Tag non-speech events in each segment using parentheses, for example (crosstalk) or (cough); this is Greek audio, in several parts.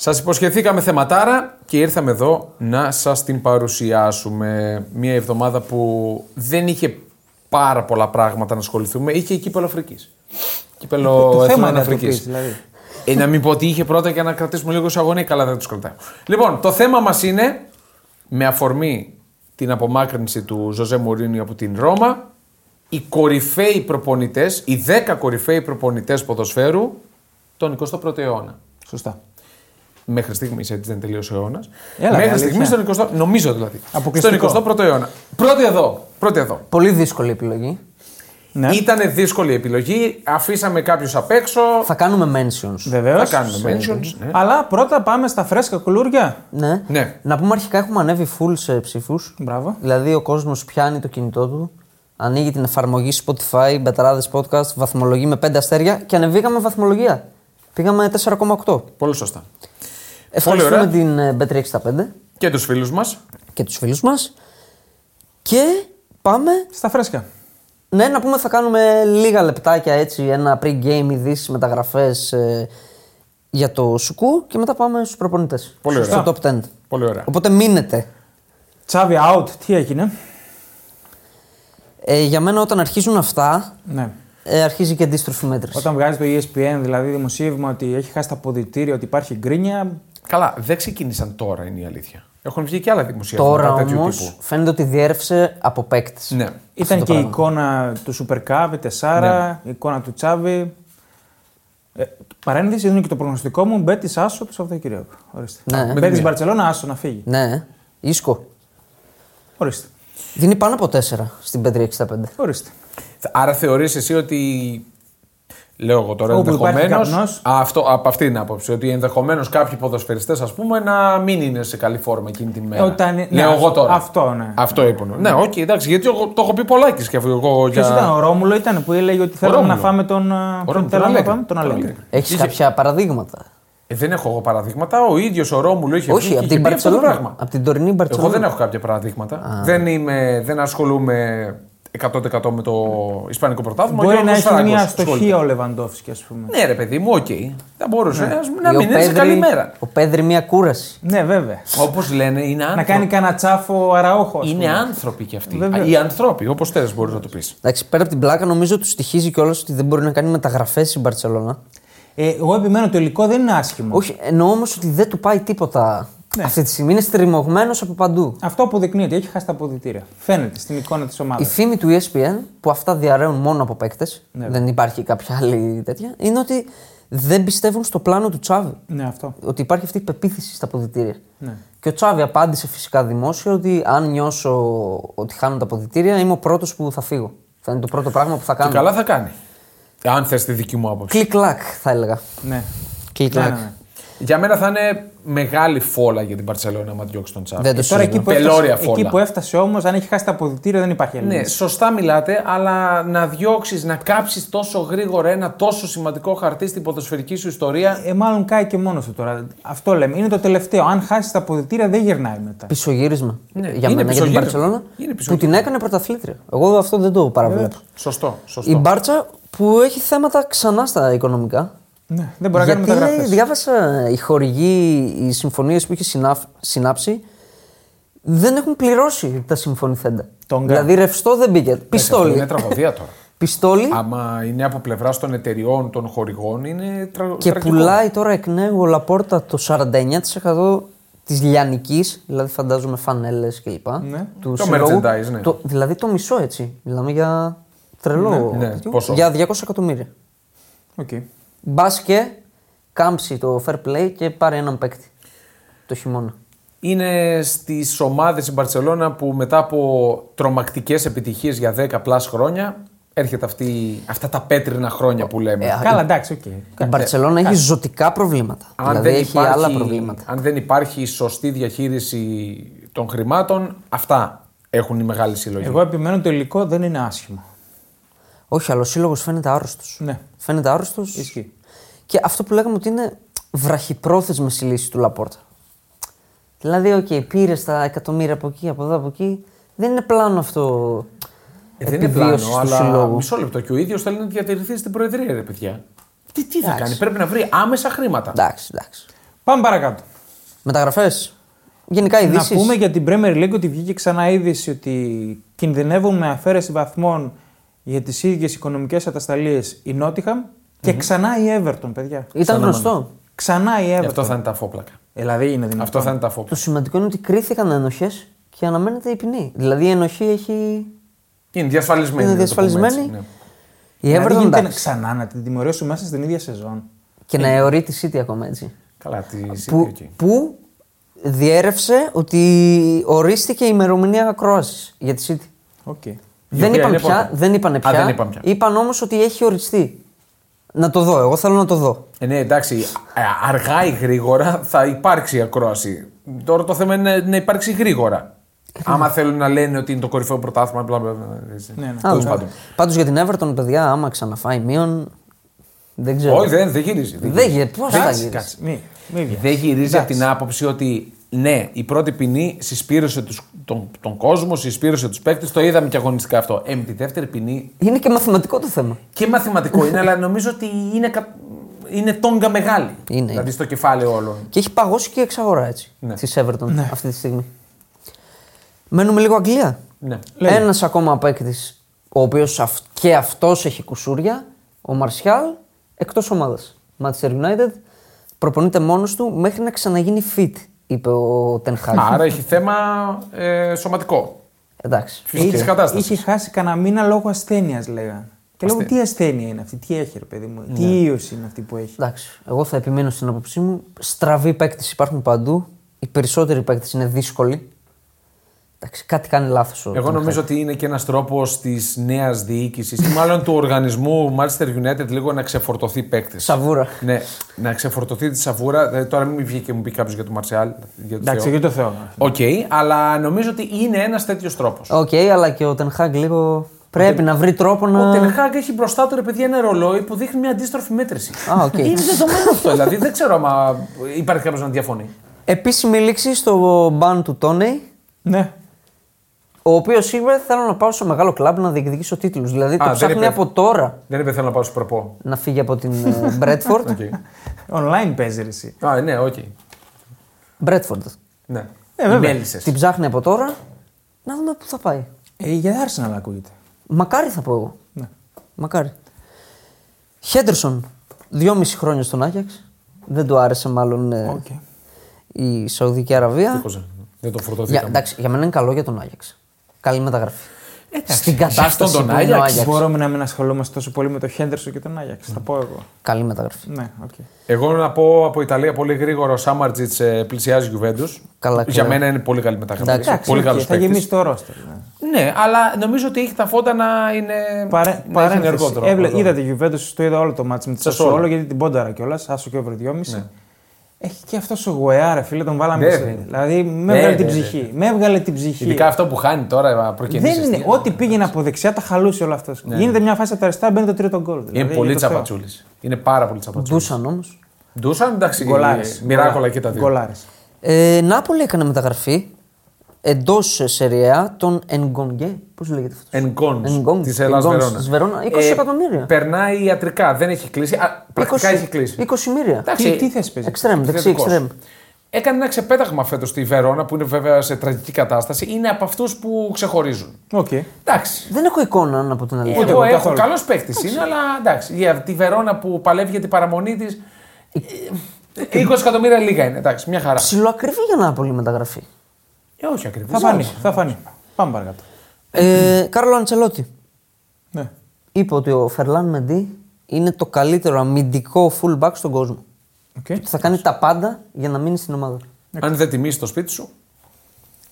Σας υποσχεθήκαμε θεματάρα και ήρθαμε εδώ να σας την παρουσιάσουμε. Μια εβδομάδα που δεν είχε πάρα πολλά πράγματα να ασχοληθούμε. Είχε κύπελο Αφρικής. Κύπελο Το θέμα Εθνών είναι να το Αφρικής. πεις, δηλαδή. Ε, να μην πω ότι είχε πρώτα και να κρατήσουμε λίγο σε αγωνία. Καλά, δεν τους κρατάω. Λοιπόν, το θέμα μας είναι με αφορμή την απομάκρυνση του Ζωζέ Μουρίνιου από την Ρώμα, οι κορυφαίοι προπονητές, οι 10 κορυφαίοι προπονητές ποδοσφαίρου τον 21ο αιώνα. Σωστά. Μέχρι στιγμής έτσι δεν τελείωσε ο αιώνας. Έλα, Μέχρι αλήθεια. στιγμής στον 20ο, νομίζω δηλαδή. Αποκλειστικό. Στον 21ο αιώνα. Πρώτη εδώ. Πρώτη εδώ. Πολύ δύσκολη επιλογή. Ναι. Ήταν δύσκολη επιλογή. Αφήσαμε κάποιους απ' έξω. Θα κάνουμε mentions. Βεβαίως. Θα κάνουμε mentions. Ναι. Αλλά πρώτα πάμε στα φρέσκα κουλούρια. Ναι. Ναι. Να πούμε αρχικά έχουμε ανέβει full σε ψήφους. Μπράβο. Δηλαδή ο κόσμος πιάνει το κινητό του, ανοίγει την εφαρμογή Spotify, Μπεταράδες Podcast, βαθμολογεί με 5 αστέρια και ανεβήκαμε βαθμολογία. Πήγαμε 4,8. Πολύ σωστά. Ευχαριστούμε ωραία. την ε, Bet365 Και τους φίλους μας. και τους φίλους μας. Και πάμε. Στα φρέσκα. Ναι, να πούμε θα κάνουμε λίγα λεπτάκια έτσι, ένα pre-game ειδήσεις μεταγραφές για το Σουκού και μετά πάμε στους προπονητές. Πολύ Στο ωραία. top 10. Πολύ ωραία. Οπότε μείνετε. Τσάβι out, τι έγινε; Ε, για μένα όταν αρχίζουν αυτά, Ναι. ε, αρχίζει και αντίστροφη μέτρηση. Όταν βγάζει το E ESPN, δηλαδή δημοσίευμα ότι έχει χάσει τα αποδητήρια, ότι υπάρχει γκρίνια. Καλά, δεν ξεκίνησαν τώρα είναι η αλήθεια. Έχουν βγει και άλλα δημοσιεύματα Τώρα τέτοιου όμως τύπου. φαίνεται ότι διέρευσε από παίκτες. Ναι. Ήταν το και η πράγμα. εικόνα του Super Cup, η Τεσάρα, η εικόνα του Τσάβι. Ε, παρένθεση είναι και το προγνωστικό μου. Μπέτης Άσο το Σαββατοκύριακο. Ορίστε. Ναι. Με Μπέτης μία. Μπαρσελόνα Άσο να φύγει. Ναι, ίσκο. Ορίστε. Δίνει πάνω από 4 στην 565. Ορίστε. Άρα θεωρείς εσύ ότι. Λέω εγώ τώρα Όπου υπάρχει ενδεχομένως. καπνός. Αυτό, από αυτή την άποψη. Ότι ενδεχομένως κάποιοι ποδοσφαιριστές, ας πούμε, να μην είναι σε καλή φόρμα εκείνη την μέρα. Όταν- ναι, Λέω εγώ τώρα. αυτό, ναι. Αυτό είπα. Ναι, οκ, εντάξει, γιατί εγώ, το έχω πει πολλάκις και αυτό. Εγώ Ποιος για... ήταν, ο Ρόμουλο ήταν που έλεγε ότι θέλαμε Ρόμουλο. να φάμε τον. α, Ο Ποιον Ρόμουλο, θέλαμε να Αλέγκρι. πάμε, τον Τον Αλέγκρι. Αλέγκρι. Έχεις Είχε- κάποια παραδείγματα; Ε, δεν έχω εγώ παραδείγματα. Ο ίδιος ο Ρόμουλο είχε βγει Όχι, και από είχε την πει αυτό το Μπαρσελόνα. πράγμα. Από την τωρινή Μπαρσελόνα. Εγώ δεν έχω κάποια παραδείγματα. Δεν, είμαι, δεν ασχολούμαι 100% με το Ισπανικό πρωτάθλημα. Μπορεί Ο να Γιώργος έχει μια Φράγκος ασχολείται. αστοχία ο Λεβαντόφσκι, ας πούμε. Ναι, ρε παιδί μου, οκ. Θα μπορούσε ας πούμε, να Ή μην είναι σε καλή μέρα. ο Πέδρι μια κούραση. Ναι, βέβαια. Όπως λένε, είναι άνθρωποι. Να κάνει κανένα τσαφ ο Αραόχο. ας Είναι πούμε. άνθρωποι κι αυτοί. Βέβαια. Οι άνθρωποι, όπως θες, μπορείς να το πεις. Εντάξει, πέρα από την πλάκα, νομίζω του στοιχίζει κιόλας ότι δεν μπορεί να κάνει μεταγραφές στην Μπαρσελόνα. Ε, εγώ επιμένω το υλικό δεν είναι άσχημος. Όχι, εννοώ όμως ότι δεν του πάει τίποτα. Ναι. Αυτή τη στιγμή είναι στριμωγμένος από παντού. Αυτό αποδεικνύεται. Έχει χάσει τα αποδυτήρια. Φαίνεται στην εικόνα της Η ομάδα. φήμη του E ESPN, που αυτά διαρρέουν μόνο από παίκτες, Ναι. δεν υπάρχει κάποια άλλη τέτοια, είναι ότι δεν πιστεύουν στο πλάνο του Τσάβι. Ναι, αυτό. Ότι υπάρχει αυτή η πεποίθηση στα αποδυτήρια. Ναι. Και ο Τσάβι απάντησε φυσικά δημόσια ότι αν νιώσω ότι χάνουν τα αποδυτήρια, είμαι ο πρώτος που θα φύγω. Θα είναι το πρώτο πράγμα που θα Και κάνω. καλά θα κάνει. Αν θες τη δική μου άποψη. Κλικ-κλακ, θα έλεγα. Ναι. Κλικ-κλακ. Ναι, ναι, ναι. Για μένα θα είναι μεγάλη φόλα για την Μπαρσελόνα άμα διώξει τον Τσάβι. Δεν το Ε, Τώρα εκεί συζητώ. που, Πελώρια έφτασε, φόλα. εκεί που έφτασε όμως, αν έχει χάσει τα αποδυτήρια, δεν υπάρχει άλλη. Ναι, λύση. σωστά μιλάτε, αλλά να διώξεις, να κάψεις τόσο γρήγορα ένα τόσο σημαντικό χαρτί στην ποδοσφαιρική σου ιστορία. Ε, μάλλον κάει και μόνος του τώρα. Αυτό λέμε. Είναι το τελευταίο. Αν χάσεις τα αποδητήρια, δεν γυρνάει μετά. Πισωγύρισμα. Ναι, για είναι μένα, για την πισωγύρισμα. Παρσελόνα. Είναι Που πισωγύρισμα. την έκανε πρωταθλήτρια. Εγώ αυτό δεν το παραβλέπω. Σωστό, σωστό. Η Μπάρτσα που έχει θέματα ξανά στα οικονομικά. Ναι, δεν μπορεί να κάνει Γιατί λέει, μεταγραφές. διάβασα οι χορηγοί, οι συμφωνίες που είχε συνάφ- συνάψει δεν έχουν πληρώσει τα συμφωνηθέντα. Τόγκα. Δηλαδή ρευστό δεν πήγε. Αυτό Πιστόλι. Είναι τραγωδία τώρα. (laughs) Πιστόλι Άμα είναι από πλευράς των εταιριών, των χορηγών, είναι τρα... και τραγικό. πουλάει τώρα εκ νέου ο Λαπόρτα το 49% της λιανικής, δηλαδή φαντάζομαι φανέλες κλπ. Ναι. Του Το συλλόγου. merchandise, ναι. Το, δηλαδή το μισό έτσι. Μιλάμε για τρελό. Ναι, ναι. τέτοιο. Πόσο; Για 200 εκατομμύρια. Οκ. Μπα και κάμψει το fair play και πάρει έναν παίκτη το χειμώνα. Είναι στις ομάδες η Μπαρσελόνα που μετά από τρομακτικές επιτυχίες για 10 plus χρόνια έρχεται αυτή, αυτά τα πέτρινα χρόνια που λέμε. Ε, Καλά, εντάξει, οκ. Η Μπαρσελόνα έχει ζωτικά προβλήματα. δηλαδή έχει άλλα προβλήματα. αν δεν υπάρχει σωστή διαχείριση των χρημάτων, αυτά έχουν οι μεγάλοι σύλλογοι. Εγώ επιμένω το υλικό δεν είναι άσχημο. Όχι, αλλά ο σύλλογος φαίνεται άρρωστος. Ναι. Φαίνεται άρρωστος. Ισχύει. Και αυτό που λέγαμε ότι είναι βραχυπρόθεσμες οι λύσεις του Λαπόρτα. Δηλαδή, οκ, πήρες τα εκατομμύρια από εκεί, από εδώ, από εκεί. Δεν είναι πλάνο αυτό. Ε, δεν είναι επιβίωσης πλάνο, του αλλά συλλόγου. μισό λεπτό. Και ο ίδιος θέλει να διατηρηθεί στην Προεδρία, ρε παιδιά. Τι, τι θα κάνει, πρέπει να βρει άμεσα χρήματα. Εντάξει, εντάξει. Πάμε παρακάτω. Μεταγραφές. Γενικά ειδήσεις. Να πούμε για την Premier League ότι βγήκε ξανά είδηση ότι κινδυνεύουν με αφαίρεση βαθμών για τις ίδιες οικονομικές ατασταλίες η Νότιχαμ και ξανά η Everton, παιδιά. Ήταν γνωστό. Ξανά η Everton. Αυτό θα είναι τα φόπλακα. Ε, Δηλαδή είναι δυνατόν. Αυτό θα είναι τα Το φόπλακα. σημαντικό είναι ότι κρίθηκαν ένοχοι και αναμένεται η ποινή. Δηλαδή η ενοχή έχει. Είναι διασφαλισμένη. Είναι να το πούμε διασφαλισμένη. έτσι, ναι. Η Δηλαδή Everton γίνεται εντάξει. ξανά να την τιμωρήσουν μέσα στην ίδια σεζόν. Και να αιωρεί τη City ακόμα έτσι. Καλά, τη Που, City, οκ. που διέρευσε ότι ορίστηκε η ημερομηνία ακρόασης για τη City. Οκ. Δεν οποία είπαν, είναι πια, πότε; δεν είπαν Α, πια. δεν είπαν πια. Είπαν όμως ότι έχει οριστεί. Να το δω. Εγώ θέλω να το δω. Ε, ναι, εντάξει, ε, αργά ή γρήγορα θα υπάρξει η ακρόαση. Τώρα το θέμα είναι να υπάρξει γρήγορα. Άμα θέλουν να λένε ότι είναι το κορυφαίο πρωτάθλημα, μπλα μπλα. μπλα, έτσι. Ναι, ναι. Τέλος πάντων. Πάντως για την Everton, παιδιά, άμα ξαναφάει μείον. Δεν ξέρω. Όχι, δεν, δεν γυρίζει. δεν Δεν γε- πώς θα Κάτσε, γυρίσει. κάτσε. Μη, μη βγαίνει. Δεν γυρίζει από Εντάξει. την άποψη ότι ναι, η πρώτη ποινή συσπήρωσε τους, τον, τον κόσμο, συσπήρωσε τους παίκτες. Το είδαμε και αγωνιστικά αυτό. Ε, με τη δεύτερη ποινή Είναι και μαθηματικό το θέμα. και μαθηματικό είναι, αλλά νομίζω ότι είναι, κα- είναι τόγκα μεγάλη. Είναι, δηλαδή είναι. στο κεφάλαιο όλων. Και έχει παγώσει και η εξαγορά έτσι. Ναι. Της Everton αυτή τη στιγμή. Μένουμε λίγο Αγγλία. Ναι. Λέγε. Ένας ακόμα παίκτης, ο οποίος και αυτός έχει κουσούρια, ο Μαρσιάλ, εκτός ομάδας. Manchester United, προπονείται μόνος του μέχρι να ξαναγίνει fit, είπε ο Τενχάκ. Άρα έχει θέμα ε, σωματικό. Εντάξει. Φυσική Είχε- κατάσταση. Είχε χάσει κανένα μήνα λόγω ασθένειας, λέγανε. Και λέγω Ασθένεια. τι ασθένεια είναι αυτή, τι έχει, ρε παιδί μου, Ναι. τι ίωση είναι αυτή που έχει. Εντάξει. Εγώ θα επιμείνω στην άποψή μου. Στραβοί παίκτες υπάρχουν παντού. Οι περισσότεροι παίκτες είναι δύσκολοι. Εντάξει, κάτι κάνει λάθος. Εγώ νομίζω ότι είναι και ένας τρόπος της νέας διοίκησης ή μάλλον του οργανισμού Manchester United λίγο να ξεφορτωθεί παίκτες. Σαβούρα. Ναι, να ξεφορτωθεί τη σαβούρα. Δηλαδή, τώρα μην βγει και μου πει κάποιος για τον Μαρσιάλ. Για το Εντάξει, Θεό. για το Θεό. Οκ, αλλά νομίζω ότι είναι ένας τέτοιος τρόπος. Οκ, αλλά και ο Τεν Χαγκ λίγο πρέπει να βρει τρόπο να. Ο Τενχάκ έχει μπροστά του ρε παιδιά ένα ρολόι που δείχνει μια αντίστροφη μέτρηση. Α, οκ. Είναι δεδομένο αυτό. Δηλαδή δεν ξέρω αν υπάρχει κάποιος να διαφωνεί. Επίσημη λήξη στο ban του Τόνεϊ, Ναι. Ο οποίος είπε: Θέλω να πάω σε μεγάλο κλαμπ να διεκδικήσω τίτλους. Δηλαδή το δεν ψάχνει είπε. από τώρα Δεν είπε θέλω να πάω στο προπό. να φύγει από την ε, (laughs) Μπρέτφορντ. Οκ. Online παίζει ρε εσύ. Α, ναι, οκ. Μπρέτφορντ. Ναι. Ε, Οι βέβαια. μέλισσες. Την ψάχνει από τώρα να δούμε πού θα πάει. Ε, για Arsenal ακούγεται. Μακάρι θα πω εγώ. Ναι. Μακάρι. Χέντερσον, δυόμιση χρόνια στον Άγιαξ. Δεν του άρεσε μάλλον ε, Οκ. η Σαουδική Αραβία. Ψύχωσε. Δεν το Για, φορτωθήκαμε. εντάξει, για μένα είναι καλό για τον Άγιαξ. Καλή μεταγραφή. Εντάξει, Στην για κατάσταση αυτόν τον που είναι ο Άγιαξ. Άγιαξ. Μπορούμε να μην ασχολούμαστε τόσο πολύ με το Χέντερσον και τον Άγιαξ. Θα πω εγώ. Καλή μεταγραφή. Ναι, οκ. Εγώ να πω από Ιταλία πολύ γρήγορα ο Σάμαρτζιτς πλησιάζει Γιουβέντους. Καλά, Για καλά. μένα είναι πολύ καλή μεταγραφή. Εντάξει, πολύ οκ, καλός Θα γεμίσει το ρόστερ. ναι. Ναι, αλλά νομίζω ότι έχει τα φώτα να είναι. Παρέ, να έχει παρένθεση. ενεργότερο. Έβλε, από είδατε Juventus, το είδα όλο το μάτι με τη Σασόλο. Σασόλο γιατί την πόνταρα κιόλας. Άσο και over 2,5. Ναι. Έχει και αυτός ο Γουεάρα, φίλε, τον βάλαμε Ναι, σε- ναι. Δηλαδή με Ναι, έβγαλε ναι, την ναι, ψυχή. Με έβγαλε την ψυχή. Ειδικά αυτό που χάνει τώρα προκαινήσει. Δεν είναι. Ό,τι πήγαινε από δεξιά τα χαλούσε όλο αυτός. Ναι, Γίνεται μια φάση από τα αριστερά, μπαίνει το τρίτο γκολ. Είναι Δηλαδή, πολύ για το Θεό. τσαπατσούλης. Είναι πάρα πολύ τσαπατσούλης. Ντούσαν όμως. Ντούσαν, εντάξει. Γκολάρες. Μοιράκολα και τα δύο. Γκολάρες. Ε, Νάπολη έκανε μεταγραφή εντός σεριά τον Ενγκονγκέ. Πώς λέγεται αυτός; Ενγκόνς Ενγκόνς, της Ελλάδας Ενγκόνς Βερόνα. της Βερόνα, 20 εκατομμύρια. Περνάει ιατρικά, δεν έχει κλείσει. Α, πρακτικά έχει κλείσει. 20 μοίρια. Εντάξει, Τι, τι θες παίζει; Εξτρέμ, δεξί, Επιθετικός. εξτρέμ. Έκανε ένα ξεπέταγμα φέτος στη Βερόνα που είναι βέβαια σε τραγική κατάσταση. Είναι από αυτούς που ξεχωρίζουν. Οκ. Εντάξει. Δεν έχω εικόνα να πω την αλήθεια. Ούτε Εγώ εγώ έχω καθόλου. καλός παίκτης είναι, αλλά εντάξει. Για τη Βερόνα που παλεύει για την παραμονή της. 20 εκατομμύρια λίγα είναι. Εντάξει, μια χαρά. Ψιλοακριβή για Νάπολη η μεταγραφή. Ε, όχι ακριβώς. Θα φανεί. Θα φανεί. Πάμε παρακάτω. Ε, Κάρλο Αντσελότη Ναι. είπε ότι ο Φερλάν Μεντί είναι το καλύτερο αμυντικό fullback στον κόσμο. Οκ. Θα κάνει τα πάντα για να μείνει στην ομάδα. Αν δεν τιμήσει το σπίτι σου.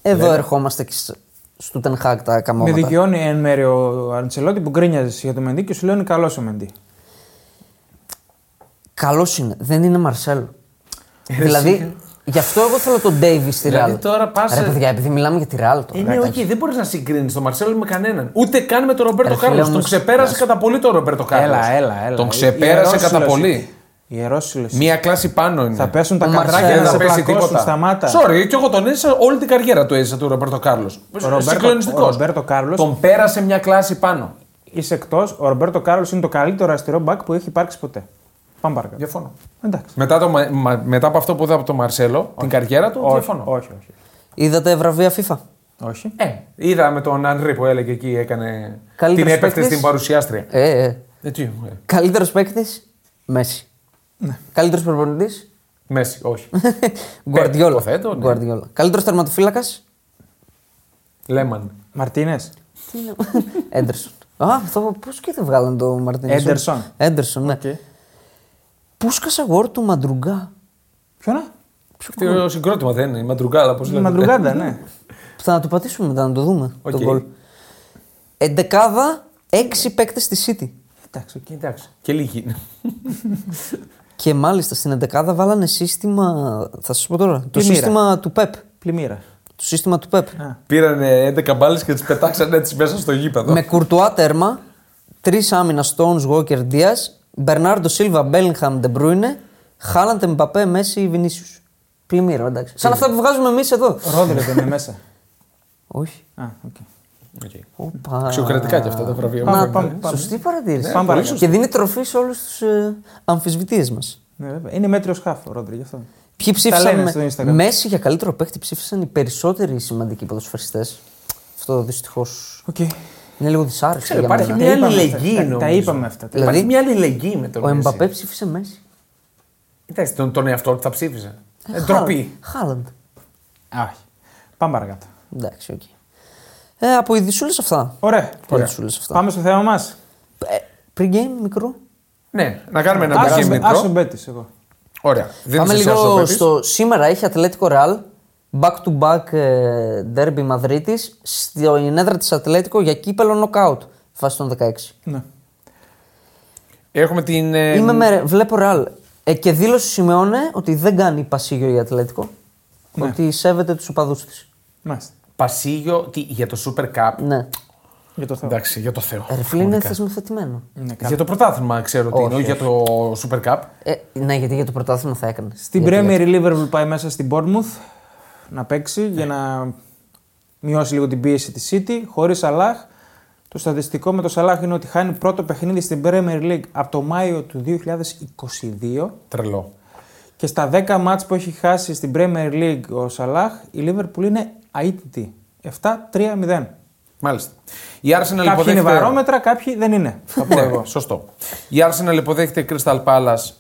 Εδώ ερχόμαστε και σ- στο Τεν Χαγκ τα Με καμώματα. δικαιώνει εν μέρει ο Αντσελότη που γκρίνιαζε για το Μεντί και σου λέει είναι καλός ο Μεντί. Καλός είναι. Δεν είναι Μαρσέλο. δηλαδή, γι' αυτό εγώ θέλω τον Ντέιβι στη Δηλαδή, Ρεάλ. τώρα πας Ρε σε- παιδιά, επειδή μιλάμε για τη Ρεάλ τώρα. Είναι ρε, όχι, δεν μπορείς να συγκρίνεις τον Μαρσέλο με κανέναν. Ούτε καν με τον Ρομπέρτο Ρε φίλε, Κάρλος. Τον όμως, ξεπέρασε ας- κατά πολύ τον Ρομπέρτο Κάρλος. Έλα, έλα, έλα. Τον ξεπέρασε κατά πολύ. Ιερός σύλλογος. Μία κλάση πάνω είναι. Θα πέσουν τα Ο καδράκια Μαρσέλος να δεν σε θα πέσει πλακώσουν. τίποτα. Σταμάτα. Sorry, και εγώ τον έζησα όλη την καριέρα του έζησα του Ρομπέρτο Κάρλος. Ο Ρομπέρτο- ο Ρομπέρτο Κάρλος- Τον πέρασε μια κλάση πάνω. Είσαι εκτός. Ο Ρομπέρτο Κάρλος είναι το καλύτερο αριστερό μπακ που έχει υπάρξει ποτέ. Πάμε παρακάτω. Διαφωνώ. Εντάξει. Μετά, το, μα- μα- μετά από αυτό που είδα από τον Μαρσέλο, την καριέρα του, όχι, διαφωνώ. όχι, όχι. Είδατε βραβεία FIFA; όχι. Ε, είδα με τον Ανρί που έλεγε εκεί, έκανε. Καλύτερος την έπεφτε παίκτης; στην παρουσιάστρια. Ε, ε. Ε, τι, ε, Καλύτερος παίκτης, Μέση. Ναι. Καλύτερος προπονητής, Μέση, όχι. (laughs) Γκουαρδιόλα. υποθέτω, ναι. Γκουαρδιόλα. Καλύτερος τερματοφύλακας, Λέμαν. Μαρτίνες. τι είναι. (laughs) Έντερσον. Α, αυτό πώς και δεν βγάλαν το Μαρτίνες. Έντερσον. Έντερσον, ναι. Okay. Πούσκα αγόρ του Μαντρουγκά. Ποιο να; Το συγκρότημα δεν είναι, η Μαντρουγκάδα, πώς λέτε. Μαντρουγκάντα, (laughs) ναι. Θα να το πατήσουμε μετά να το δούμε. Οκ. Τον γκολ. Εντεκάδα, έξι παίκτες στη City. Εντάξει, οκ. Εντάξει. Και λίγοι είναι. (laughs) Και μάλιστα στην εντεκάδα βάλανε σύστημα. Θα σας πω τώρα. Το Πλημμύρα. σύστημα του ΠΕΠ. Πλημμύρα. Το σύστημα του Πεπ. Πήρανε 11 μπάλες και τις πετάξανε έτσι μέσα στο γήπεδο. Με Κουρτουά τέρμα, τρεις άμυνα Stones, Walker, Diaz, Μπερνάρντο Σίλβα, Μπέλιγχαμ, Ντε Μπρούινε, Χάλαντ, Μπαπέ, Μέσι, Βινίσιους. Πλημμύρα, εντάξει. Σαν αυτά που βγάζουμε εμείς εδώ. Ρόδρι δεν είναι μέσα. (laughs) Όχι. Α, οκ. Οκ. Οπα. Αξιοκρατικά κι αυτά τα βραβεία. Πάμε, Βέβαια. πάμε, πάμε. Σωστή παρατήρηση. Πάμε παρακάτω. Και δίνει τροφή σε όλους τους ε, αμφισβητίες μας. Ναι, βέβαια. Είναι μέτριος χάφ ο Ρόδρι γι' αυτό. Ποιοι ψήφισαν λένε με... στο Instagram. Μέσι για καλύτερο παίκτη ψήφισαν οι περισσότεροι σημαντικοί ποδοσφαιριστές. Αυτό δυστυχώς Οκ. Είναι λίγο δυσάρεστο Ξέρω, για υπάρχει μένα. μια είπαμε αλληλεγγύη, αυτά. Τα- νομίζω. Τα είπαμε αυτά. Δηλαδή, Υπάρχει μια αλληλεγγύη με τον Ο Μέσι. Εμπαπέ ψήφισε Μέσι. Εντάξει, τον, τον εαυτό του θα ψήφιζε. Ε, Χάλαντ. ντροπή. Χάλαντ. Α, όχι. Πάμε παρακάτω. Εντάξει, οκ. Ε, από ειδησούλες αυτά. Ωραία. Από ειδησούλες αυτά. Πάμε στο θέμα μας. Ε, pre-game μικρό. Ναι, να κάνουμε ένα μπαγκέ μικρό. Άσο μπέτη εγώ. Ωραία. Δίνεις Πάμε εσύ λίγο άσο, Πέτης. στο. Σήμερα έχει Ατλέτικο Ρεάλ. Back to back ε, derby Μαδρίτης. Στην έδρα της Ατλέτικο για κύπελο νοκάουτ. Φάση των 16. Ναι. Έχουμε την. ε, Είμαι με, βλέπω Ρεάλ. Ε, και δήλωσε Σιμεώνε ότι δεν κάνει πασίγιο η Ατλέτικο. Ναι. Ότι σέβεται τους οπαδούς της. Μάλιστα. Πασίγιο τι, για το Super Cup; Ναι. Για το θέμα. Εντάξει, για το Θεό. Ε, ρε φίλε, είναι Πραγματικά. θεσμοθετημένο. Ναι, καλά. Για το πρωτάθλημα ξέρω τι Όχι, είναι, όχι για το Super Cup. Ε, ναι, γιατί για το πρωτάθλημα θα έκανε. Στην Premier η Liverpool πάει μέσα στην Bournemouth να παίξει για να μειώσει λίγο την πίεση της City χωρίς Σαλάχ. Το στατιστικό με το Σαλάχ είναι ότι χάνει πρώτο παιχνίδι στην Premier League από το Μάιο του 2022 Τρελό. και στα 10 μάτς που έχει χάσει στην Premier League ο Σαλάχ η Liverpool είναι αίτητη. 7-3-0. Μάλιστα. Η Arsenal Κάποιοι είναι υποδέχεται. βαρόμετρα, κάποιοι δεν είναι. Θα πω Ναι, εγώ. σωστό. Η Arsenal υποδέχεται Crystal Palace.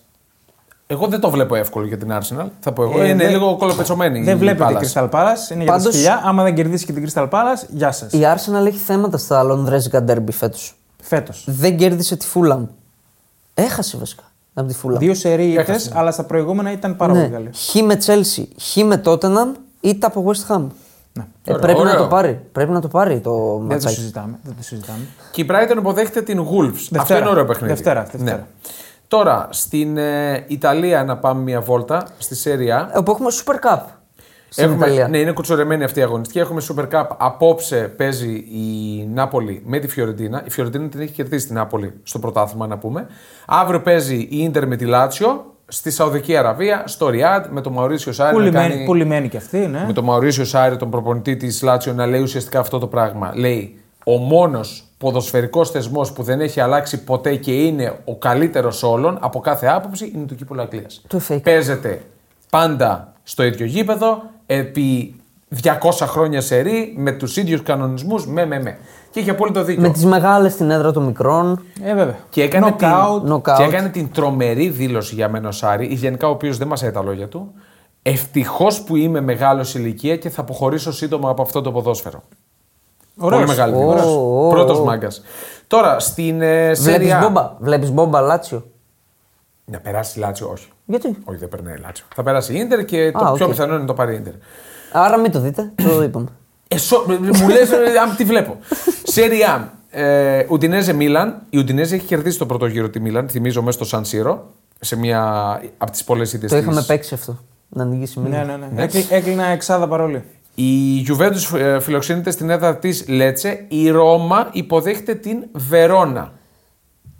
Εγώ δεν το βλέπω εύκολο για την Arsenal. Θα πω εγώ. Ε, είναι δεν- λίγο κολοπετσωμένη. Δεν η βλέπετε Palace. Crystal Palace, είναι για Πάντως- τα σκυλιά. Άμα δεν κερδίσει και την Crystal Palace, γεια σας. Η Arsenal έχει θέματα στα λονδρέζικα derby φέτος. Φέτος. Δεν κέρδισε τη Fulham. Έχασε βασικά από τη Fulham. Δύο σερί ήττες, Έχασε. αλλά στα προηγούμενα ήταν πάρα πολύ ναι. καλή. Χ με Chelsea, Χ με Tottenham, ήττα από West Ham. Ναι. Ε, Ωραίο, πρέπει να ωραίο. το πάρει. Πρέπει να το πάρει το Δεν το ματσάκι. συζητάμε. Δεν το συζητάμε. Και η Brighton υποδέχεται την Wolves. Αυτό είναι ωραίο παιχνίδι. Δευτέρα, Δευτέρα. Ναι. Τώρα, στην ε, Ιταλία να πάμε μια βόλτα, στη Σέρια. Ε, Όπου έχουμε Super Cup στην Έχουμε, Ιταλία. ναι, είναι κουτσορεμένη αυτή η αγωνιστική. Έχουμε Super Cup. Απόψε παίζει η Νάπολη με τη Φιωρεντίνα. Η Φιωρεντίνα την έχει κερδίσει την Νάπολη στο πρωτάθλημα, να πούμε. Αύριο παίζει η Ίντερ με τη Λάτσιο στη Σαουδική Αραβία, στο Ριάντ, με τον Μαουρίσιο Σάρι. Που να λιμένη, κάνει- που λιμένη και αυτή, ναι. με τον Μαουρίσιο Σάρι, τον προπονητή της Λάτσιο, να λέει ουσιαστικά αυτό το πράγμα. Λέει, ο μόνος ποδοσφαιρικός θεσμός που δεν έχει αλλάξει ποτέ και είναι ο καλύτερος όλων από κάθε άποψη είναι το κύπελο Αγγλίας. Το FA Cup. Παίζεται πάντα στο ίδιο γήπεδο, επί 200 χρόνια σε ρί, με τους ίδιους κανονισμούς, με, με, με. Και έχει απόλυτο δίκιο. Με τις μεγάλες στην έδρα των μικρών. Ε, βέβαια. Και έκανε, Knockout. την, knockout. και έκανε την τρομερή δήλωση για μένα ο Σάρι, γενικά ο οποίος δεν μασάει τα λόγια του. Ευτυχώς που είμαι μεγάλος ηλικίας και θα αποχωρήσω σύντομα από αυτό το ποδόσφαιρο. Ωραίος. Πολύ μεγάλη Ωραίος. δήλωση. Ω, ω, Πρώτος ω. μάγκας. Τώρα στην ε, Βλέπεις Serie A- μπόμπα. Βλέπεις μπόμπα Λάτσιο. Να περάσει η Λάτσιο, όχι. Γιατί; Όχι, δεν περνάει η Λάτσιο. Θα περάσει η Ίντερ και το Α, πιο οκ. πιθανό είναι να το πάρει η Ίντερ. Άρα μην το δείτε. Το είπαμε. Ε, σο- μου λες, αν τη βλέπω. Serie A. Ε, Ουντινέζε Μίλαν. Η Ουντινέζε έχει κερδίσει το πρώτο γύρο τη Μίλαν, θυμίζω, μέσα στο Σαν Σύρο. Σε μια από τις πολλές ήττε το είχαμε παίξει αυτό. Να ανοίγει Ναι, μία. ναι, ναι. Έκλει- Έκλεινα εξάδα παρόλη. Η Juventus ε, φιλοξενείται στην έδρα της Λέτσε. Η Ρώμα υποδέχεται την Βερόνα.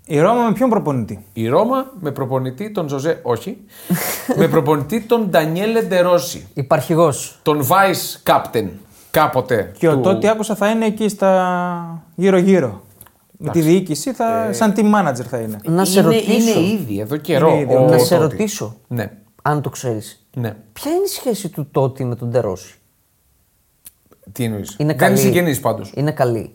Η Ρώμα με ποιον προπονητή; Η Ρώμα με προπονητή τον Ζωζέ, όχι. (laughs) με προπονητή τον Ντανιέλε Ντερόση. Υπαρχηγός. Τον vice captain κάποτε. Και ο του- τότε άκουσα θα είναι εκεί στα γύρω-γύρω. Με τη διοίκηση, θα, σαν team manager θα είναι. Να σε είναι, ρωτήσω. είναι ήδη εδώ καιρό. Είναι ήδη, ο να σε Τότι. ρωτήσω, Ναι. αν το ξέρεις. ναι. Ποια είναι η σχέση του Τότι με τον Τερόση. Τι εννοείς; Είναι Δεν καλή. είναι συγγενή πάντως. Είναι καλή.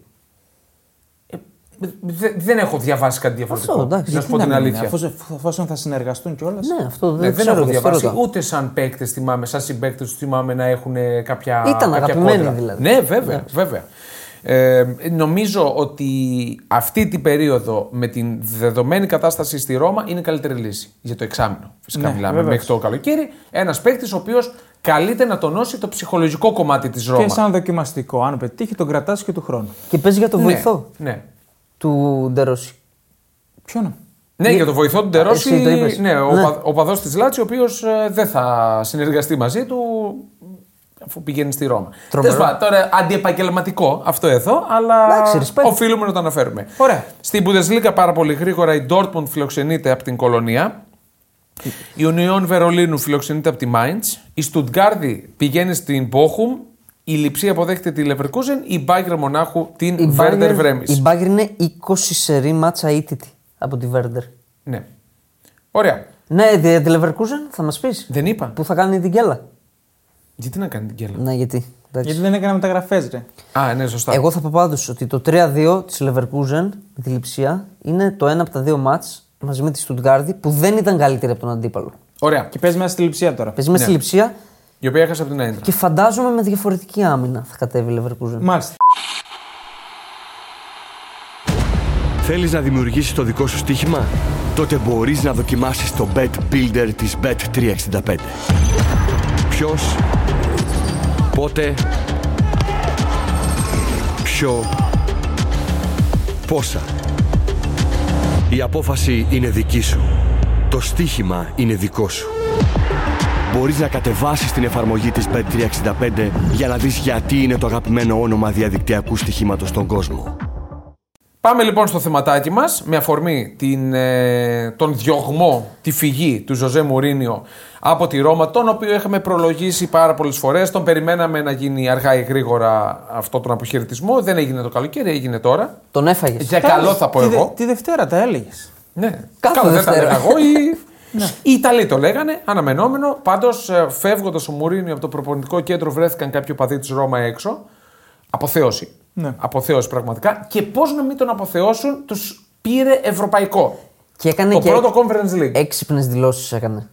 δεν έχω διαβάσει κάτι διαφορετικό. Αυτό, εντάξει. να σου Γιατί πω να την μην είναι, αλήθεια. Αφού, εφόσον θα συνεργαστούν κιόλας. Ναι, αυτό δεν, Ναι, δεν ξέρω. έχω γι' αυτό διαβάσει ρωτάω. ούτε σαν παίκτες θυμάμαι, σαν συμπαίκτες τους θυμάμαι να έχουν ε, κάποια. Ήταν κάποια αγαπημένοι κόντρα. δηλαδή. Ναι, βέβαια. βέβαια. Ε, νομίζω ότι αυτή την περίοδο με την δεδομένη κατάσταση στη Ρώμα είναι η καλύτερη λύση για το εξάμεινο. Φυσικά Ναι, μιλάμε βεβαίως. μέχρι το καλοκαίρι. Ένας παίκτης ο οποίος καλείται να τονώσει το ψυχολογικό κομμάτι της Ρώμα. Και σαν δοκιμαστικό. Αν πετύχει, τον κρατάς και του χρόνου. Και παίζει για τον ναι, βοηθό Ναι. του Ντερόση. Ποιο Ναι, για το βοηθό του Ντερόση, εσύ το είπες. ναι, ο, Ναι. πα- ο παδός της Λάτσι, ο οποίος ε, δεν θα συνεργαστεί μαζί του αφού πηγαίνει στη Ρώμα. Τρομερό. Τέλος πάντων, τώρα αντιεπαγγελματικό αυτό εδώ, αλλά Εντάξει, respect. οφείλουμε να το αναφέρουμε. Ωραία. Στην Bundesliga πάρα πολύ γρήγορα η Dortmund φιλοξενείται από την Κολονία. Η Union Βερολίνου φιλοξενείται από τη Mainz. Η Στουτγκάρδη πηγαίνει στην Bochum. Η Λιψή αποδέχεται τη Leverkusen. Η Bayern Μονάχου την Η Werder Bayern, Βρέμις. η Bayern είναι 20 σερή μάτσα ήττητη από τη Βέρντερ. Ναι. Ωραία. Ναι, τη τη Leverkusen θα μας πεις. Δεν είπα. Που θα κάνει την γκέλα. Γιατί να κάνει την κέλα; Ναι, γιατί. εντάξει. Γιατί δεν έκανα μεταγραφές, ρε. Α, ναι, σωστά. Εγώ θα πω πάντως ότι το 3-2 της Leverkusen με τη λειψία είναι το ένα από τα δύο μάτς μαζί με τη Στουτγκάρδη που δεν ήταν καλύτερη από τον αντίπαλο. Ωραία. Και παίζει μέσα στη λειψία τώρα. Παίζει μέσα στη λειψία Η οποία έχασε από την Άιντρα. και φαντάζομαι με διαφορετική άμυνα θα κατέβει η Leverkusen. Μάλιστα. Θέλεις να δημιουργήσεις το δικό σου στοίχημα; Τότε μπορείς να δοκιμάσεις το Bet Builder της Bet365. Ποιος, πότε, ποιο, πόσα. Η απόφαση είναι δική σου. Το στοίχημα είναι δικό σου. Μπορείς να κατεβάσεις την εφαρμογή της Bet365 για να δεις γιατί είναι το αγαπημένο όνομα διαδικτυακού στοιχήματος στον κόσμο. Πάμε λοιπόν στο θεματάκι μας με αφορμή την, ε, τον διωγμό, τη φυγή του Ζωζέ Μουρίνιο από τη Ρώμα, τον οποίο είχαμε προλογίσει πάρα πολλές φορές. Τον περιμέναμε να γίνει αργά ή γρήγορα αυτό τον αποχαιρετισμό. Δεν έγινε το καλοκαίρι, έγινε τώρα. Τον έφαγες. Για καλό θα πω Τη, δε- εγώ. τη Δευτέρα τα έλεγες. Ναι, Κάθε Καλά, δεν τα Δευτέρα. έλεγα εγώ. Οι... (laughs) οι Ιταλοί το λέγανε, αναμενόμενο. Πάντως, φεύγοντας ο Μουρίνιο από το προπονητικό κέντρο, βρέθηκαν κάποιοι οπαδοί της Ρώμα έξω. Αποθέωση. Ναι. Αποθέωση πραγματικά. Και πώς να μην τον αποθεώσουν, τους πήρε ευρωπαϊκό. Και έκανε Το και πρώτο Conference League. έξυπνες δηλώσεις έκανε.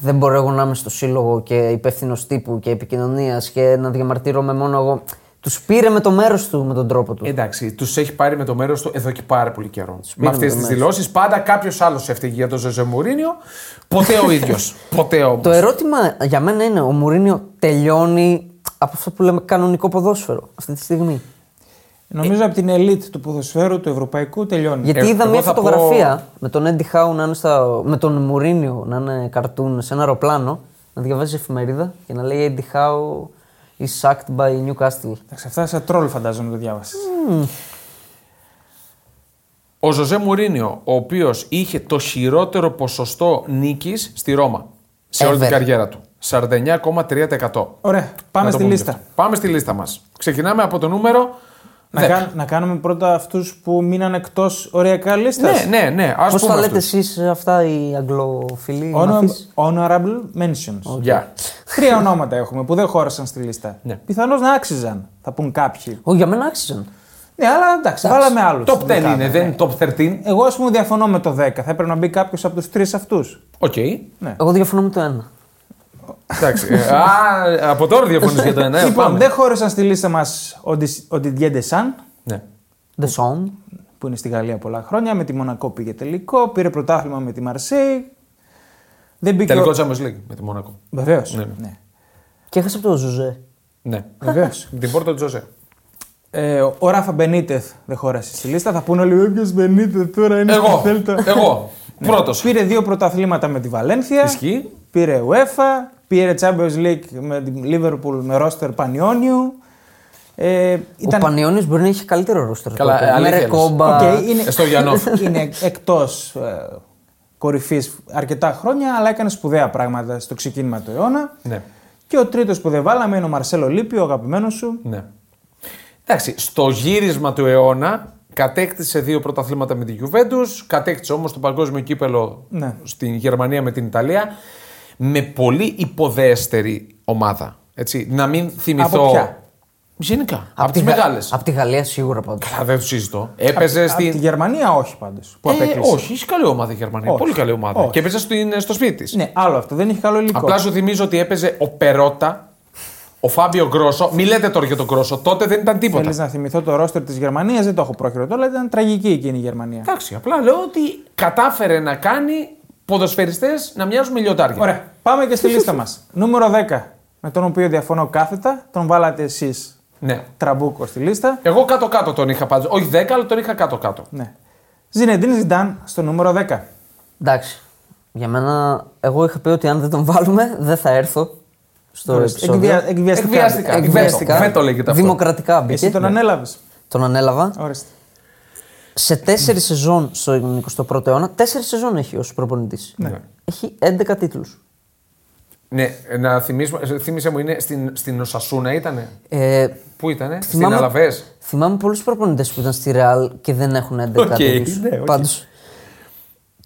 Δεν μπορώ εγώ να είμαι στο σύλλογο και υπεύθυνος τύπου και επικοινωνίας και να διαμαρτύρομαι μόνο εγώ. Τους πήρε με το μέρος του, με τον τρόπο του. Εντάξει, τους έχει πάρει με το μέρος του εδώ και πάρα πολύ καιρό. Με πήρε αυτές με το τις μέρος. δηλώσεις, πάντα κάποιος άλλος έφταιγε για τον Ζωζέ Μουρίνιο. Ποτέ ο ίδιος. (laughs) Ποτέ όμως. Το ερώτημα για μένα είναι: Ο Μουρίνιο τελειώνει από αυτό που λέμε κανονικό ποδόσφαιρο αυτή τη στιγμή; Νομίζω από την ελίτ του ποδοσφαίρου του ευρωπαϊκού τελειώνει. Γιατί Ε, είδα εγώ μια θα φωτογραφία με τον Έντι Χάου να είναι στα, με τον Μουρίνιο να είναι καρτούν σε ένα αεροπλάνο, να διαβάζει εφημερίδα και να λέει Έντι Χάου is sacked by Newcastle. Εντάξει, αυτά σαν τρόλ φαντάζομαι το διάβασες. Ο Ζωζέ Μουρίνιο, ο οποίος είχε το χειρότερο ποσοστό νίκης στη Ρώμα σε όλη την Ever. καριέρα του. 49,3%. Ωραία, πάμε Να το στη πούμε λίστα. και αυτό. Πάμε στη λίστα μας. Ξεκινάμε από το νούμερο. Να, 10. κάν- να κάνουμε πρώτα αυτούς που μείναν εκτός οριακά λίστας. Ναι, ναι, ναι. Ας Πώς πούμε τα λέτε αυτούς. εσείς αυτά οι Αγγλοφιλοί, μαθείς; honorable mentions. Γεια. Τρία ονόματα έχουμε που δεν χώρασαν στη λίστα. Ναι. Πιθανώς να άξιζαν, θα πούν κάποιοι. Όχι, για μένα άξιζαν. Ναι, αλλά εντάξει, βάλαμε άλλους. Top 10 είναι, δεν είναι top 13. Εγώ ας πούμε διαφωνώ με το 10. Θα έπρεπε να μπει κάποιος από τους τρεις αυτούς. Οκ. Ναι. Εγώ διαφωνώ με το ένα. Εντάξει. Ε, Α, από τώρα διαφωνείς για το ένα. ε, λοιπόν, πάμε. δεν χώρισαν στη λίστα μας ο, Ντις- ο Didier Deschamps, Ναι. Ντεσάν. που είναι στη Γαλλία πολλά χρόνια. Με τη Μονακό πήγε τελικό. Πήρε πρωτάθλημα με τη Μαρσέιγ. Δεν μπήκε. Τελικό ο... Champions League με τη Μονακό. Βεβαίως. Ναι. Ναι. Και έχασε από το Ζοζέ. Ναι. Βεβαίως. (laughs) Την Πόρτο του Ζοζέ. Ε, ο Ράφα Μπενίτεθ δεν χώρασε στη λίστα. Θα πούνε όλοι: Όποιο Μπενίτεθ τώρα είναι Εγώ. στη Θέλτα. Εγώ. Πρώτος. Πήρε δύο πρωταθλήματα με τη Βαλένθια. Ισχύει. Πήρε UEFA. Πήρε Champions League με την Liverpool με ρόστερ Πανιόνιου. Ε, Ο ήταν... Πανιόνιος μπορεί να έχει καλύτερο ρόστερ. Καλά, τότε. ε, αλήθεια Με λες. Ρεκόμπα. Οκ, είναι, Ε, στο Γιαννόφ. (laughs) είναι εκτός ε, κορυφής αρκετά χρόνια, αλλά έκανε σπουδαία πράγματα στο ξεκίνημα του αιώνα. Ναι. Και ο τρίτος που δεν βάλαμε είναι ο Μαρσέλο Λίπη, ο αγαπημένος σου. Ναι. Εντάξει, στο γύρισμα του αιώνα Κατέκτησε δύο πρωταθλήματα με τη Juventus, κατέκτησε όμως το παγκόσμιο κύπελο Ναι. στην Γερμανία με την Ιταλία. Με πολύ υποδέστερη ομάδα. Έτσι, να μην θυμηθώ. Από ποια; Γενικά. Από, τις τη Γα- μεγάλες. Από τη Γαλλία σίγουρα πάντως. Καλά, δεν το συζητώ. Έπαιζε Από τη στην. Γερμανία όχι πάντως. Που Ε, απέκλεισε. όχι, έχει καλή ομάδα η Γερμανία. Όχι. Πολύ καλή ομάδα. Όχι. Και έπαιζε στην- στο σπίτι της. Ναι, άλλο αυτό. Δεν έχει καλό υλικό. Απλά σου θυμίζω ότι έπαιζε ο Περότα, ο Φάμπιο Γκρόσο. Μη λέτε τώρα για τον Γκρόσο, τότε δεν ήταν τίποτα. Θέλεις να θυμηθώ το ρόστερ της Γερμανίας, δεν το έχω πρόχειρο τώρα, αλλά ήταν τραγική εκείνη η Γερμανία. Εντάξει, απλά λέω ότι κατάφερε να κάνει ποδοσφαιριστές να μοιάζουν με λιοντάρια. Ωραία, πάμε και στη λίστα μας. (laughs) Νούμερο 10, με τον οποίο διαφωνώ κάθετα, τον βάλατε εσείς Ναι. τραμπούκο στη λίστα. Εγώ κάτω-κάτω τον είχα πάντως. Όχι 10, αλλά τον είχα κάτω-κάτω. Ναι. Ζινεντίν Ζιντάν στο νούμερο 10. Εντάξει. Για μένα, εγώ είχα πει ότι αν δεν τον βάλουμε, δεν θα έρθω στο Ορίστε, επεισόδιο. εκβια- εκβιαστικά. Εκβιαστικά. Εκβιαστικά. Βέτο λέγεται αυτό. Δημοκρατικά μπήκε. Εσύ τον ανέλαβες. Τον ανέλαβα. Ορίστε. Σε τέσσερις σεζόν στο 21ο αιώνα, τέσσερις σεζόν έχει ως προπονητής. Ναι. Έχει 11 τίτλους. Ναι, να θυμίσουμε, θύμισε μου, είναι στην, στην Οσασούνα ήτανε; Ε, Πού ήτανε, στην θυμάμαι, Αλαβές; θυμάμαι πολλούς προπονητές που ήταν στη Ρεάλ και δεν έχουν 11 Οκ, τίτλους. ναι, οκ. Πάντως,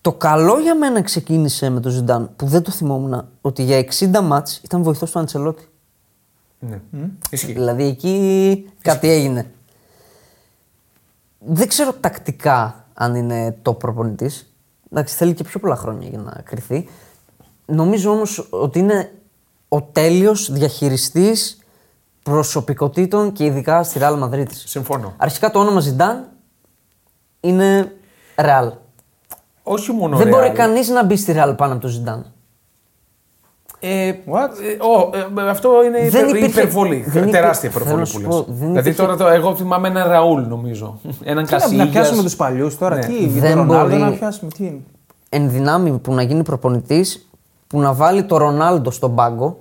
το καλό για μένα ξεκίνησε με τον Ζιντάν που δεν το θυμόμουν ότι για 60 ματς ήταν βοηθός του Αντσελότι. Ναι. Ισχύει. Δηλαδή εκεί κάτι έγινε. Δεν ξέρω τακτικά αν είναι το προπονητής. Εντάξει, θέλει και πιο πολλά χρόνια για να κρυθεί. Νομίζω όμως ότι είναι ο τέλειος διαχειριστής προσωπικότητων και ειδικά στη Real Madrid. Συμφωνώ. Αρχικά το όνομα Ζιντάν είναι Real. Όχι μόνο Δεν Real. μπορεί κανείς να μπει στη Real πάνω από το Ζιντάν. Ε, What? ε, ο, ε, αυτό είναι Δεν υπερ, υπήρχε- υπερβολή. δεν τεράστια υπήρχε- υπερβολή θέλω που να σου λες. πω, δεν Δηλαδή υπήρχε- τώρα το, εγώ θυμάμαι έναν Ραούλ νομίζω. Έναν Τι να, να Κασίγιας. πιάσουμε τους παλιούς τώρα, Ναι. τι, Δεν τον Ρονάλντο μπορεί. να πιάσουμε, τι είναι; εν δυνάμει που να γίνει προπονητής που να βάλει το Ρονάλντο στον πάγκο,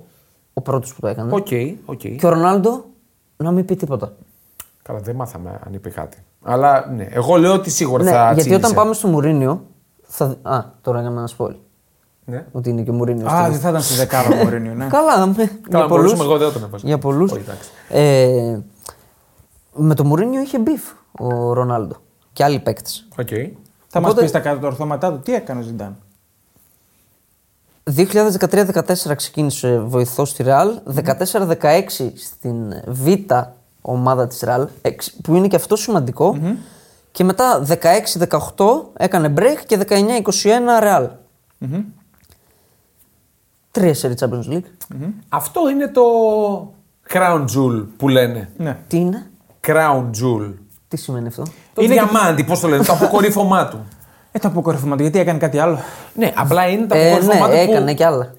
ο πρώτος που το έκανε. Οκ, οκ. Και ο Ρονάλντο να μην πει τίποτα. Καλά, δεν μάθαμε αν είπε κάτι. Αλλά ναι, εγώ λέω ότι σίγουρα Ναι, θα γιατί τσίλησε. όταν πάμε στο Μουρίνιο. Θα... Α, τώρα έκανα ένα spoil. Ναι. Ότι είναι και ο Μουρίνιο. Α, δεν θα ήταν στη δεκάδα ο Μουρίνιο, (laughs) ναι. Καλά, με, για πολλούς, μπορούσαμε, εγώ δεν τον έβαζα. Για πολλούς. Όχι, εντάξει. Ε, με το Μουρίνιο είχε beef ο Ρονάλντο και άλλοι παίκτες. Οκ. Θα μας Οπότε- πεις τα κατορθώματά του, τι έκανε ο Ζιντάν; 2013-14 ξεκίνησε βοηθός στη Ρεάλ. 14-16 στην Β ομάδα της Ρεάλ, εξ- που είναι και αυτό σημαντικό. Και μετά 16-18 έκανε break και 19-21 Ρεάλ. Τρία σερί Champions League. Αυτό είναι το crown jewel που λένε. Ναι. Τι είναι, Crown jewel. τι σημαίνει αυτό; Το Είναι και- διαμάντι, πώς το λένε, το αποκορύφωμά του. Ε, το αποκορύφωμα του, γιατί έκανε κάτι άλλο. Ναι, απλά είναι το Ε, αποκορύφωμά ναι, του. που- έκανε κι άλλα. Α,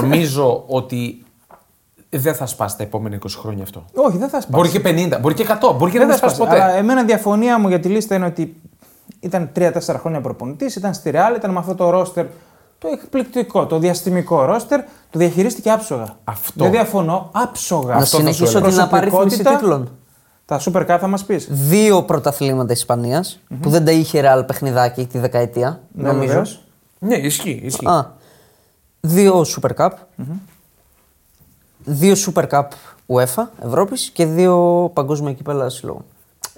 Νομίζω ότι δεν θα σπάσει τα επόμενα 20 χρόνια αυτό. Όχι, δεν θα σπάσει. Μπορεί και 50, μπορεί και 100, μπορεί και να δεν μην θα σπάσει σπάσει. ποτέ. Αλλά εμένα η διαφωνία μου για τη λίστα είναι ότι ήταν 3-4 χρόνια προπονητής, ήταν στη Real, ήταν με αυτό το ρόστερ το εκπληκτικό, το διαστημικό ρόστερ, το διαχειρίστηκε άψογα. Αυτό. Δεν διαφωνώ, άψογα. Να Αυτό θα σου συνεχίσω έλεγα. την απαρίθμηση Προσωπικότητα. τίτλων. Τα Super Cup θα μας πεις. Δύο πρωταθλήματα Ισπανίας, που δεν τα είχε η Ρεάλ παιχνιδάκι τη δεκαετία, Ναι, νομίζω. βεβαίως. Ναι, ισχύει. ισχύει. Α, δύο Super Cup. Δύο Super Cup UEFA Ευρώπης και δύο παγκόσμια κύπελα συλλόγων.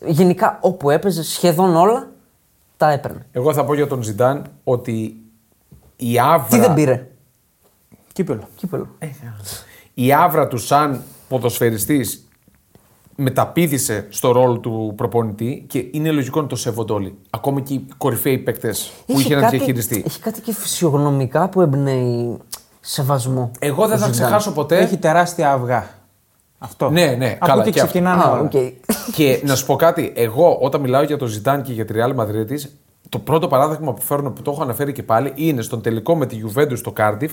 Γενικά όπου έπαιζε σχεδόν όλα τα έπαιρνε. Εγώ θα πω για τον Ζιντάν ότι η άβρα. Τι δεν πήρε; Κύπελο. Κύπελο. Η άβρα του σαν ποδοσφαιριστής μεταπίδησε στο ρόλο του προπονητή και είναι λογικό να το σέβονται όλοι. Ακόμα και οι κορυφαίοι παίκτες που είχε να διαχειριστεί. έχει κάτι και φυσιογνωμικά που εμπνέει σεβασμό. Εγώ δεν ο θα Ζιντάν. ξεχάσω ποτέ. Έχει τεράστια αυγά. Αυτό. Ναι, ναι, Από καλά, εκεί και αυτό. ξεκινάνε Α, όλα. οκ. και να σου πω κάτι, εγώ όταν μιλάω για τον Ζιντάν και για τη Real Madrid, το πρώτο παράδειγμα που φέρνω που το έχω αναφέρει και πάλι είναι στον τελικό με τη Juventus στο Cardiff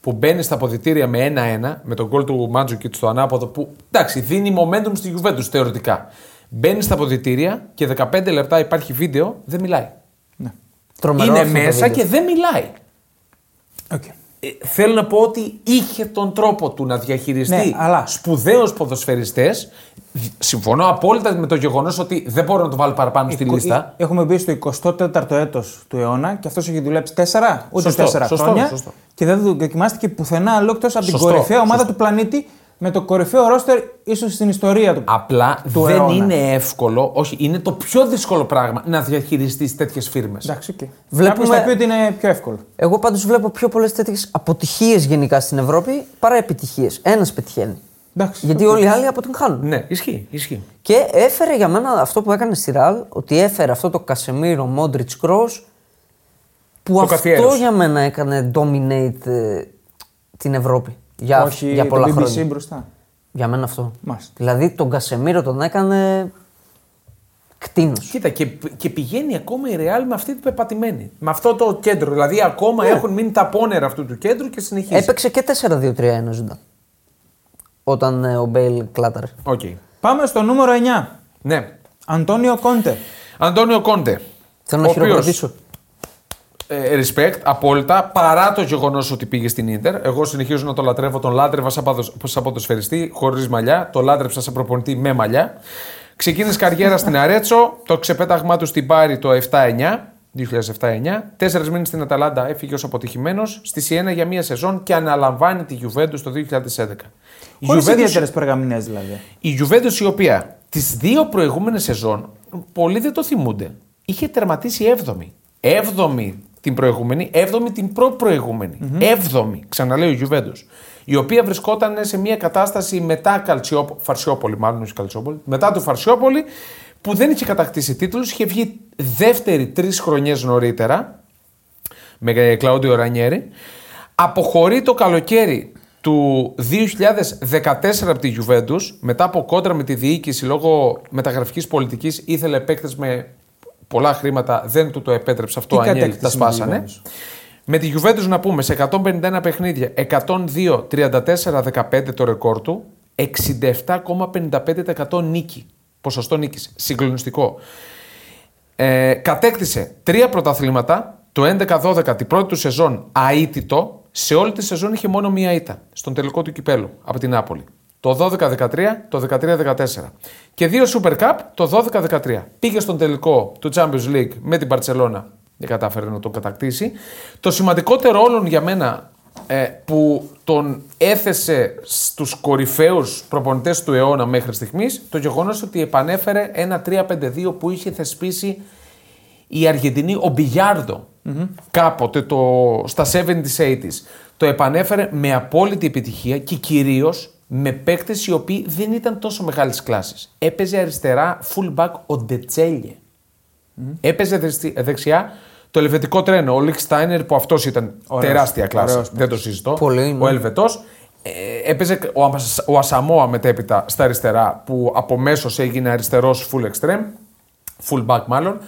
που μπαίνει στα αποδυτήρια με 1-1 με τον γκολ του Μάντζουκιτς στο ανάποδο που εντάξει δίνει momentum στη Juventus θεωρητικά. Μπαίνει στα αποδυτήρια και 15 λεπτά υπάρχει βίντεο, δεν μιλάει. Τρομερό είναι αυτό το μέσα βίντεο. και δεν μιλάει. Οκ. Ε, θέλω να πω ότι είχε τον τρόπο του να διαχειριστεί Ναι, αλλά- σπουδαίους ποδοσφαιριστές. Συμφωνώ απόλυτα με το γεγονός ότι δεν μπορώ να το βάλω παραπάνω στη Εκο- λίστα. Έχουμε μπει στο 24ο έτος του αιώνα και αυτός έχει δουλέψει 4 ούτε Σωστό, 4 σωστό, χρόνια. σωστό. Και δεν δοκιμάστηκε πουθενά άλλο εκτός από την Σωστό, κορυφαία ομάδα σωστό. του πλανήτη με το κορυφαίο ρόστερ ίσως στην ιστορία του. Απλά του δεν αιώνα. είναι εύκολο, όχι, είναι το πιο δύσκολο πράγμα να διαχειριστείς τέτοιες φίρμες. Εντάξει, okay. Βλέπουμε- Κάποιος θα πει ότι είναι πιο εύκολο. Εγώ πάντως βλέπω πιο πολλές τέτοιες αποτυχίες γενικά στην Ευρώπη παρά επιτυχίες. Ένας πετυχαίνει. Εντάξει, Γιατί οκ. όλοι οι άλλοι αποτυγχάνουν. Ναι, ισχύει. ισχύει. Και έφερε για μένα αυτό που έκανε στη Ρεάλ, ότι έφερε αυτό το Κασεμίρο Μόντριτς Κρος που Το αυτό καθιέρωσε. για μένα έκανε dominate ε, την Ευρώπη. Για, Όχι για πολλά το BBC χρόνια. μπροστά. Για μένα αυτό. Μάλιστα. Δηλαδή τον Κασεμίρο τον έκανε κτήνος. Κοίτα, και, και πηγαίνει ακόμα η Ρεάλ με αυτή την πεπατημένη. Με αυτό το κέντρο. Δηλαδή, ακόμα Ναι. έχουν μείνει τα απόνερα αυτού του κέντρου και συνεχίζει. Έπαιξε και 4-2-3-1 ο Ζιντάν. Όταν ε, ο Μπέιλ κλάταρε. Οκ. Πάμε στο νούμερο 9. Ναι. Αντώνιο Κόντε. Αντώνιο Κόντε. Θέλω να ο οποίος, χειροκροτήσω. ε, respect, απόλυτα, παρά το γεγονός ότι πήγε στην Ίντερ. Εγώ συνεχίζω να το λατρεύω. Τον λάτρευα σαν παδο- σαν ποδοσφαιριστή, χωρίς μαλλιά. Το λάτρεψα σαν προπονητή με μαλλιά. Ξεκίνησε καριέρα στην Αρέτσο. Το ξεπέταγμά του στην Πάρη το 7-9. 2007-9. Τέσσερις μήνες στην Αταλάντα έφυγε ως αποτυχημένος. Στη Σιένα για μία σεζόν και αναλαμβάνει τη Juventus το 2011. Η Χωρίς Juventus- ιδιαίτερες περγαμηνές δηλαδή. η Juventus η οποία τις δύο προηγούμενες σεζόν, πολλοί δεν το θυμούνται, είχε τερματίσει 7η. 7η την προηγούμενη, 7η την προ-προηγούμενη. 7η, ξαναλέω η Juventus. Η οποία βρισκόταν σε μια κατάσταση μετά Καλτσιόπ... Φαρσιόπολη, μάλλον όχι Καλτσιόπολη, μετά του Φαρσιόπολη, που δεν είχε κατακτήσει τίτλους, είχε βγει δεύτερη τρεις χρονιές νωρίτερα με ε, Κλαούντιο Ρανιέρη. Αποχωρεί το καλοκαίρι του 2014 από τη Juventus μετά από κόντρα με τη διοίκηση λόγω μεταγραφικής πολιτικής ήθελε επέκταση με πολλά χρήματα, δεν του το επέτρεψε αυτό, Τι Ανιέλ, τα κατέκτησε με τη σπάσανε. Juventus? Με τη Juventus να πούμε σε 151 παιχνίδια, 102-34-15 το ρεκόρ του, 67,55% νίκη. Ποσοστό νίκης. Συγκλονιστικό. Ε, κατέκτησε τρία πρωταθλήματα, το 11-12 την πρώτη του σεζόν αίτητο, σε όλη τη σεζόν είχε μόνο μία ήττα, στον τελικό του κυπέλου από την Νάπολη. Το 12-13, το 13-14. Και δύο Super Cup το 12-13. Πήγε στον τελικό του Champions League με την Barcelona, δεν κατάφερε να τον κατακτήσει. Το σημαντικότερο όλων για μένα ε, που τον έθεσε στους κορυφαίους προπονητές του αιώνα μέχρι στιγμής, το γεγονός ότι επανέφερε ένα 3-5-2 που είχε θεσπίσει η Αργεντινή, ο μπιγιαρδο κάποτε το, στα 70s, 80s. Το επανέφερε με απόλυτη επιτυχία και κυρίως με παίκτες οι οποίοι δεν ήταν τόσο μεγάλης κλάσης. Έπαιζε αριστερά fullback ο Ντετσέλιε. Έπαιζε δεστι- δεξιά το ελβετικό τρένο, ο Λίχ Στάινερ που αυτός ήταν Ωραίος. τεράστια κλάση. Ωραίος δεν το συζητώ. Πολύ, ναι. Ο Ελβετός. Ε, έπαιζε ο, Αμα- ο Ασαμόα μετέπειτα στα αριστερά που από μέσος έγινε αριστερός full extreme, full back μάλλον.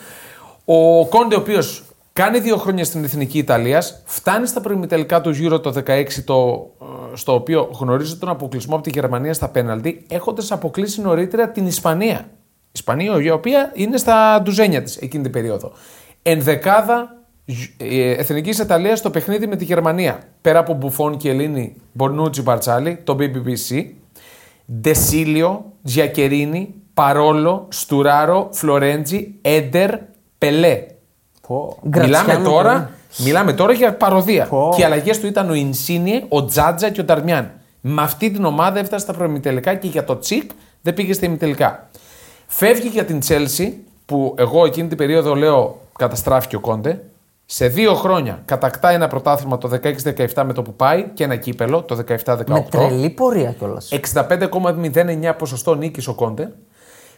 Ο Κόντε ο οποίος κάνει δύο χρόνια στην Εθνική Ιταλίας, φτάνει στα προημιτελικά του Euro το 16 το, ε, στο οποίο γνωρίζει τον αποκλεισμό από τη Γερμανία στα πέναλτι, έχοντας αποκλείσει νωρίτερα την Ισπανία. Ισπανία η οποία είναι στα ντουζένια της εκείνη την περίοδο. Ενδεκάδα ε, Εθνικής Ιταλίας στο παιχνίδι με τη Γερμανία. Πέρα από Μπουφόν και Ελλήνη, Μπορνούτσι Μπαρτσάλι, το BBBC. Ντεσίλιο, Τζιακερίνη, Παρόλο, Στουράρο, Φλορέντζι, Έντερ, Πελέ. Πω. Γκρατσιάνο Μιλάμε τώρα, πολύ. μιλάμε τώρα για παροδία. Πω. Και οι αλλαγές του ήταν ο Ινσίνιε, ο Τζάτζα και ο Νταρμιάν. Με αυτή την ομάδα έφτασε στα προημιτελικά και για το Τσικ δεν πήγε στα ημιτελικά. Φεύγει για την Τσέλσι, που εγώ εκείνη την περίοδο λέω καταστράφηκε ο Κόντε. Σε δύο χρόνια κατακτά ένα πρωτάθλημα το 16-17 με το που πάει και ένα κύπελο το 17-18. Με τρελή πορεία κιόλας. 65,09 ποσοστό νίκης ο Κόντε.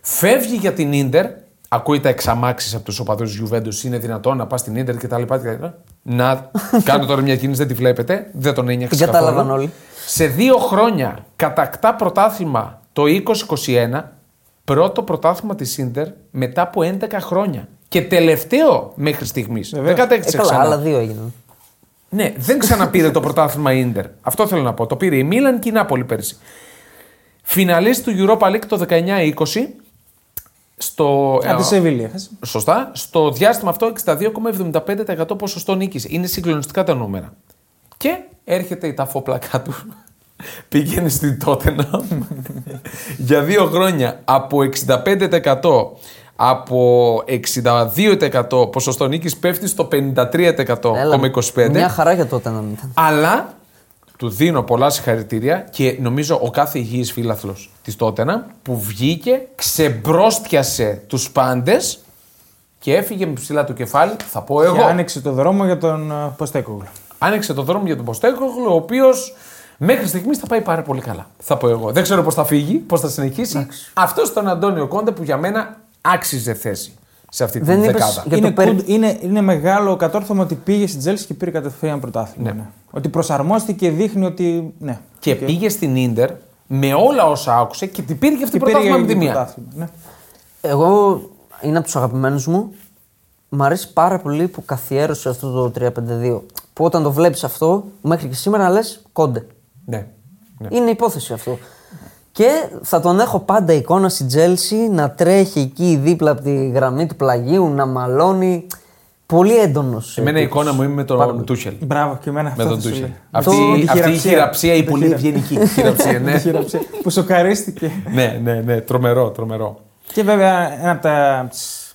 Φεύγει για την ντερ. Ακούει τα εξαμάξεις από τους οπαδούς τη Juventus. Είναι δυνατόν να πας στην ντερ κτλ. Να (laughs) κάνω τώρα μια κίνηση, δεν τη βλέπετε. Δεν τον ένιωξε. Την κατάλαβαν όλοι. Σε δύο χρόνια κατακτά πρωτάθλημα το 2021. Πρώτο πρωτάθλημα της Ίντερ μετά από 11 χρόνια. Και τελευταίο μέχρι στιγμής. Δεν Βεβαίως. κατέκτησε Ε, καλά, ξανά. άλλα δύο έγιναν. Ναι, δεν ξαναπήρε το πρωτάθλημα η Ίντερ. Αυτό θέλω να πω. Το πήρε η Μίλαν και η Νάπολη πέρσι. Φιναλίστη του Europa League το 19-20. Στο, Από τη ε, Σεβίλη έχασε. Σωστά. Στο διάστημα αυτό 62,75% ποσοστό νίκης. Είναι συγκλονιστικά τα νούμερα. Και έρχεται η ταφόπλακά του. (laughs) Πηγαίνει στην Τότενα (laughs) για δύο χρόνια από 65% από 62% ποσοστό νίκης πέφτει στο 53,25%. Έλα, Μια χαρά για τότε να μην ήταν. Αλλά του δίνω πολλά συγχαρητήρια και νομίζω ο κάθε υγιής φίλαθλος της Τότενα που βγήκε, ξεμπρόστιασε τους πάντες και έφυγε με ψηλά το κεφάλι, θα πω εγώ. Και άνοιξε το δρόμο για τον ε, Ποστέκογλου. Άνοιξε το δρόμο για τον Ποστέκογλου, ο οποίος μέχρι στιγμής θα πάει πάρα πολύ καλά. Θα πω εγώ. Δεν ξέρω πώς θα φύγει, πώς θα συνεχίσει. Αυτός τον Αντώνιο Κόντε που για μένα άξιζε θέση σε αυτή Δεν τη είπες δεκάδα. για είναι, το περι- κούντ- είναι, είναι μεγάλο κατόρθωμα ότι πήγε στην Τσέλσι και πήρε κατευθείαν πρωτάθλημα. Ναι. Ότι προσαρμόστηκε δείχνει ότι. Ναι. Και πήγε στην Ίντερ με όλα όσα άκουσε και την πήρε και αυτή Και την πήρε πρωτάθλημα με τη και μία. πρωτάθλημα, Ναι. Εγώ είναι από τους αγαπημένους μου. Μ' αρέσει πάρα πολύ που καθιέρωσε αυτό το 3-5-2. Που όταν το βλέπεις αυτό, μέχρι και σήμερα λες κόντε. Ναι. ναι. Είναι υπόθεση αυτό. Και θα τον έχω πάντα εικόνα στην Τζέλσι να τρέχει εκεί δίπλα από τη γραμμή του πλαγίου, να μαλώνει. Πολύ έντονος. Εμένα η εικόνα μου είναι με τον Τούχελ. Μπράβο και εμένα Με αυτό τον θα σου Τούχελ. λέω. Αυτή, Το- αυτή η χειραψία, η Το πολύ χειρα- ευγενική χειραψία. Το ναι. (laughs) χειραψία, που σοκαρίστηκε. (laughs) ναι, ναι, ναι, τρομερό, τρομερό. και βέβαια ένα από τα,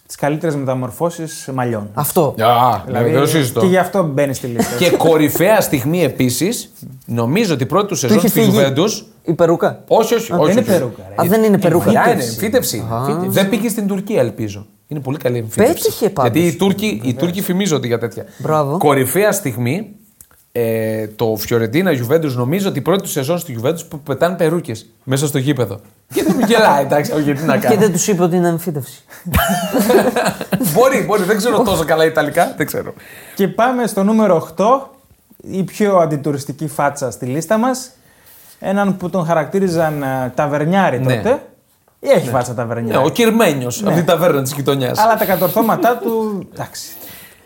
τις καλύτερες μεταμορφώσεις μαλλιών. Αυτό. Α, δηλαδή, δεν το συζητώ. και γι' αυτό μπαίνει στη λίστα. Και κορυφαία στιγμή επίσης, νομίζω ότι η πρώτη του Του σεζόν έχει στη φύγει Juventus. Η περούκα. Όχι, όχι. Α, όχι, δεν είναι όχι. περούκα, ρε. Α, δεν είναι περούκα. Γεια είναι, Φύτευση. φύτευση. Φύτευση. Δεν πήγε στην Τουρκία, ελπίζω. Είναι πολύ καλή εμφύτευση. Πέτυχε πάντως. Γιατί οι Τούρκοι, οι Τούρκοι φημίζονται για τέτοια. Μπράβο. Κορυφαία στιγμή, ε, το Φιωρεντίνα Juventus νομίζω ότι η πρώτη του σεζόν στη Juventus που πετάνε περούκες μέσα στο γήπεδο. Και δεν μου γελάει, εντάξει, όχι, γιατί να Και κάνει. δεν τους είπε ότι είναι εμφύτευση. (laughs) μπορεί, μπορεί, δεν ξέρω τόσο καλά Ιταλικά, δεν ξέρω. Και πάμε στο νούμερο 8, η πιο αντιτουριστική φάτσα στη λίστα μας. Έναν που τον χαρακτήριζαν ε, ταβερνιάρη Ναι. τότε. Ή έχει φάτσα Ναι, ταβερνιάρη; ο Κυρμένιος από την ταβέρνα της γειτονιάς. Αλλά τα κατορθώματά του. Εντάξει.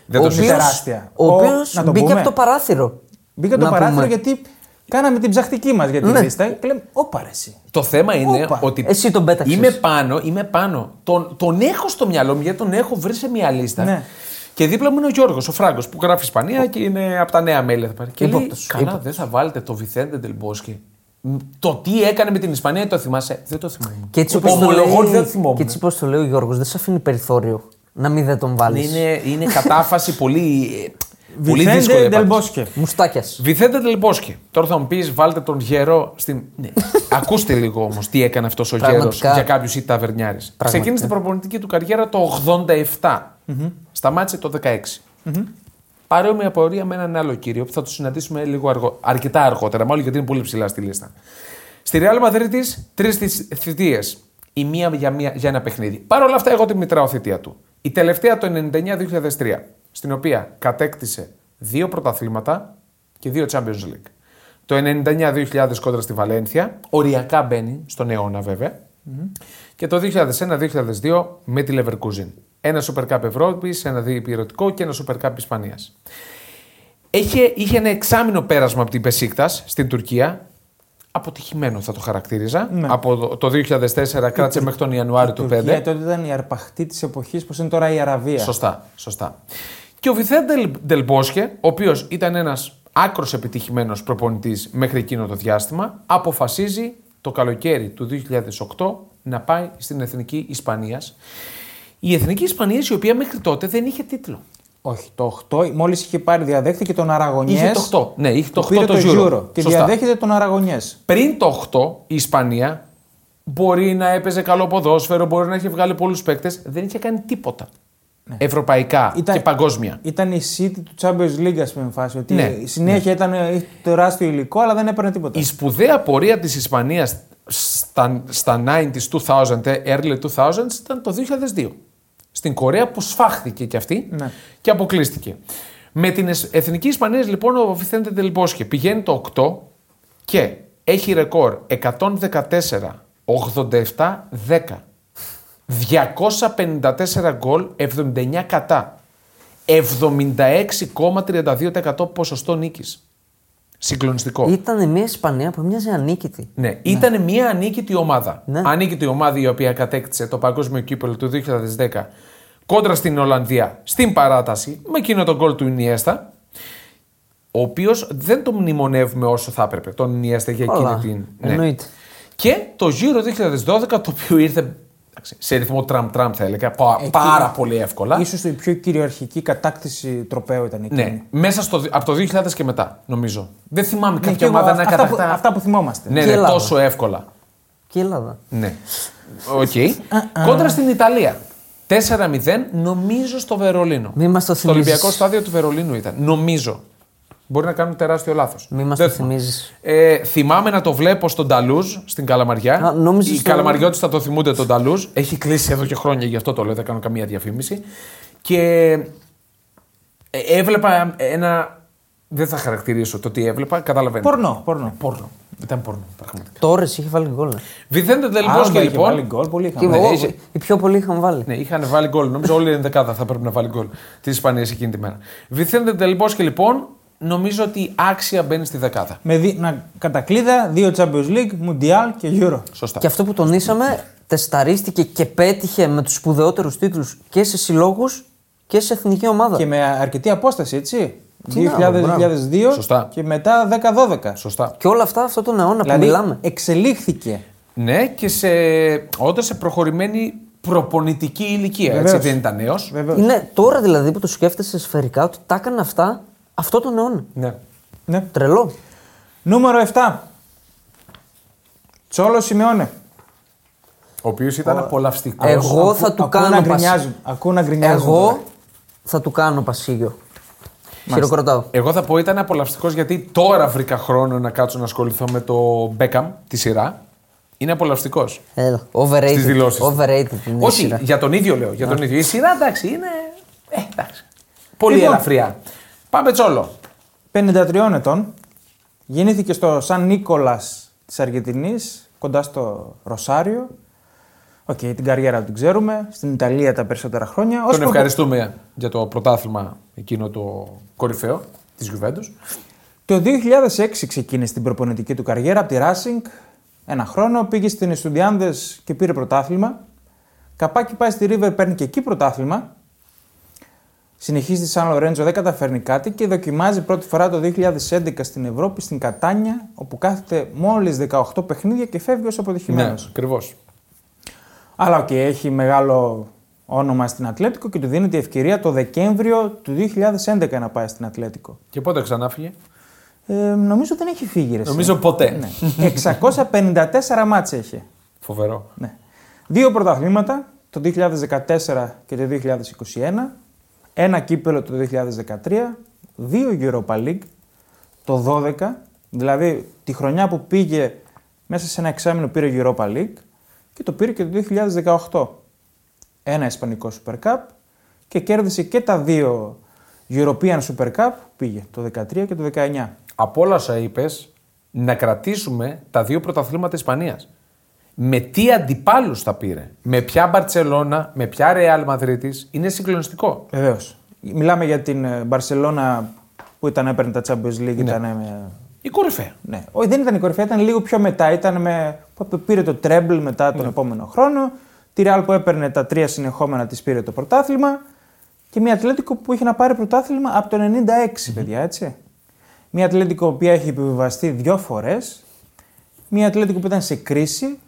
Δεν το Ο συζητάω. οποίος- τεράστια. Ο Ο- οποίος να το μπήκε πούμε. από το παράθυρο. Μπήκα το Να παράθυρο πούμε. γιατί κάναμε την ψαχτική μας για τη Ναι. λίστα και λέμε: Όπα ρε εσύ. Το θέμα είναι Όπα. ότι. Εσύ τον πέταξες. Είμαι πάνω, είμαι πάνω. Τον, τον έχω στο μυαλό μου γιατί τον έχω βρει σε μια λίστα. Ναι. Και δίπλα μου είναι ο Γιώργος, ο Φράγκος που γράφει Ισπανία και είναι από τα νέα μέλη. Θα πάρει. Και λέει, Ύποπτος, καλά, ύποπτος. δεν θα βάλετε το Βιθέντε Ντελμπόσκι. Το τι έκανε με την Ισπανία το θυμάσαι; Δεν το θυμάμαι. Και έτσι όπως το, Ομολογώ ότι δεν λέει, θυμόμουν. και έτσι όπως το λέει ο Γιώργος, δεν σε αφήνει περιθώριο να μην δεν τον βάλεις. Είναι, είναι κατάφαση (laughs) πολύ, ε, πολύ Βιθέντε δύσκολη. πάντως. Ντελμπόσκε. Μουστάκιας. Βιθέντε Τελμπόσκι. Τώρα θα μου πεις, βάλτε τον γέρο στην. Ναι. (laughs) Ακούστε λίγο όμως τι έκανε αυτός ο γέρο Πραγματικά. για κάποιους ή ταβερνιάρη. Ξεκίνησε την προπονητική του καριέρα το 87. Σταμάτησε το 16. Παρόμοια πορεία με έναν άλλο κύριο που θα το συναντήσουμε λίγο αργό, αρκετά αργότερα, μάλλον γιατί είναι πολύ ψηλά στη λίστα. Στη Real Madrid τρεις θητείες. Η μία για, μία για ένα παιχνίδι. Παρ' όλα αυτά, εγώ τη μητράω θητεία του. Η τελευταία το 99-2003, στην οποία κατέκτησε δύο πρωταθλήματα και δύο Champions League. Το 99-2000 κόντρα στη Βαλένθια, οριακά μπαίνει στον αιώνα βέβαια. Και το 2001-2002 με τη Leverkusen. Ένα Super Cup Ευρώπης, ένα διπυρωτικό και ένα Super Cup Ισπανίας. Είχε, είχε ένα εξάμεινο πέρασμα από την Πεσίκτας στην Τουρκία. Αποτυχημένο θα το χαρακτήριζα. Από το, το 2004 κράτησε μέχρι τον Ιανουάριο του 5. Τουρκία τότε ήταν η αρπαχτή της εποχής που είναι τώρα η Αραβία. Σωστά, σωστά. Και ο Βιθέντε Ντελμπόσχε, ο οποίος ήταν ένας άκρος επιτυχημένος προπονητής μέχρι εκείνο το διάστημα, αποφασίζει το καλοκαίρι του 2008 να πάει στην εθνική Ισπανίας. Η εθνική Ισπανία, η οποία μέχρι τότε δεν είχε τίτλο. Όχι, το 8, μόλις είχε πάρει διαδέχτη τον Αραγωνιές. Είχε το 8. Ναι, είχε το 8 πήρε το, το Euro. Euro. Και Σωστά. διαδέχεται τον Αραγωνιές. Πριν το 8 η Ισπανία μπορεί να έπαιζε καλό ποδόσφαιρο, μπορεί να είχε βγάλει πολλούς παίκτες, δεν είχε κάνει τίποτα. Ευρωπαϊκά και παγκόσμια. Ήταν η City του Champions League, ας πούμε, φάση. Ότι Ναι, συνέχεια ήταν είχε τεράστιο υλικό, αλλά δεν έπαιρνε τίποτα. Η σπουδαία πορεία της Ισπανίας στα, στα 90s, 2000, early 2000s ήταν το 2002. Στην Κορέα που σφάχθηκε κι αυτή Ναι. και αποκλείστηκε. Με την εσ- Εθνική Ισπανίας λοιπόν ο Βιθέντε Τελμπόσχε πηγαίνει το 8 και έχει ρεκόρ 114, 87, 10. 254 γκολ, 79 κατά. 76,32% ποσοστό νίκης. Συγκλονιστικό. Ήταν μια Ισπανία που μοιάζει ανίκητη. Ναι, ήταν μια ανίκητη ομάδα. Ναι. Ανίκητη ομάδα η οποία κατέκτησε το παγκόσμιο κύπελο του 2010 κόντρα στην Ολλανδία στην παράταση με εκείνο το γκολ του Ινιέστα. Ο οποίος δεν τον μνημονεύουμε όσο θα έπρεπε τον Ινιέστα για εκείνη Όλα. την. ναι. Εννοείται. Και το Euro 2012 το οποίο ήρθε εντάξει, σε ρυθμό τραμ-τραμ θα έλεγα. πα- πάρα πολύ εύκολα. Ίσως η πιο κυριαρχική κατάκτηση τροπαίου ήταν εκείνη. Ναι, μέσα στο, από το 2000 και μετά, νομίζω. Δεν θυμάμαι Ναι, και κάποια εγώ ομάδα να αυτά, που, κατακτά. αυτά που θυμόμαστε. Ναι, Και ναι, Ελλάδα. τόσο εύκολα. Και η Ελλάδα. Ναι. Οκ. Κόντρα στην Ιταλία. 4-0, νομίζω στο Βερολίνο. Μη μας το θυμίζεις. Ολυμπιακό στάδιο του Βερολίνου ήταν. Νομίζω. Μπορεί να κάνουν τεράστιο λάθος. Μη μας το θυμίζεις. Ε, θυμάμαι να το βλέπω στον Ταλούζ στην Καλαμαριά. Α, νόμιζες Οι στο- Καλαμαριώτες θα το θυμούνται τον Ταλούζ. Έχει κλείσει εδώ και χρόνια, γι' αυτό το λέω, δεν κάνω καμία διαφήμιση. Και ε, έβλεπα ένα. Δεν θα χαρακτηρίσω το τι έβλεπα, καταλαβαίνω. Πορνό, πορνό. Πόρνο. Ήταν πόρνο, πραγματικά. Τώρα είχε βάλει γκολ. ναι. Βιθέντε Άλμπα Τελμπόσκι είχε λοιπόν. βάλει γκολ, πολύ Και είχαμε. εγώ, είσαι- οι πιο πολλοί είχαν βάλει. Ναι, είχαν βάλει γκολ. Νομίζω όλη η ενδεκάδα θα πρέπει να βάλει γκολ της Ισπανίας εκείνη τη μέρα. Βιθέντε Τελμπόσκι λοιπόν, νομίζω ότι άξια μπαίνει στη δεκάδα. Με δι... να, κατά κλείδα, δύο Champions League, Mundial και Euro. Σωστά. Και αυτό που τονίσαμε, τεσταρίστηκε και πέτυχε με τους σπουδαιότερους τίτλους και σε συλλόγους και σε εθνική ομάδα. Και με αρκετή απόσταση, έτσι. Τι να, μπράβο. 2000-2002 Σωστά. και μετά 10-12. Σωστά. Και όλα αυτά αυτόν τον αιώνα που Δηλαδή μιλάμε. εξελίχθηκε. Ναι, και σε, όταν σε προχωρημένη προπονητική ηλικία. Έτσι, Βεβαίως. δεν ήταν νέος. Βέβαια. Είναι τώρα δηλαδή που το σκέφτεσαι σφαιρικά ότι τα έκανε αυτά αυτό τον αιώνα. Ναι. Ναι. Τρελό. Νούμερο 7. Τσόλο Σιμεώνε. Ο οποίος ήταν απολαυστικός. Εγώ θα του ακούω κάνω να πασί- γκρινιάζουν. Ακούω να γκρινιάζουν τώρα. Εγώ θα του κάνω πασίγιο. Χειροκροτάω. Εγώ θα πω ήταν απολαυστικός γιατί τώρα βρήκα χρόνο να κάτσω να ασχοληθώ με το Beckham, τη σειρά. Είναι απολαυστικός. Έλα. Overrated. Στις δηλώσεις. Overrated είναι η Όχι, σειρά. για τον ίδιο λέω. Για τον ίδιο. Η σειρά εντάξει είναι. Ε, εντάξει. Πολύ Λοιπόν. ελαφριά. Πάμε τσόλο. 53 ετών. Γεννήθηκε στο Σαν Νίκολας της Αργεντινής, κοντά στο Ροσάριο. Οκ, την καριέρα του την ξέρουμε. Στην Ιταλία τα περισσότερα χρόνια. Ως Τον προ- ευχαριστούμε για το πρωτάθλημα εκείνο το κορυφαίο της Juventus. Το 2006 ξεκίνησε την προπονητική του καριέρα από τη Racing. Ένα χρόνο πήγε στην Εστουδιάντες και πήρε πρωτάθλημα. Καπάκι πάει στη River, παίρνει και εκεί πρωτάθλημα. Συνεχίζει στη Σαν Λορέντζο, δεν καταφέρνει κάτι και δοκιμάζει πρώτη φορά το 2011 στην Ευρώπη, στην Κατάνια, όπου κάθεται μόλις 18 παιχνίδια και φεύγει ως Ναι, αποτυχημένος. ακριβώς. Αλλά οκ, έχει μεγάλο όνομα στην Ατλέτικο και του δίνεται η ευκαιρία το Δεκέμβριο του 2011 να πάει στην Ατλέτικο. Και πότε ξανά φύγε. Ε, νομίζω δεν έχει φύγει. ρε, εσύ. Νομίζω ποτέ. Ναι. 654 ματς έχει. Φοβερό. Ναι. Δύο πρωταθλήματα, το 2014 και το 2021. Ένα κύπελο το 2013. Δύο Europa League το 12. Δηλαδή τη χρονιά που πήγε μέσα σε ένα εξάμεινο πήρε Europa League και το πήρε και το 2018. Ένα Ισπανικό Super Cup και κέρδισε και τα δύο European Super Cup που πήγε το 13 και το 19. Από όλα όσα είπες, να κρατήσουμε τα δύο πρωταθλήματα Ισπανίας. Με τι αντιπάλους τα πήρε. Με ποια Μπαρσελόνα, με ποια Ρεάλ Μαδρίτη. Είναι συγκλονιστικό. Βεβαίως. Μιλάμε για την ε, Μπαρσελόνα που ήταν έπαιρνε τα Champions League. Ήταν με... Η κορυφαία. ναι. Όχι, δεν ήταν η κορυφαία, ήταν λίγο πιο μετά. Ήταν με... που πήρε το treble μετά τον επόμενο χρόνο. Τη Real που έπαιρνε τα τρία συνεχόμενα της πήρε το πρωτάθλημα. Και μια Ατλέτικο που είχε να πάρει πρωτάθλημα από το 96, παιδιά, έτσι. Μια Ατλέτικο που έχει επιβιβαστεί δύο φορές. Μια Ατλέτικο που ήταν σε κρίση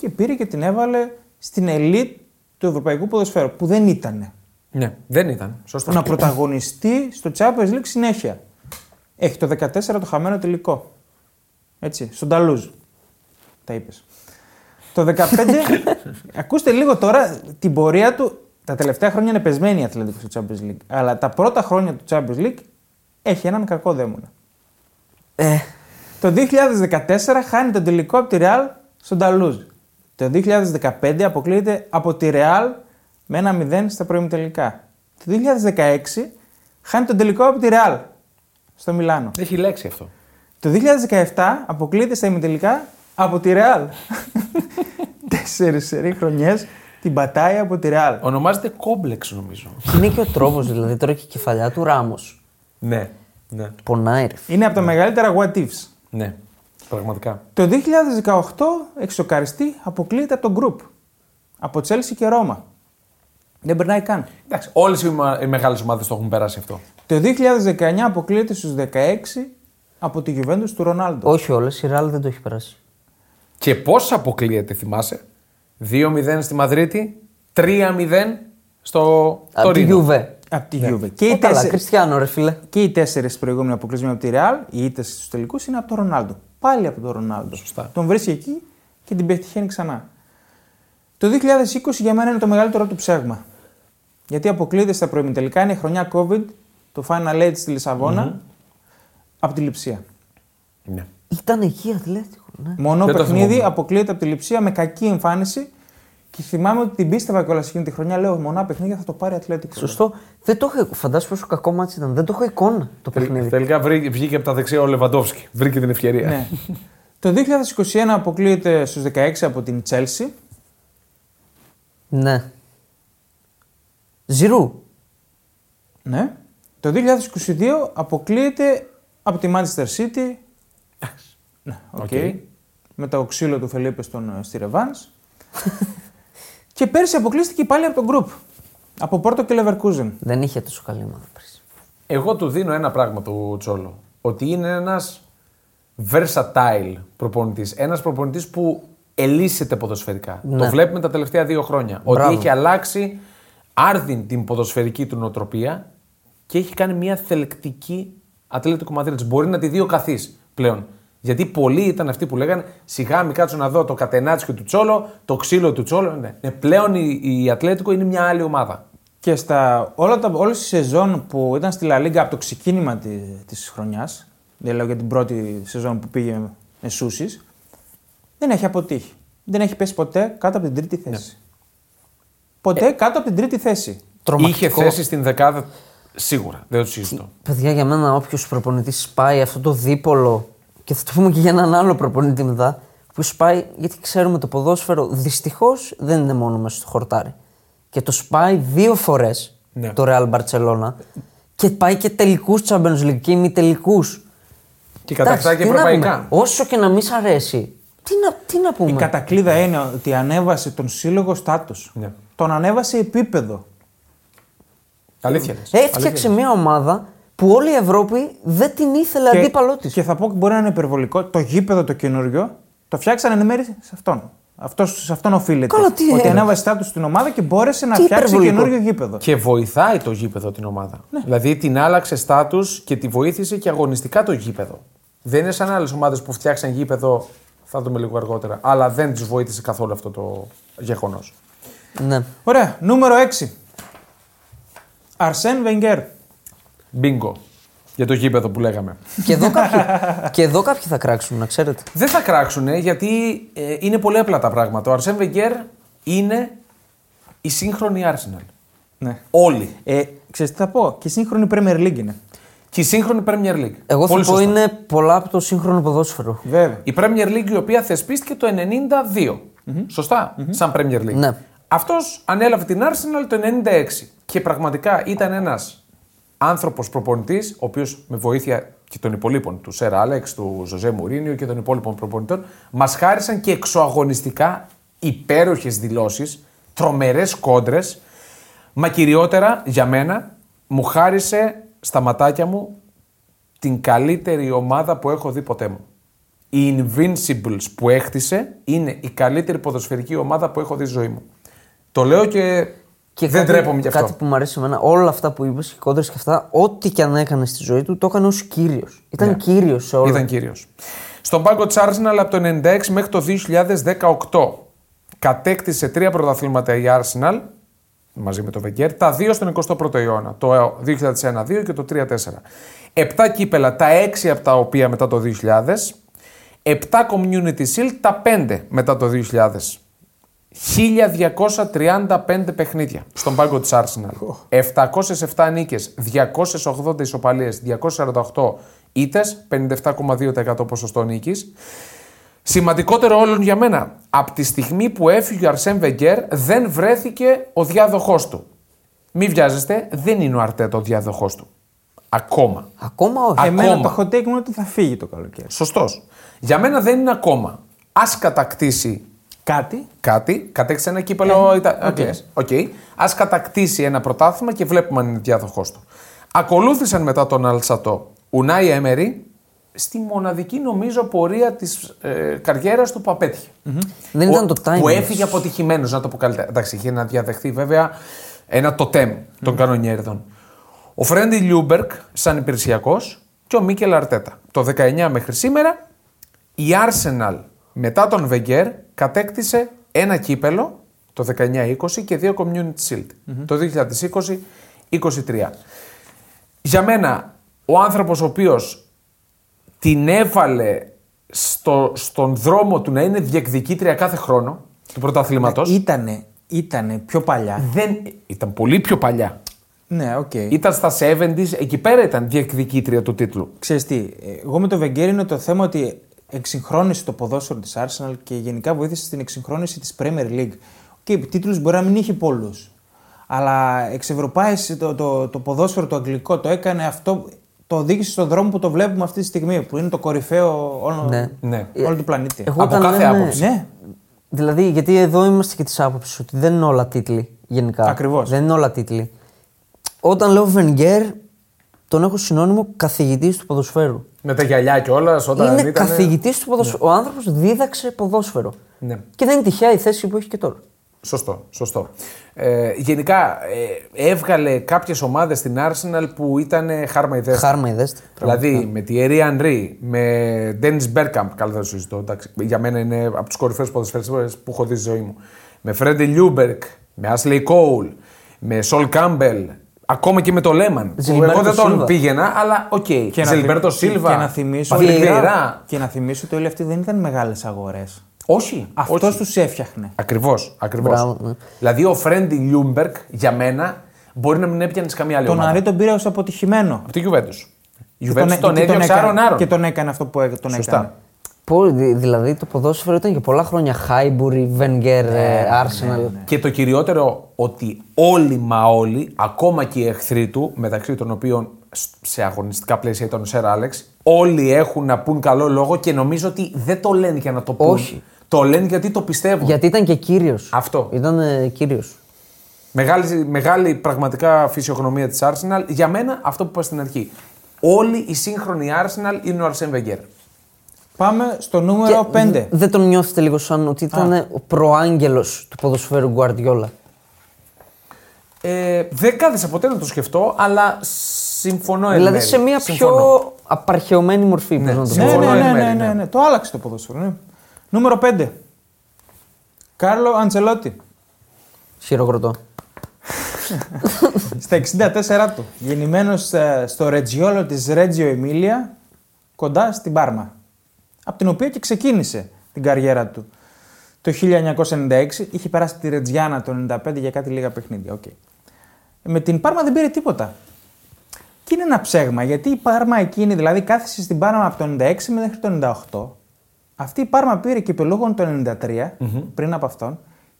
και πήρε και την έβαλε στην ελίτ του ευρωπαϊκού ποδοσφαίρου, που δεν ήτανε Ναι, δεν ήταν. Σωστό. να πρωταγωνιστεί στο Champions League συνέχεια. Έχει το 14 το χαμένο τελικό. Έτσι, στον Ταλούζ. Τα είπες. Το 15, (laughs) ακούστε λίγο τώρα την πορεία του. Τα τελευταία χρόνια είναι πεσμένη η Αθλητικό στο Champions League. Αλλά τα πρώτα χρόνια του Champions League έχει έναν κακό δαίμονα. Ε, Το 2014 χάνει τον τελικό από τη Real στον Ταλούζ. Το 2015 αποκλείεται από τη Real με ένα 0 στα πρώιμη τελικά. Το 2016 χάνει τον τελικό από τη Real στο Μιλάνο. Έχει λέξει αυτό. Το 2017 αποκλείεται στα ημιτελικά από τη Real. (laughs) Τέσσερις σερή χρονιές την πατάει από τη Real. Ονομάζεται κόμπλεξ νομίζω. είναι και ο τρόπος δηλαδή. Τώρα και η κεφαλιά του Ράμος. ναι, ναι. Πονάει, ρε. Είναι από τα μεγαλύτερα what ifs. Ναι, πραγματικά. Το 2018 εξοκαριστεί αποκλείεται από το group. Από Chelsea και Ρώμα. Δεν περνάει καν. Εντάξει, όλες οι, μα- οι μεγάλες ομάδες το έχουν περάσει αυτό. Το 2019 αποκλείεται στους 16 από τη Juventus του Ρονάλντο. Όχι όλες, η Ράλ δεν το έχει περάσει. Και πώς αποκλείεται, θυμάσαι; 2-0 στη Μαδρίτη, 3-0 στο Από τη Τωρίνο. Juve. Από τη Juve. Και, Και οι καλά, τέσσερι- Κριστιανό, ρε φίλε. και οι τέσσερις προηγούμενοι αποκλεισμένοι από τη Real, οι ήττες στους τελικούς είναι από τον Ρονάλντο. Πάλι από τον Ρονάλντο. Σωστά. Τον βρίσκει εκεί και την πετυχαίνει ξανά. Το 2020 για μένα είναι το μεγαλύτερο του ψέγμα. Γιατί αποκλείεται στα προημιτελικά, είναι χρονιά COVID, το Final Eight στη λισαβονα από τη Λιψία. Ναι. Ήταν εκεί Ατλέτικο. Ναι. Μονό Δεν το παιχνίδι θυμόμουν. αποκλείεται από τη Λιψία με κακή εμφάνιση. Και θυμάμαι ότι την πίστευα κιόλας εκείνη τη χρονιά. Λέω μονά παιχνίδια θα το πάρει ατλέτικο. Σωστό. Δεν το έχω. Φαντάζομαι πόσο κακό ματς ήταν. Δεν το έχω εικόνα το παιχνίδι. Τελικά βρήκε- βγήκε από τα δεξιά ο Λεβαντόφσκι. Βρήκε την ευκαιρία. Ναι. το 2021 αποκλείεται στους 16 από την Chelsea. Ναι. Ζιρού. Ναι. Το 2022 αποκλείεται από τη Manchester City. ναι, OK. OK. Με το ξύλο του Φελίπε στον ε, στη ρεβάνς. (laughs) και πέρσι αποκλείστηκε πάλι από τον Group. Από Πόρτο και Leverkusen. Δεν είχε τόσο καλή ομάδα πέρσι. Εγώ του δίνω ένα πράγμα του Τσόλο. Ότι είναι ένας versatile προπονητής. Ένας προπονητής που ελίσσεται ποδοσφαιρικά. Ναι. Το βλέπουμε τα τελευταία δύο χρόνια. Μπράβο. Ότι έχει αλλάξει άρδιν την ποδοσφαιρική του νοοτροπία και έχει κάνει μια θελεκτική Ατλέτικο Μαδρίτη. Μπορεί να τη δει ο καθής πλέον. Γιατί πολλοί ήταν αυτοί που λέγανε σιγά μην κάτσω να δω το κατενάτσιο του Τσόλο, το ξύλο του Τσόλο. Ναι. Ναι, πλέον η, η Ατλέτικο είναι μια άλλη ομάδα. Και στα όλα τα, όλες τις σεζόν που ήταν στη Λα Λίγκα από το ξεκίνημα τη, της χρονιάς, δεν λέω για την πρώτη σεζόν που πήγε με Σούσης, δεν έχει αποτύχει. Δεν έχει πέσει ποτέ κάτω από την τρίτη θέση. Ποτέ κάτω από την τρίτη θέση. Τρομακτικό. Είχε θέση στην δεκάδα σίγουρα. Δεν το συζητώ. Παιδιά, για μένα όποιος προπονητής σπάει αυτό το δίπολο και θα το πούμε και για έναν άλλο προπονητή μετά, που σπάει, γιατί ξέρουμε το ποδόσφαιρο δυστυχώς δεν είναι μόνο μέσα στο χορτάρι. Και το σπάει δύο φορές Ναι. το Real Barcelona και πάει και τελικούς Champions League και ημιτελικούς. Και κατακτά και ευρωπαϊκά. Όσο και να μην σ' αρέσει, τι να, τι να πούμε. Η κατακλείδα είναι ότι ανέβασε τον σύλλογο στάτους. Ναι. Τον ανέβασε επίπεδο. Αλήθεια λες. Έφτιαξε μια ομάδα που όλη η Ευρώπη δεν την ήθελε αντίπαλό της. και θα πω ότι μπορεί να είναι υπερβολικό. Το γήπεδο το καινούριο το φτιάξανε εν μέρει σε αυτόν. Αυτός, σε αυτόν οφείλεται. Καλά, τι ότι είναι. ανέβασε στάτου στην ομάδα και μπόρεσε να Τι φτιάξει υπερβολικό. καινούριο γήπεδο. Και βοηθάει το γήπεδο την ομάδα. Δηλαδή την άλλαξε στάτους και τη βοήθησε και αγωνιστικά το γήπεδο. Δεν είναι σαν άλλες ομάδες που φτιάξαν γήπεδο, θα το δούμε λίγο αργότερα, αλλά δεν τους βοήθησε καθόλου αυτό το γεγονός. Ναι. Ωραία. Νούμερο 6. Αρσέν Βενγκέρ. Μπίνγκο. Για το γήπεδο που λέγαμε. και, εδώ κάποιοι, και εδώ κάποιοι θα κράξουν, να ξέρετε. Δεν θα κράξουν γιατί ε, είναι πολύ απλά τα πράγματα. Ο Αρσέν Βεγγέρ είναι η σύγχρονη Arsenal. Ναι. Όλοι. Ε, ξέρεις τι θα πω; Και σύγχρονη Premier League είναι. Και η σύγχρονη Premier League. Εγώ Πολύ θα πω σωστό. είναι πολλά από το σύγχρονο ποδόσφαιρο. Βέβαια. Η Premier League η οποία θεσπίστηκε το 92. σωστα σαν Premier League. Ναι. Αυτός ανέλαβε την Arsenal το 96 και πραγματικά ήταν ένας άνθρωπος προπονητής, ο οποίος με βοήθεια και των υπολείπων, του Σερ Άλεξ, του Ζωζέ Μουρίνιο και των υπόλοιπων προπονητών, μας χάρισαν και εξωαγωνιστικά υπέροχες δηλώσεις, τρομερές κόντρες. Μα κυριότερα για μένα μου χάρισε στα ματάκια μου την καλύτερη ομάδα που έχω δει ποτέ μου. Οι Invincibles που έκτισε είναι η καλύτερη ποδοσφαιρική ομάδα που έχω δει στη ζωή μου. Το λέω και, Και δεν κάτι, τρέπομαι γι' αυτό. Κάτι που μου αρέσει εμένα, όλα αυτά που είπες, οι κόντρες και αυτά, ό,τι και αν έκανες στη ζωή του, το έκανε ως κύριος. Ήταν Ναι. κύριος σε όλα. Ήταν κύριος. Στον πάγκο της Arsenal από το 96 μέχρι το 2018 κατέκτησε τρία πρωταθλήματα η Arsenal μαζί με το Βεγγέρ, τα δύο στον 21ο αιώνα. Το 2001-2 και το 3-4. Έπτα κύπελα, τα έξι από τα οποία μετά το 2000. Επτά Community Shield, τα 5 μετά το 2000. 1235 παιχνίδια στον πάγκο της Arsenal. 707 νίκες, 280 ισοπαλίες, 248 ήττες, 57,2% ποσοστό νίκης. Σημαντικότερο όλων για μένα, από τη στιγμή που έφυγε ο Αρσέν Βεγγέρ δεν βρέθηκε ο διάδοχός του. Μην βιάζεστε, δεν είναι ο Αρτέτα ο διάδοχός του. Ακόμα. Ακόμα όχι. Α, Εμένα Ακόμα. το hot take μου είναι ότι θα φύγει το καλοκαίρι. Σωστός. Για μένα δεν είναι ακόμα. Ας κατακτήσει Κάτι. κάτι, κατέκτησε ένα κύπελο Ιτα... Αγγλίας. Οκ. Ας κατακτήσει ένα πρωτάθλημα και βλέπουμε αν είναι διάδοχός του. Ακολούθησαν μετά τον Αλσατό Ουνάι Έμερι, στη μοναδική νομίζω πορεία της ε, καριέρας του που απέτυχε Δεν ήταν το timing. Που έφυγε αποτυχημένος, να το πω καλύτερα. Εντάξει, είχε να διαδεχθεί βέβαια ένα τοτέμ των κανονιέρηδων. Ο Φρέντι Λιούνγκμπεργκ, σαν υπηρεσιακός, και ο Μίκελ Αρτέτα. Το 19 μέχρι σήμερα, η Arsenal μετά τον Βεγγέρ κατέκτησε ένα κύπελο το 19-20 και δύο Community Shield. Το 2020-23. Για μένα, ο άνθρωπος ο οποίος την έβαλε στο, στον δρόμο του να είναι διεκδικήτρια κάθε χρόνο του πρωταθλήματος, Ήτανε, ήτανε πιο παλιά. δεν, ήταν πολύ πιο παλιά. Ναι, οκ. Ήταν στα 70s, εκεί πέρα ήταν διεκδικήτρια του τίτλου. Ξέρεις τι, εγώ με το Βεγγέρ είναι το θέμα ότι εξυγχρόνισε το ποδόσφαιρο της Arsenal και γενικά βοήθησε στην εξυγχρόνιση της Premier League. Και okay, τίτλους μπορεί να μην είχε πολλούς. Αλλά εξευρωπάισε το, το, το ποδόσφαιρο το αγγλικό, το έκανε αυτό, το οδήγησε στον δρόμο που το βλέπουμε αυτή τη στιγμή, που είναι το κορυφαίο όλο, Ναι. Ναι. όλο του πλανήτη. Εγώ Από όταν κάθε λέμε- άποψη. Ναι, Δηλαδή, γιατί εδώ είμαστε και της άποψης ότι δεν είναι όλα τίτλοι γενικά. Ακριβώς. Δεν είναι όλα τίτλοι. Όταν λέω Βενγκέρ, τον έχω συνώνυμο καθηγητής του ποδοσφαίρου. Με τα γυαλιά κιόλας όταν είναι ήταν. καθηγητής του ποδοσφαίρου. Ο άνθρωπος δίδαξε ποδόσφαιρο. Ναι. Και δεν είναι τυχαία η θέση που έχει και τώρα. Σωστό, σωστό. Ε, γενικά ε, έβγαλε κάποιες ομάδες στην Arsenal που ήταν χάρμα ιδέες. Χάρμα ιδέστε. Δηλαδή με τη Thierry Henry, με Dennis Bergkamp, καλά δεν το συζητώ, εντάξει, για μένα είναι από τους κορυφαίους ποδοσφαιριστές που έχω δει στη ζωή μου. Με Freddie Ljungberg, με Ashley Cole, με Sol Campbell, ακόμα και με το Λέμαν. Που Ζιλμπέρτο εγώ δεν τον Σίλβα. πήγαινα, αλλά οκ. Και να Ζιλμπέρτο θυμ- Σίλβα, Και να θυμίσω, Πατρίκ Βιεϊρά. Βιεϊρά. και να θυμίσω ότι όλοι αυτοί δεν ήταν μεγάλες αγορές. Όχι. Αυτός όχι. τους έφτιαχνε. Ακριβώς. Ακριβώς. Μπράβο, ναι. Δηλαδή ο Φρέντι Λιούνγκμπεργκ για μένα μπορεί να μην έπιανες σε καμία άλλη Τον ομάδα. Ανρί τον πήρε ως αποτυχημένο. Από τη Juventus. Η Και Juventus τον και έδιωξε έκανε- άρον άρον. Και τον έκανε αυτό που έ- τον Σωστά. έκανε. Πω, δη- δηλαδή το ποδόσφαιρο ήταν για πολλά χρόνια Χάιμπουρι, Βενγκέρ, Ναι, Arsenal. Και το κυριότερο ότι όλοι μα όλοι, ακόμα και οι εχθροί του, μεταξύ των οποίων σε αγωνιστικά πλαίσια ήταν ο Σερ Άλεξ, όλοι έχουν να πούν καλό λόγο και νομίζω ότι δεν το λένε για να το πούν. Όχι. Το λένε γιατί το πιστεύουν. Γιατί ήταν και κύριος. Αυτό. Ήταν ε, κύριος. Μεγάλη, μεγάλη πραγματικά φυσιογνωμία της Arsenal. Για μένα, αυτό που είπα στην αρχή. Όλη η σύγχρονη Arsenal είναι ο Αρσέν Βεγγέρ. Πάμε στο νούμερο 5. Δεν τον νιώθετε λίγο σαν ότι ήταν ο προάγγελος του ποδοσφαίρου Γκουαρδιόλα; Ε, δεν κάθισα ποτέ να το σκεφτώ, αλλά συμφωνώ εν Δηλαδή μέρει. σε μια Συμφωνώ. πιο απαρχαιωμένη μορφή. Ναι, πώς να το Ναι, πω. συμφωνώ ναι, εν ναι, μέρει, ναι, ναι. ναι, ναι. Το άλλαξε το ποδόσφαιρο. Ναι. Νούμερο 5. Κάρλο Αντσελότη. Χειροκροτώ. Στα 64 του. Γεννημένος στο Ρετζιόλο της Ρέτζιο Εμίλια, κοντά στην Πάρμα. Από την οποία και ξεκίνησε την καριέρα του. Το 1996 είχε περάσει τη Ρετζιάνα το 95 για κάτι λίγα παιχνίδια. οκ. Με την Πάρμα δεν πήρε τίποτα. Και είναι ένα ψέγμα γιατί η Πάρμα εκείνη, δηλαδή κάθισε στην Πάρμα από το 96 μέχρι το 98. Αυτή η Πάρμα πήρε κυπελλούχων το 93, πριν από αυτόν,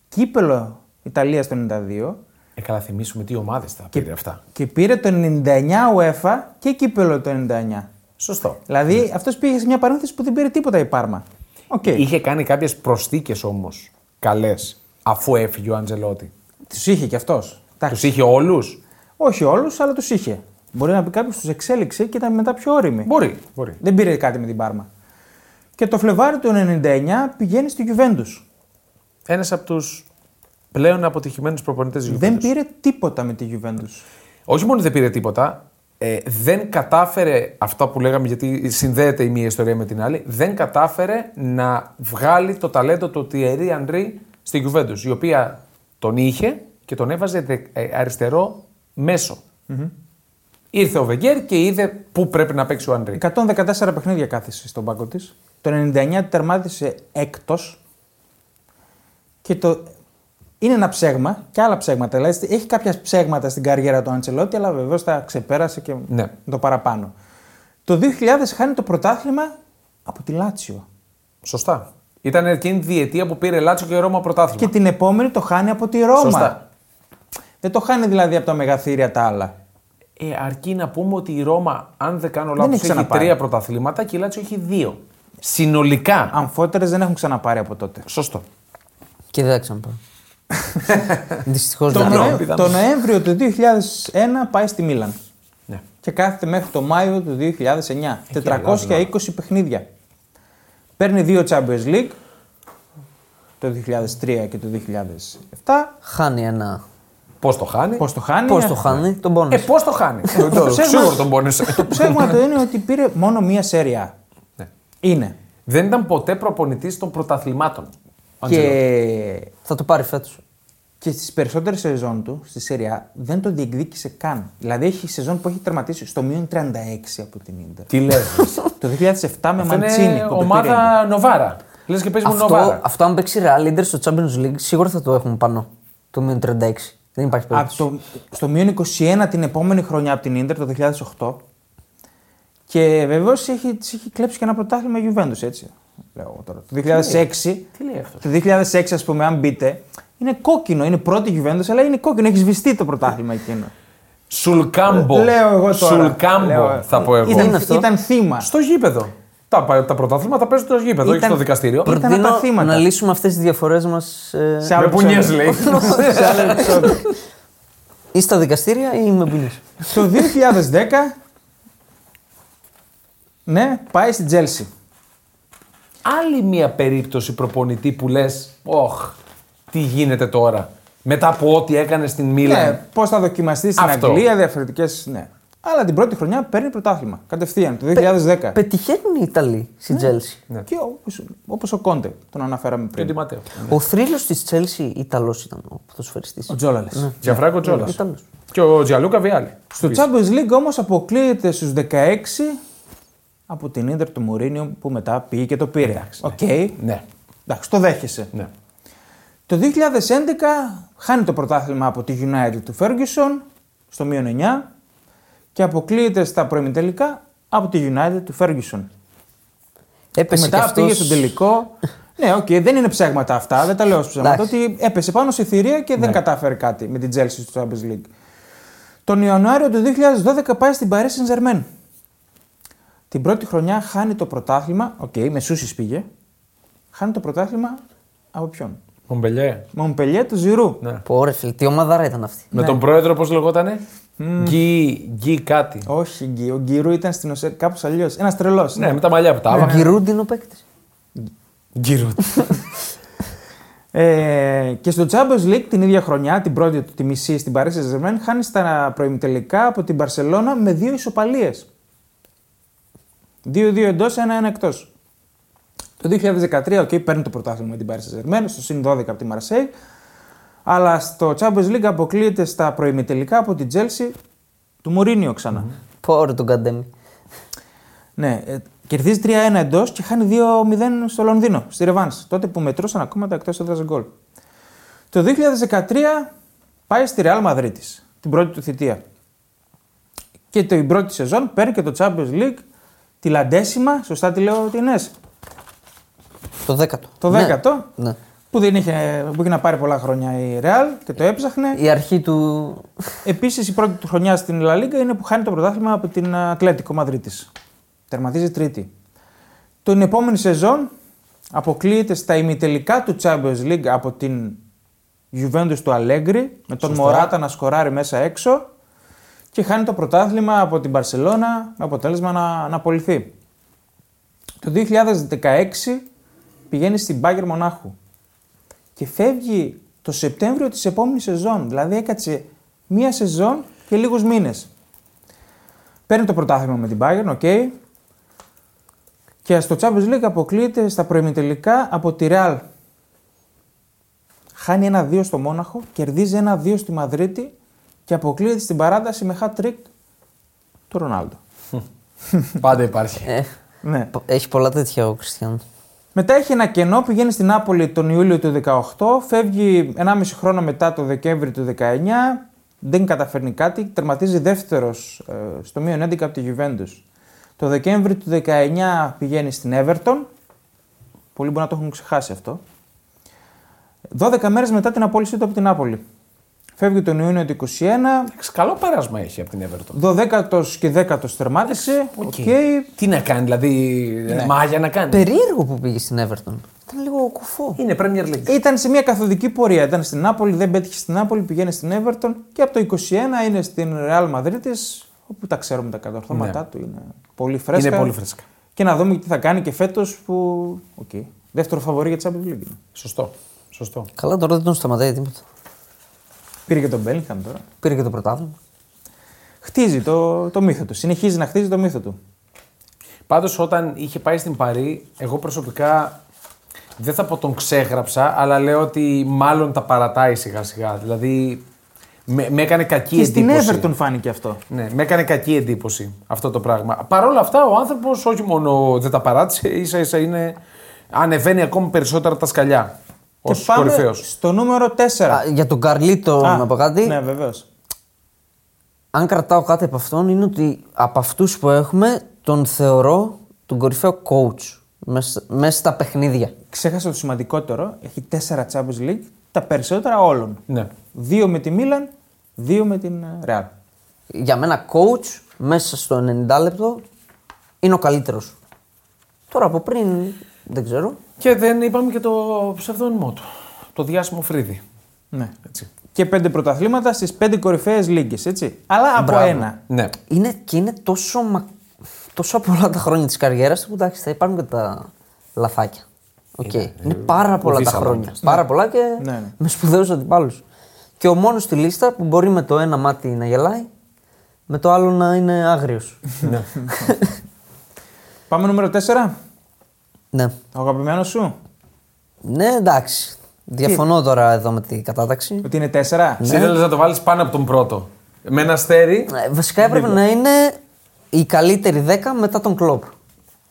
κύπελο Ιταλίας το 92 Ε, καλά, θυμίσουμε τι ομάδες τα πήρε αυτά. και πήρε το 99 UEFA και κύπελο το 99. Σωστό. Δηλαδή αυτός πήγε σε μια παρένθεση που δεν πήρε τίποτα η Πάρμα. Οκ. Είχε κάνει κάποιες προσθήκες όμως καλές αφού έφυγε ο Αντζελότη. Τους είχε κι αυτός. Τους είχε όλους; Όχι όλους, αλλά τους είχε. Μπορεί να πει κάποιος τους εξέλιξε και ήταν μετά πιο ώριμοι. Μπορεί. μπορεί. Δεν πήρε κάτι με την Πάρμα. Και το Φλεβάρι του 99 πηγαίνει στη Juventus. Ένας από τους πλέον αποτυχημένους προπονητές της Δεν πήρε τίποτα με τη Juventus. Όχι μόνο δεν πήρε τίποτα, ε, δεν κατάφερε αυτά που λέγαμε, γιατί συνδέεται η μία ιστορία με την άλλη, δεν κατάφερε να βγάλει το ταλέντο του Thierry Henry στη Juventus, η οποία τον είχε και τον έβαζε δε- ε, αριστερό μέσο. Ήρθε ο Βεγγέρ και είδε πού πρέπει να παίξει ο Αντρή. 114 παιχνίδια κάθισε στον πάγκο της. Το 99 τερμάτισε έκτος. Και το. Είναι ένα ψέγμα και άλλα ψέγματα. Δηλαδή έχει κάποια ψέγματα στην καριέρα του Αντσελότη, αλλά βεβαίως τα ξεπέρασε και Ναι. το παραπάνω. Το 2000 χάνει το πρωτάθλημα από τη Λάτσιο. Σωστά. Ήταν εκείνη τη διετία που πήρε Λάτσιο και Ρώμα πρωτάθλημα. Και την επόμενη το χάνει από τη Ρώμα. Σωστά. Δεν το χάνει δηλαδή από τα μεγαθύρια τα άλλα. Ε, αρκεί να πούμε ότι η Ρώμα, αν δεν κάνω Δεν λάθος, έχει έχει, ξαναπάρει. τρία πρωταθλήματα και η Λάτσιο έχει δύο. Συνολικά. Αμφότερες δεν έχουν ξαναπάρει από τότε. Σωστό. Και δεν θα ξαναπάω. (laughs) Δυστυχώς Το, δεν. Νοέ- πιθανό. το Νοέμβριο του 2001 πάει στη Μίλαν. Ναι. και κάθεται μέχρι το Μάιο του 2009. 420 παιχνίδια. Παίρνει δύο Champions League, το 2003 και το 2007. Χάνει ένα. Πώς το χάνει; Πώς το χάνει. Πώς το χάνει, τον πόνο. Ε, πώς το χάνει; (laughs) το Το- ψέμα- Σίγουρα τον πόνεσε. Το ψέμα του είναι ότι πήρε μόνο μία σέρια. Ναι. Είναι. Δεν ήταν ποτέ προπονητής των πρωταθλημάτων. Ο Αντζελότη. Και, Θα το πάρει φέτος. και στις περισσότερες σεζόν του στη σέρια δεν το διεκδίκησε καν. Δηλαδή έχει σεζόν που έχει τερματίσει στο μείον 36 από την ντερ. Τι λες. Το 2007 με Αυτό Μαντσίνη. είναι που το πήρε. ομάδα Νοβάρα. Λες και παίζει με Αυτό, Νοβάρα. αυτό αν παίξει Real Inter στο Champions League, σίγουρα θα το έχουμε πάνω. Το μείον 36. Δεν υπάρχει Από περίπτωση. το, στο μείον 21 την επόμενη χρονιά από την Ίντερ το 2008. Και βεβαίως έχει, της έχει κλέψει και ένα πρωτάθλημα η Juventus, έτσι. Λέω εγώ τώρα. Το 2006. Τι λέει αυτός; Το 2006, ας πούμε, αν μπείτε, είναι κόκκινο. Είναι πρώτη Juventus, αλλά είναι κόκκινο. Έχεις σβηστεί το πρωτάθλημα εκείνο. Σουλκάμπο. Λέω εγώ τώρα. Σουλκάμπο Λέω, θα πω εγώ. είναι Ήταν, αυτό; ήταν θύμα. Στο γήπεδο. Τα, τα πρωταθλήματα παίζουν στο γήπεδο, όχι Ήταν- στο δικαστήριο. Ήταν από τα Προτείνω θύματα. να λύσουμε αυτές τις διαφορές μας Σε άλλο Με πουνιές επεισόδιο. λέει. Σε άλλο επεισόδιο. ή στα δικαστήρια ή με ποινέ. Το 2010. Ναι, πάει στην Τζέλσι. Άλλη μια περίπτωση προπονητή που λες, Ωχ, τι γίνεται τώρα. Μετά από ό,τι έκανε στην Μίλαν. Ναι, πώς θα δοκιμαστείς στην Αυτό. Αγγλία, διαφορετικές. Ναι. Αλλά την πρώτη χρονιά παίρνει πρωτάθλημα. Κατευθείαν το 2010. Πετυχαίνουν οι Ιταλοί στην Chelsea. Ναι. Και όπως, όπως ο Κόντε, τον αναφέραμε Και πριν. Ντι Ματέο. Ο θρύλος της Chelsea Ιταλός ήταν ο ποδοσφαιριστής. Ο Τζόλα λες. Τζανφράνκο Τζόλα. Ιταλός. Και ο Τζιανλούκα Βιάλη. Στο Champions League όμως αποκλείεται στους 16 από την Ίντερ του Μουρίνιο που μετά πήγε και το πήρε. Εντάξει, Οκ. Ναι. Εντάξει, το δέχεσαι. ναι. Το 2011 χάνει το πρωτάθλημα από τη United του Ferguson στο μείον 9 και αποκλείεται στα προημιτελικά από τη United του Ferguson. Και Έπεσε μετά και αυτός... πήγε στο τελικό. ναι, οκ, δεν είναι ψέγματα αυτά, δεν τα λέω ως ψέγματα. Εντάξει. Ότι έπεσε πάνω στα θηρία και δεν κατάφερε κάτι με την Chelsea στο Champions League. Τον Ιανουάριο του 2012 πάει στην Paris Saint-Germain. Την πρώτη χρονιά χάνει το πρωτάθλημα. Οκ, με Σούση πήγε. Χάνει το πρωτάθλημα από ποιον; Μομπελιέ. Μομπελιέ του Ζηρού. Ναι. Πω ρε φίλε, τι ομαδάρα ήταν αυτή. Με τον πρόεδρο, πώς λεγότανε; Γκί, γκί κάτι. Όχι, Γκί. Ο Γκυρού ήταν στην ΟΣΕ κάπως αλλιώς. Ένας τρελός. Ναι, με τα μαλλιά που τα Ο άβα. Γκυρούντ είναι ο παίκτης; Γκύρου. Ε, και στο Champions League την ίδια χρονιά, την πρώτη του τη μισή στην Paris Saint-Germain, χάνει στα προημιτελικά από την Barcelona με δύο ισοπαλίες. 2-2 εντός, 1-1 εκτός. Το 2013, okay, παίρνει το πρωτάθλημα με την Paris Saint-Germain, στο συν 12 από τη Marseille. Αλλά στο Champions League αποκλείεται στα προημιτελικά από την Chelsea του Μουρίνιο ξανά. Πω ρε τον Καντέμι. Ναι, ε, κερδίζει 3-1 εντός και χάνει 2-0 στο Λονδίνο, στη Ρεβάνς. Τότε που μετρούσαν ακόμα τα εκτός έδρα γκολ. Το 2013 πάει στη Real Madrid, την πρώτη του θητεία. Και την πρώτη σεζόν παίρνει και το Champions League τη Λαντέσιμα, σωστά τη λέω ότι είναι, Το δέκατο. το Ναι. δέκατο, Ναι. που, δεν είχε, που είχε να πάρει πολλά χρόνια η Real και το έψαχνε. Η αρχή του. Επίσης η πρώτη του χρονιά στην La Liga είναι που χάνει το πρωτάθλημα από την Ατλέτικο Μαδρίτης. Τερματίζει τρίτη. Την επόμενη σεζόν αποκλείεται στα ημιτελικά του Champions League από την Juventus του Allegri με τον Σωστά. Μωράτα να σκοράρει μέσα έξω και χάνει το πρωτάθλημα από την Barcelona με αποτέλεσμα να, να απολυθεί. Το 2016 πηγαίνει στην Bayern Μονάχου και φεύγει το Σεπτέμβριο της επόμενης σεζόν. Δηλαδή έκατσε μία σεζόν και λίγους μήνες. Παίρνει το πρωτάθλημα με την Bayern, ok. Και στο Champions League αποκλείεται στα προημιτελικά από τη Real. Χάνει ένα-δύο στο Μόναχο, κερδίζει ένα-δύο στη Μαδρίτη και αποκλείεται στην παράταση με hat trick του Ρονάλντο. (laughs) Πάντα υπάρχει. Ε, Ναι. πο- έχει πολλά τέτοια ο Κριστιανό. Μετά έχει ένα κενό, πηγαίνει στην Νάπολη τον Ιούλιο του 18, φεύγει 1,5 χρόνο μετά το Δεκέμβρη του 19, δεν καταφέρνει κάτι, τερματίζει δεύτερος ε, στο μείον 11 από τη Juventus. Το Δεκέμβρη του 19 πηγαίνει στην Everton, πολλοί μπορεί να το έχουν ξεχάσει αυτό. 12 μέρες μετά την απόλυσή του από την Νάπολη. Φεύγει τον Ιούνιο του 21, Εντάξει, Καλό πέρασμα έχει από την Everton. 12ο και 10ο τερμάτισε. Οκ. Τι να κάνει, δηλαδή. Ναι. Μάγια να κάνει. Περίεργο που πήγε στην Everton. Ήταν λίγο κουφό. Είναι Premier League. Ήταν σε μια καθοδική πορεία. Ήταν στην Νάπολη, δεν πέτυχε στην Νάπολη, πηγαίνει στην Everton και από το 21 είναι στην Real Madrid όπου τα ξέρουμε τα κατορθώματά του. Είναι πολύ φρέσκα. Ναι. Είναι πολύ φρέσκα. Και να δούμε τι θα κάνει και φέτος που. Okay. Δεύτερο φαβορή για τη Champions League. είναι. Σωστό. Σωστό. Καλά, τώρα δεν τον σταματάει τίποτα. Πήρε και τον Μπέλιγχαμ τώρα. Πήρε και το πρωτάθλημα. Χτίζει το, το μύθο του. Συνεχίζει να χτίζει το μύθο του. Πάντως, όταν είχε πάει στην Παρή, εγώ προσωπικά δεν θα πω τον ξέγραψα, αλλά λέω ότι μάλλον τα παρατάει σιγά σιγά. Δηλαδή, με, με έκανε κακή Και στην εντύπωση. Everton φάνηκε αυτό. Ναι, με έκανε κακή εντύπωση αυτό το πράγμα. Παρ' όλα αυτά, ο άνθρωπος όχι μόνο δεν τα παράτησε, ίσα ίσα είναι. ανεβαίνει ακόμη περισσότερα τα σκαλιά. Ω και πάμε κορυφαίος. στο νούμερο 4. Α, για τον Καρλίτο, να πω κάτι. Ναι, βεβαίως. Αν κρατάω κάτι από αυτόν, είναι ότι από αυτούς που έχουμε, τον θεωρώ τον κορυφαίο coach μέσα, μέσα στα παιχνίδια. Ξέχασα το σημαντικότερο. Έχει 4 Champions League, τα περισσότερα όλων. Ναι. Δύο με τη Μίλαν, δύο με την ε, Real. Για μένα, coach μέσα στο 90 λεπτό είναι ο καλύτερος. Τώρα από πριν δεν ξέρω. Και δεν είπαμε και το ψευδώνυμό του. Το διάσημο Φρύδι. Ναι. Έτσι. Και πέντε πρωταθλήματα στις πέντε κορυφαίες λίγκες, έτσι. Αλλά από Μπράβο. ένα. Ναι. Είναι, και είναι τόσο, μα... τόσο πολλά τα χρόνια της καριέρας του που εντάξει, θα υπάρχουν και τα λαθάκια. Οκ. Είναι, πάρα πολλά τα δίσαλα. χρόνια. Πάρα πολλά και Ναι, ναι. με σπουδαίους αντιπάλους. Και ο μόνος στη λίστα που μπορεί με το ένα μάτι να γελάει, με το άλλο να είναι άγριος. ναι. (laughs) Πάμε νούμερο 4. Ναι. Ο αγαπημένος σου; Ναι, εντάξει. Διαφωνώ τώρα εδώ με την κατάταξη. Ότι είναι 4. Εσύ ήθελες να το βάλεις πάνω από τον πρώτο. Με ένα αστέρι. Ε, Βασικά έπρεπε να είναι η καλύτερη 10 μετά τον Κλοπ.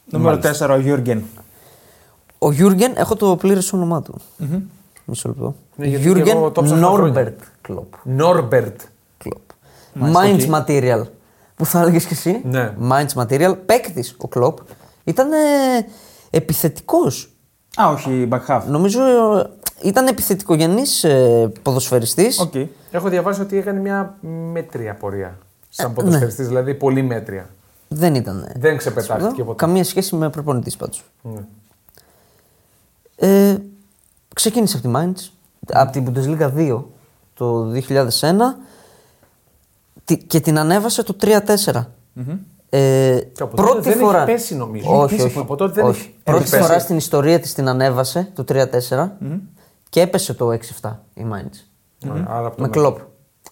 Νούμερο 4 ο Γιούργκεν. Ο Γιούργκεν, έχω το πλήρες όνομά του. Μισό λεπτό. Ναι, γιατί και εγώ το ψάχνω χρόνια. Νόρμπερτ Κλοπ. Νόρμπερτ. Κλοπ. Mainz Material. Που θα έλεγες και εσύ. Ναι. Mainz Material. Παίκτης ο Κλοπ. Ήταν επιθετικός. Α, όχι, back half. Νομίζω ε, ήταν επιθετικογενής ε, ποδοσφαιριστής. Οκ. Έχω διαβάσει ότι έκανε μια μέτρια πορεία. Σαν Ε, ποδοσφαιριστής, δηλαδή πολύ μέτρια. Δεν ήταν. ε, Δεν ξεπετάχτηκε ποτέ. Καμία σχέση με προπονητής πάντως. Ναι. Ε, ξεκίνησε από τη Mainz, από την Bundesliga 2 το 2001 τη- και την ανέβασε το 3-4. Ε, Και από τότε πρώτη δεν φορά. έχει πέσει, νομίζω. Όχι, Έχει όχι. πέσει, από τότε δεν όχι. έχει- Πρώτη έχει πέσει. φορά στην ιστορία της την ανέβασε το 3-4 και έπεσε το 6-7 η Mainz. Ναι, άρα από το Με μέτρο. κλοπ.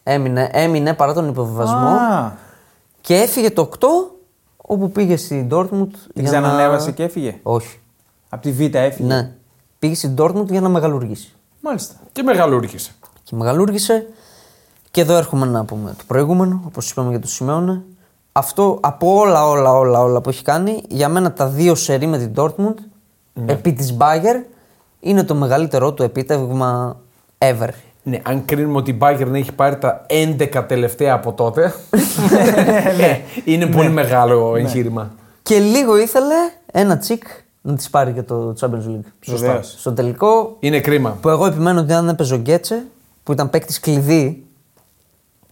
Έμεινε, έμεινε παρά τον υποβιβασμό Α, και έφυγε το 8 όπου πήγε στην Dortmund. την για να- ξανανέβασε και έφυγε; Όχι. Από τη Β' έφυγε; Ναι. Πήγε στην Dortmund για να μεγαλουργήσει. Μάλιστα. Και μεγαλούργησε. Και μεγαλούργησε. Και εδώ έρχομαι να πούμε το προηγούμενο, όπως είπαμε για το Σιμεώνε. Αυτό από όλα, όλα, όλα, όλα που έχει κάνει, για μένα τα δύο σερί με την Dortmund, επί της Bayern, είναι το μεγαλύτερό του επίτευγμα ever. Ναι, αν κρίνουμε ότι η Bayern έχει πάρει τα 11 τελευταία από τότε. ε, (laughs) είναι πολύ μεγάλο εγχείρημα. Και λίγο ήθελε ένα τσικ να της πάρει και το Champions League. Σωστά. Στο τελικό, Είναι κρίμα. που εγώ επιμένω ότι αν έπαιζε ο Γκέτσε, που ήταν παίκτης κλειδί.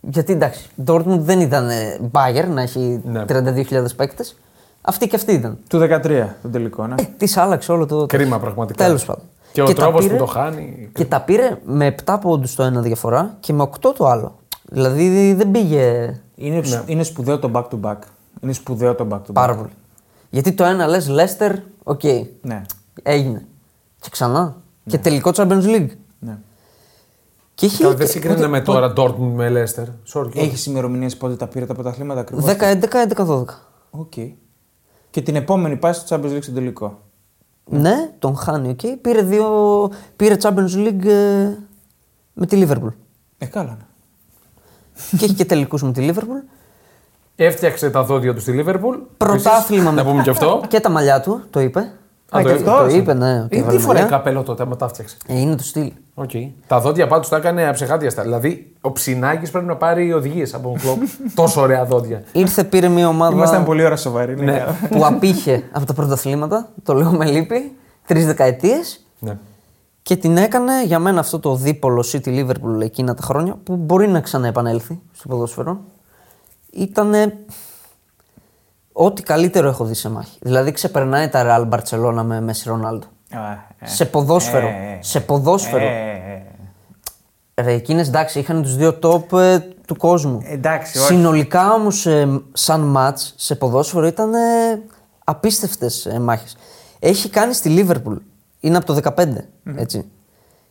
Γιατί εντάξει, η Dortmund δεν ήταν ε, Bayern να έχει Ναι. 32.000 παίκτες. Αυτή και αυτή ήταν. Του 13 το τελικό, ναι. Ε, τη άλλαξε όλο το. Κρίμα πραγματικά. Τέλος πάντων. Και ο τα τρόπος πήρε- που το χάνει. Και τα πήρε με 7 πόντους το ένα διαφορά και με 8 το άλλο. Δηλαδή δεν πήγε Είναι, είναι σπουδαίο το back to back. Είναι σπουδαίο το back to back. πάρα πολύ. Γιατί το ένα λες Leicester, ok, Ναι. έγινε. Και ξανά. Και τελικό Champions League. Ναι. Και έχει. Καλά, δεν συγκρίναμε τώρα Dortmund με Leicester. Sorry. Έχεις ημερομηνίες πότε τα πήρε τα πρωταθλήματα ακριβώς; 10, 11, 11, 12. Οκ. Και την επόμενη πάει στο Champions League στο τελικό. Ναι, τον χάνει, οκ. Πήρε, δύο, πήρε Champions League ε, με τη Liverpool. Ε, καλά. Ναι. και έχει και τελικούς με τη Liverpool. Έφτιαξε τα δόντια του στη Λίβερπουλ. Πρωτάθλημα Να με- πούμε και αυτό. (laughs) Και τα μαλλιά του, το είπε. Α, το και είπε. αυτό. Το είπε, ναι. ότι Ε, τι έβαλε φοράει μαλλιά. καπέλο τότε, άμα τα φτιάξε. Ε, είναι το στυλ. Okay. Τα δόντια πάντως τα έκανε αψεχάτιαστα. Δηλαδή, ο Ψινάκης πρέπει να πάρει οδηγίες από τον κλοπ. (laughs) Τόσο ωραία δόντια. Ήρθε, πήρε μια ομάδα Ήμασταν πολύ ώρα σοβαροί. Ναι. καλά. που απήχε από τα πρωταθλήματα. Το λέω με λύπη. Τρεις δεκαετίες. ναι. Και την έκανε για μένα αυτό το δίπολο City Liverpool εκείνα τα χρόνια που μπορεί να ξαναεπανέλθει στο ποδόσφαιρο. Ήταν ό,τι καλύτερο έχω δει σε μάχη. Δηλαδή ξεπερνάει τα Real Barcelona με Messi Ronaldo. Α, ε. Σε ποδόσφαιρο. Ε, ε, Σε ποδόσφαιρο. ε, ε, ε. Ρε, εκείνες εντάξει είχαν τους δύο top ε, του κόσμου. Εντάξει, όχι. Συνολικά όμως, σαν ματ σε ποδόσφαιρο ήταν ε, απίστευτες ε, μάχες. Έχει κάνει στη Λίβερπουλ, είναι από το 15, έτσι.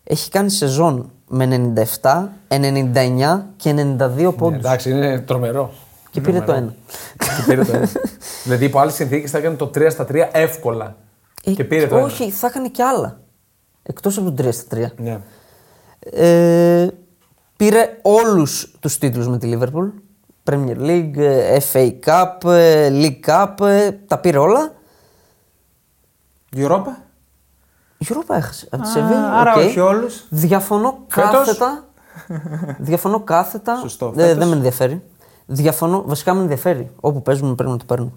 Έχει κάνει σεζόν με 97, 99 και 92 πόντους. Εντάξει, είναι τρομερό. Και πήρε το ένα. Και πήρε το ένα. δηλαδή υπό άλλες συνθήκες θα έκανε το 3 στα 3 εύκολα. Ε, και πήρε το ένα. όχι, θα έκανε κι άλλα. Εκτός από το 3 στα 3. Ναι. Ε, πήρε όλους τους τίτλους με τη Liverpool. Premier League, ε, FA Cup, ε, League Cup, ε, τα πήρε όλα. Europa; Η Europa έχασε. Από τη Α, Σεβίλη, άρα οκ. όχι όλους. Διαφωνώ Φέτος; κάθετα. Διαφωνώ κάθετα. Σωστό, Δεν, φέτος; δεν με ενδιαφέρει. Διαφωνώ, βασικά με ενδιαφέρει. Όπου παίζουμε πρέπει να το παίρνουμε.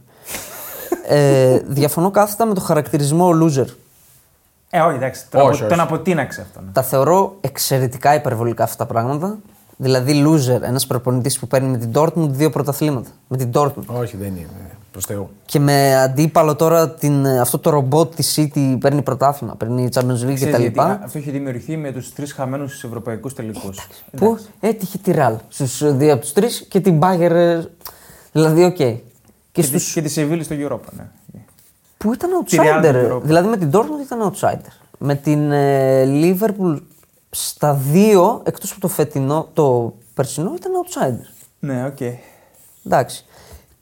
(laughs) ε, διαφωνώ κάθετα με το χαρακτηρισμό loser. Ε, όχι, εντάξει. Τον, Όχι, απο, όχι. τον αποτείναξε αυτό. ναι. Τα θεωρώ εξαιρετικά υπερβολικά αυτά τα πράγματα. Δηλαδή, loser, ένας προπονητής που παίρνει με την Dortmund δύο πρωταθλήματα. Με την Dortmund. Όχι, δεν είναι. Προς Θεού. Και με αντίπαλο τώρα την, αυτό το ρομπότ της City παίρνει πρωτάθλημα, παίρνει Champions League Ξέρεις γιατί, κτλ. α, αυτό έχει δημιουργηθεί με τους τρεις χαμένους ευρωπαϊκούς τελικούς. Που έτυχε τη Real στους δύο από τους τρεις και την Bayern. ε, Δηλαδή, οκ. Και, Και, στους, τη, και τη Σεβίλη στο Europa, ναι. που ήταν Τη Real outsider. του Europa. δηλαδή με την Dortmund ήταν outsider. Με την ε, Liverpool στα δύο, εκτός από το φετινό, το περσινό, ήταν outsider. Ναι, οκ. Εντάξει.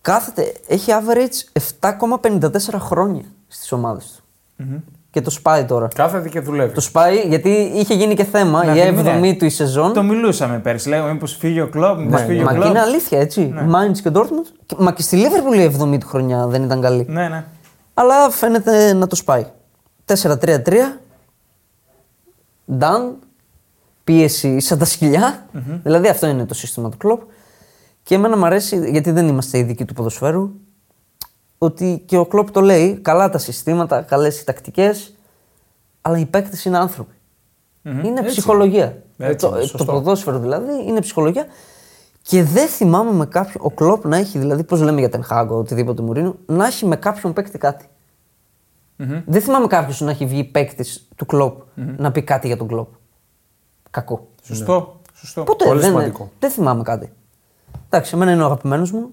Κάθεται, έχει average 7,54 χρόνια στις ομάδες του. Και το σπάει τώρα. Κάθεται και δουλεύει. Το σπάει γιατί είχε γίνει και θέμα Να η θυμεί, 7η ναι. του η σεζόν. Το μιλούσαμε πέρσι. Λέγαμε μήπως φύγει ο Κλοπ, μήπως Μα, φύγει ο μα και Κλοπ. είναι αλήθεια έτσι. Mainz και Dortmund. Και- Μα και στη Liverpool η 7η του χρονιά δεν ήταν καλή. Ναι, ναι. Αλλά φαίνεται να το σπάει. 4-3-3. Done. Πίεση σαν τα σκυλια Δηλαδή αυτό είναι το σύστημα του κλοπ. Και εμένα μου αρέσει, γιατί δεν είμαστε ειδικοί του ποδοσφαίρου, ότι και ο κλοπ το λέει, καλά τα συστήματα, καλές οι τακτικές, αλλά οι παίκτες είναι άνθρωποι. Είναι ψυχολογία. Έτσι το, είναι, το σωστό. ποδόσφαιρο δηλαδή είναι ψυχολογία. Και δεν θυμάμαι με κάποιον. Ο κλοπ να έχει, δηλαδή, πώς λέμε για τον Χάγκο, οτιδήποτε Μουρίνο, να έχει με κάποιον παίκτη κάτι. Δεν θυμάμαι κάποιος να έχει βγει παίκτης του Κλοπ να πει κάτι για τον Κλοπ. Κακό. Σωστό. Σωστό. Ποτέ Πολύ δεν, σημαντικό. δεν θυμάμαι κάτι. Εντάξει, εμένα είναι ο αγαπημένος μου.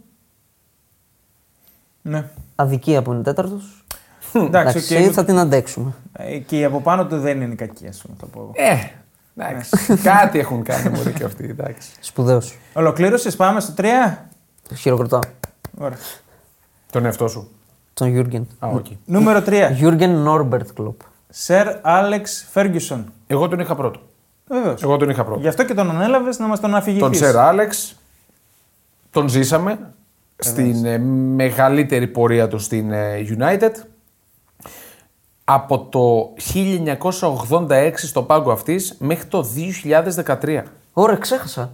Ναι. Αδικία που είναι τέταρτος. Εντάξει, Εντάξει, οκ. θα την αντέξουμε. Ε, Και η από πάνω του δεν είναι κακή, ας πούμε. Το πω. εγώ. Ε, εντάξει. (laughs) Κάτι έχουν κάνει μπορεί και αυτοί. Εντάξει. Σπουδαίος. Ολοκλήρωσες, πάμε στο 3. Χειροκροτάω. Ωραία. Τον εαυτό σου. Τον Γιούργκεν. Α, οκ. Νούμερο 3. Γιούργκεν Νόρμπερτ Κλοπ. Σερ Άλεξ Φέργκιουσον. Εγώ τον είχα πρώτο. Βεβαίως. Εγώ τον είχα πρώτο. Γι' αυτό και τον ανέλαβες να μας τον αφηγηθείς. Τον Σερ Άλεξ τον ζήσαμε στην ε, μεγαλύτερη πορεία του στην ε, United. Από το 1986 στο πάγκο αυτής μέχρι το 2013. Ωραία, ξέχασα.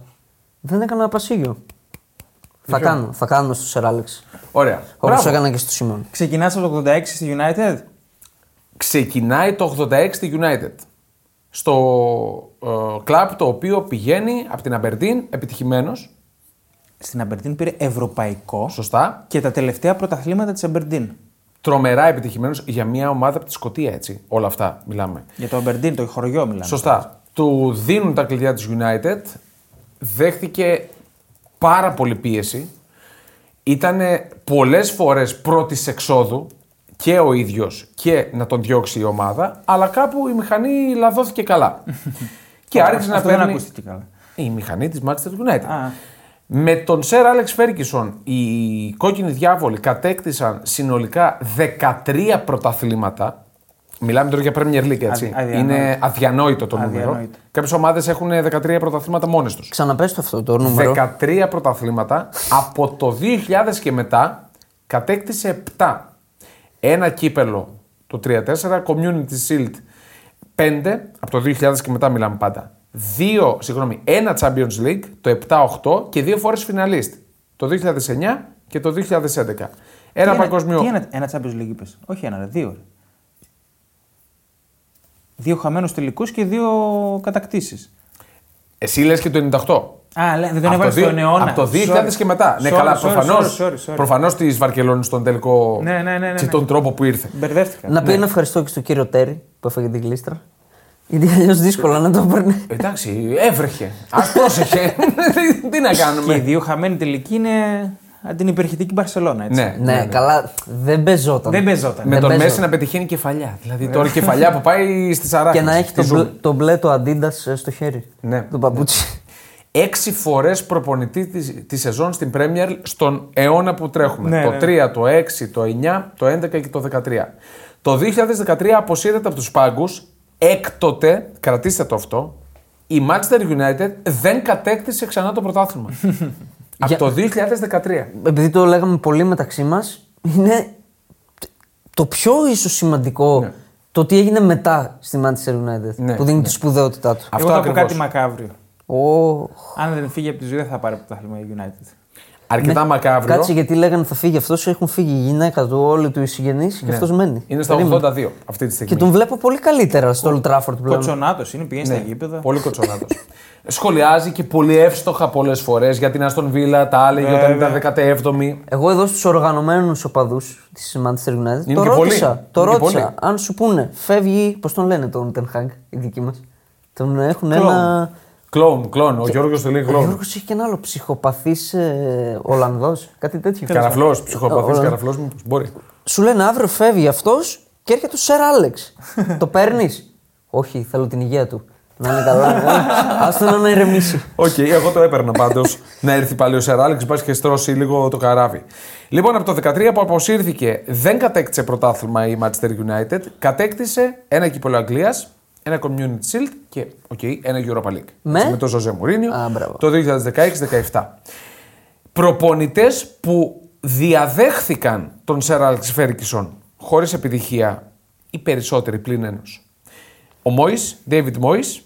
Δεν έκανα πασίγιο. Θα κάνω, θα κάνω στο Σερ Άλεξ. Ωραία. Όπως Μπράβο. έκανα και στο Σιμών. Ξεκινάς από το 86 στη United; Ξεκινάει το 86 στη United. Στο ε, κλαμπ το οποίο πηγαίνει από την Αμπερντίν επιτυχημένος, Στην Αμπερντίν πήρε ευρωπαϊκό σωστά, και τα τελευταία πρωταθλήματα της Αμπερντίν. τρομερά επιτυχημένος για μια ομάδα από τη Σκωτία έτσι. Όλα αυτά μιλάμε. Για το Αμπερντίν, το χωριό μιλάμε. Σωστά. Του δίνουν τα κλειδιά της United. Δέχτηκε πάρα πολύ πίεση. Ήταν πολλές φορές πρώτης εξόδου και ο ίδιος και να τον διώξει η ομάδα, αλλά κάπου η μηχανή λαδώθηκε καλά. (laughs) και άρχισε να Αυτό δεν παίρνει... ακούστηκε καλά. Η μηχανή της Manchester United. Α. Με τον Σερ Άλεξ Φέρκισον οι κόκκινοι διάβολοι κατέκτησαν συνολικά 13 πρωταθλήματα. Μιλάμε τώρα για Premier League, έτσι. Αδι- αδιανόητο. Είναι αδιανόητο το νούμερο. Αδιανόητο. Κάποιες ομάδες έχουν 13 πρωταθλήματα μόνες τους. Ξαναπες το αυτό το νούμερο. 13 πρωταθλήματα. Από το 2000 και μετά κατέκτησε 7. Ένα κύπελο το 3-4, Community Shield 5, από το 2000 και μετά μιλάμε πάντα. Δύο, συγγνώμη, ένα Champions League το 7-8 και δύο φορές φιναλίστ. Το 2009 και το 2011. Ένα Τι παγκοσμίο. Τι ένα, ένα Champions League είπες; Όχι ένα, ρε, δύο. Ρε. Δύο χαμένους τελικούς και δύο κατακτήσεις. Εσύ λες και το 98. Α, λέ, δεν τον Από έβαλες το, στον δι- αιώνα. από το 2000 Sorry. και μετά. ναι, Sorry, καλά, sorry, προφανώ. sorry, sorry, sorry. Προφανώς της Βαρκελόνης στον τελικό. Ναι, ναι, ναι, ναι, Και ναι. τον τρόπο που ήρθε. Μπερδεύτηκα. Να Ναι. πει ένα ευχαριστώ και στον κύριο Τέρι που έφαγε την κλίστρα. Γιατί αλλιώς δύσκολα να το παίρνει. Εντάξει, έβρεχε. Α πρόσεχε. Τι να Και οι κάνουμε. δύο χαμένοι τελικοί είναι από την υπερχητική Μπαρσελόνα. Έτσι. Ναι, Ναι, καλά, δεν παίζόταν. Δεν παίζονταν. Με Δεν τον παίζω. Μέση να πετυχαίνει κεφαλιά. Δηλαδή τώρα η κεφαλιά που πάει στη Σαράχη. Και να έχει το μπλε, το μπλε το Adidas στο χέρι. Ναι. Το παπούτσι. Έξι φορές προπονητή της, της σεζόν στην Premier στον αιώνα που τρέχουμε. Ναι, το ναι. 3, το 6, το 9, το 11 και το 13. Το 2013 αποσύρεται από τους πάγκους. Έκτοτε, κρατήστε το αυτό, η Manchester United δεν κατέκτησε ξανά το πρωτάθλημα. (laughs) από Για- το 2013. Επειδή το λέγαμε πολύ μεταξύ μας, είναι το πιο ίσως σημαντικό Ναι. το τι έγινε μετά στη Manchester United. Ναι, που δίνει ναι. τη σπουδαιότητά του. Αυτό Εγώ θα πω ακριβώς. κάτι μακάβριο. Ω, Αν δεν φύγει από τη ζωή, δεν θα πάρει πρωτάθλημα η United. Αρκετά μακάβριο. Κάτσε γιατί λέγανε θα φύγει αυτός, έχουν φύγει η γυναίκα του, όλοι του οι συγγενεί και Ναι. αυτός μένει. Είναι στα Περίμενε. 82 αυτή τη στιγμή. Και τον βλέπω πολύ καλύτερα στο Old Trafford πλέον. Κοτσονάτος είναι, πηγαίνει Ναι, στα γήπεδα. Πολύ κοτσονάτος. (laughs) Σχολιάζει και πολύ εύστοχα πολλές φορές για την Αστον Βίλα, τα έλεγε όταν Βέβαια. ήταν 17η. Εγώ εδώ στους οργανωμένους οπαδούς της Manchester United Είναι το και ρώτησα, πολλοί. το Είναι και ρώτησα πολλοί. αν σου πούνε φεύγει, πώς τον λένε τον Ten Hag, οι δικοί μας. Τον έχουν Κλόουν. ένα. Κλόουν, κλόουν. Ο Γιώργος το λέει Ο κλόουν. Γιώργος έχει και ένα άλλο ψυχοπαθής ε, Ολλανδός, κάτι τέτοιο. Καραφλός, ψυχοπαθής Όλα. καραφλός, μήπω μπορεί. Σου λένε αύριο φεύγει αυτός και έρχεται ο Σερ Άλεξ. το παίρνεις; Όχι, θέλω την υγεία του. Να είναι καλά. (laughs) Άστο να ηρεμήσει. Οκ, εγώ το έπαιρνα πάντως να έρθει πάλι ο Σερ Άλεξ, πα και στρώσει λίγο το καράβι. Λοιπόν, από το 13 που αποσύρθηκε, δεν κατέκτησε πρωτάθλημα η Manchester United, κατέκτησε ένα κύπελο Αγγλίας, ένα Community Shield και okay, ένα Europa League. Με; Έτσι, με τον Ζωζέ Μουρίνιο Α, μπράβο. το 2016-17. Προπονητές που διαδέχθηκαν τον Σερ Άλεξ Φέρκισον χωρίς επιτυχία, οι περισσότεροι πλην ενός. Ο Μόης, David Μόης,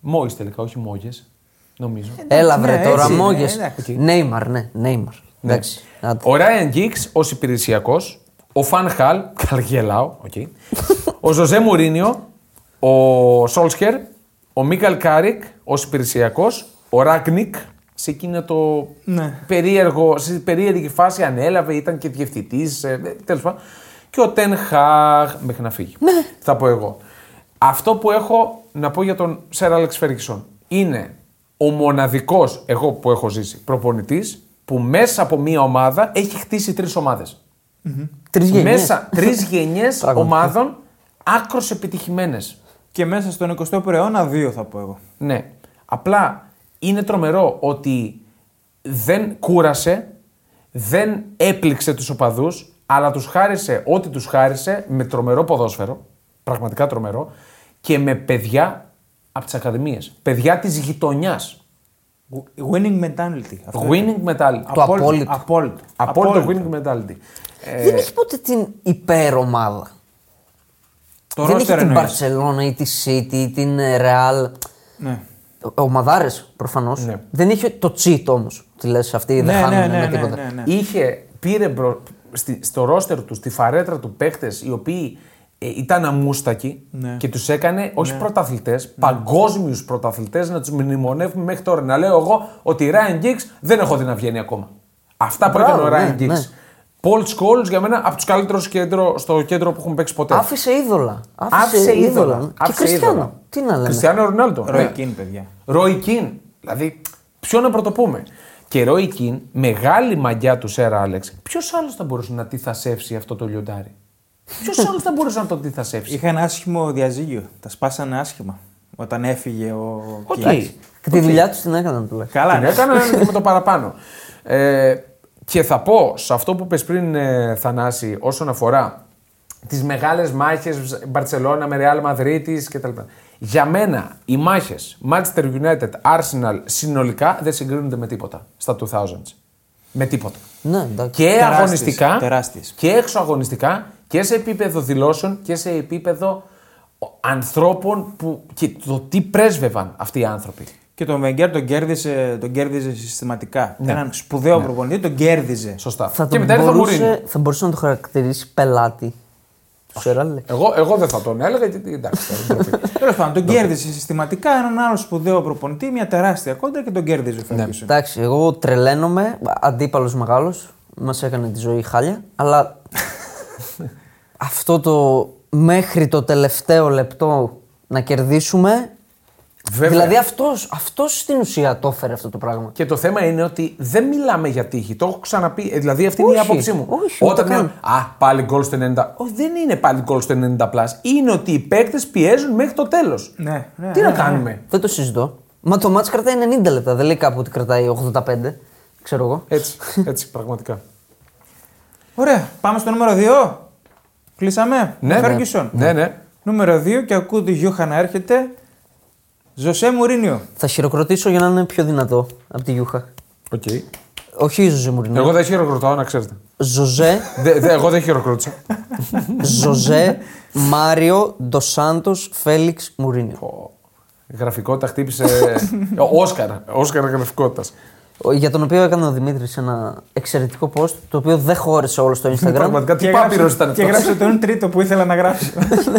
Μόης τελικά, όχι Μόγες, νομίζω. Έλα βρε ναι, τώρα, έτσι είναι, μάγκες. εντάξει. Νέιμαρ, ναι, Νέιμαρ. Εντάξει. άντε. Ο Ράιαν Γκιγκς ως υπηρεσιακός, ο Φαν Χαλ, καλά γελάω, οκ. (laughs) ο Ζοζέ Μουρίνιο, ο Σόλσκιερ, ο Μάικλ Κάρικ ως υπηρεσιακός, ο Ράνγκνικ σε εκείνο το Ναι. περίεργο, σε περίεργη φάση ανέλαβε, ήταν και διευθυντής, τέλος πάντων. Και ο Τεν Χάγ μέχρι να φύγει. Θα πω εγώ. Αυτό που έχω να πω για τον Σερ Άλεξ Φέργκισον είναι ο μοναδικός, εγώ που έχω ζήσει, προπονητής που μέσα από μία ομάδα έχει χτίσει τρεις ομάδες. Τρεις γενιές. Μέσα τρεις (laughs) γενιές Πραγματικά. ομάδων άκρος επιτυχημένες. Και μέσα στον 21ο αιώνα, δύο θα πω εγώ. Ναι. Απλά είναι τρομερό ότι δεν κούρασε, δεν έπληξε τους οπαδούς, αλλά τους χάρισε ό,τι τους χάρισε με τρομερό ποδόσφαιρο, πραγματικά τρομερό, και με παιδιά από τις ακαδημίες. Παιδιά της γειτονιάς. Winning mentality. Αυτό Winning mentality. Το απόλυτο. Απόλυτο. Απόλυτο winning mentality. Ε, Δεν έχει ποτέ την υπερομάδα. Το δεν roster έχει την εννοείς. Barcelona ή τη City ή την ε, Real. Ναι. Ομαδάρε προφανώς. Ναι. Δεν είχε το cheat όμως. Τι λες, αυτοί Ναι, δεν χάνουν ναι, με ναι, ναι, τίποτα. ναι, ναι. Είχε, πήρε μπρο- στη- στο ρόστερ τους, στη φαρέτρα του παίκτε οι οποίοι ε, ήταν αμούστακοι Ναι. και τους έκανε όχι ναι. πρωταθλητές, παγκόσμιους πρωταθλητές να τους μνημονεύουμε μέχρι τώρα. Να λέω εγώ ότι Ryan Giggs δεν έχω δει να βγαίνει ακόμα. Αυτά που Μπράβο, έκανε ο Ryan ναι, Giggs. Ναι. Paul Scholes για μένα από τους καλύτερους κέντρο, στο κέντρο που έχουν παίξει ποτέ. Άφησε είδωλα. Άφησε είδωλα. Και Άφησε Κριστιανό. είδωλα. Τι να λέμε. Κριστιανό Ρονάλντο. Ροϊ ναι. Κίν, παιδιά. Ρόι Κιν. Δηλαδή, ποιον να πρωτοπούμε. Και Ρόι Κιν, μεγάλη μαγιά του Σερ Άλεξ, ποιος άλλος θα μπορούσε να τιθασέψει αυτό το λιοντάρι; Ποιος άλλος θα μπορούσε να το τιθασέψει; Είχα ένα άσχημο διαζύγιο. Τα σπάσανε άσχημα. Όταν έφυγε ο Οκ. Κίν. Και τη δουλειά τους την έκαναν τουλάχιστον. Καλά, Την ναι. έκανα με το παραπάνω. Ε, και θα πω σε αυτό που 'πες πριν, ε, Θανάση, όσον αφορά τις μεγάλες μάχες Μπαρτσελόνα με Real Madrid κτλ. Για μένα, οι μάχες Manchester United, Arsenal συνολικά δεν συγκρίνονται με τίποτα στα 2000s. Με τίποτα. Ναι, εντάξει. Και Τεράστιες, αγωνιστικά τεράστιες. και έξω αγωνιστικά και σε επίπεδο δηλώσεων και σε επίπεδο ανθρώπων που, και το τι πρέσβευαν αυτοί οι άνθρωποι. Και τον Βεγγέρ τον κέρδισε, τον κέρδιζε συστηματικά. Ναι. Έναν σπουδαίο προπονητή τον κέρδιζε. Σωστά. Θα, και τον μετά ήρθε ο Μουρίνιο. μπορούσε, θα μπορούσε να το χαρακτηρίσει πελάτη. Του Σερ Άλεξ. Εγώ, εγώ δεν θα τον έλεγα γιατί εντάξει. τώρα, ντροπή. (laughs) Τέλος πάντων, τον κέρδισε συστηματικά έναν άλλο σπουδαίο προπονητή, μια τεράστια κόντρα και τον κέρδιζε ο Ferguson. Εντάξει, εγώ τρελαίνομαι. Αντίπαλος μεγάλος. Μας έκανε τη ζωή χάλια. Αλλά (laughs) αυτό το μέχρι το τελευταίο λεπτό να κερδίσουμε. Βέβαια. Δηλαδή αυτός, αυτός στην ουσία το έφερε αυτό το πράγμα. Και το θέμα είναι ότι δεν μιλάμε για τύχη. Το έχω ξαναπεί. Ε, Δηλαδή αυτή είναι η Όχι, άποψή μου. όχι, Όταν ούτε καν. λέω, Α, πάλι γκολ στο 90. Όχι, δεν είναι πάλι γκολ στο 90 plus. Είναι ότι οι παίκτες πιέζουν μέχρι το τέλος. Ναι, ναι, Τι ναι, να ναι. κάνουμε; Δεν το συζητώ. Μα το ματς κρατάει 90 λεπτά. Δεν λέει κάπου ότι κρατάει 85. Ξέρω εγώ. Έτσι, έτσι, πραγματικά. Ωραία, πάμε στο νούμερο 2. Κλείσαμε. Ναι, ναι. Φέργκισον. Ναι, ναι. Νούμερο 2 και ακούω τη Γιούχα να έρχεται. Ζοζέ Μουρίνιο. Θα χειροκροτήσω για να είναι πιο δυνατό από τη Γιούχα. Οκ. Όχι η Ζοζέ Μουρίνιο. Εγώ δεν χειροκροτάω, να ξέρετε. Ζοζέ, Δε- δε- εγώ δεν χειροκρότησα. Ζωζέ, Μάριο, Ντοσάντο, Φέληξ, Μουρίνιο. Ω, Η γραφικότητα χτύπησε. Όσκαρ. Όσκαρ γραφικότητας. Ο- Για τον οποίο έκανε ο Δημήτρης ένα εξαιρετικό post, το οποίο δεν χώρισε όλο στο Instagram. Πραγματικά τι Και πάπυρο γράψε- ήταν Και αυτό. γράψε τον τρίτο που ήθελα να γράψω.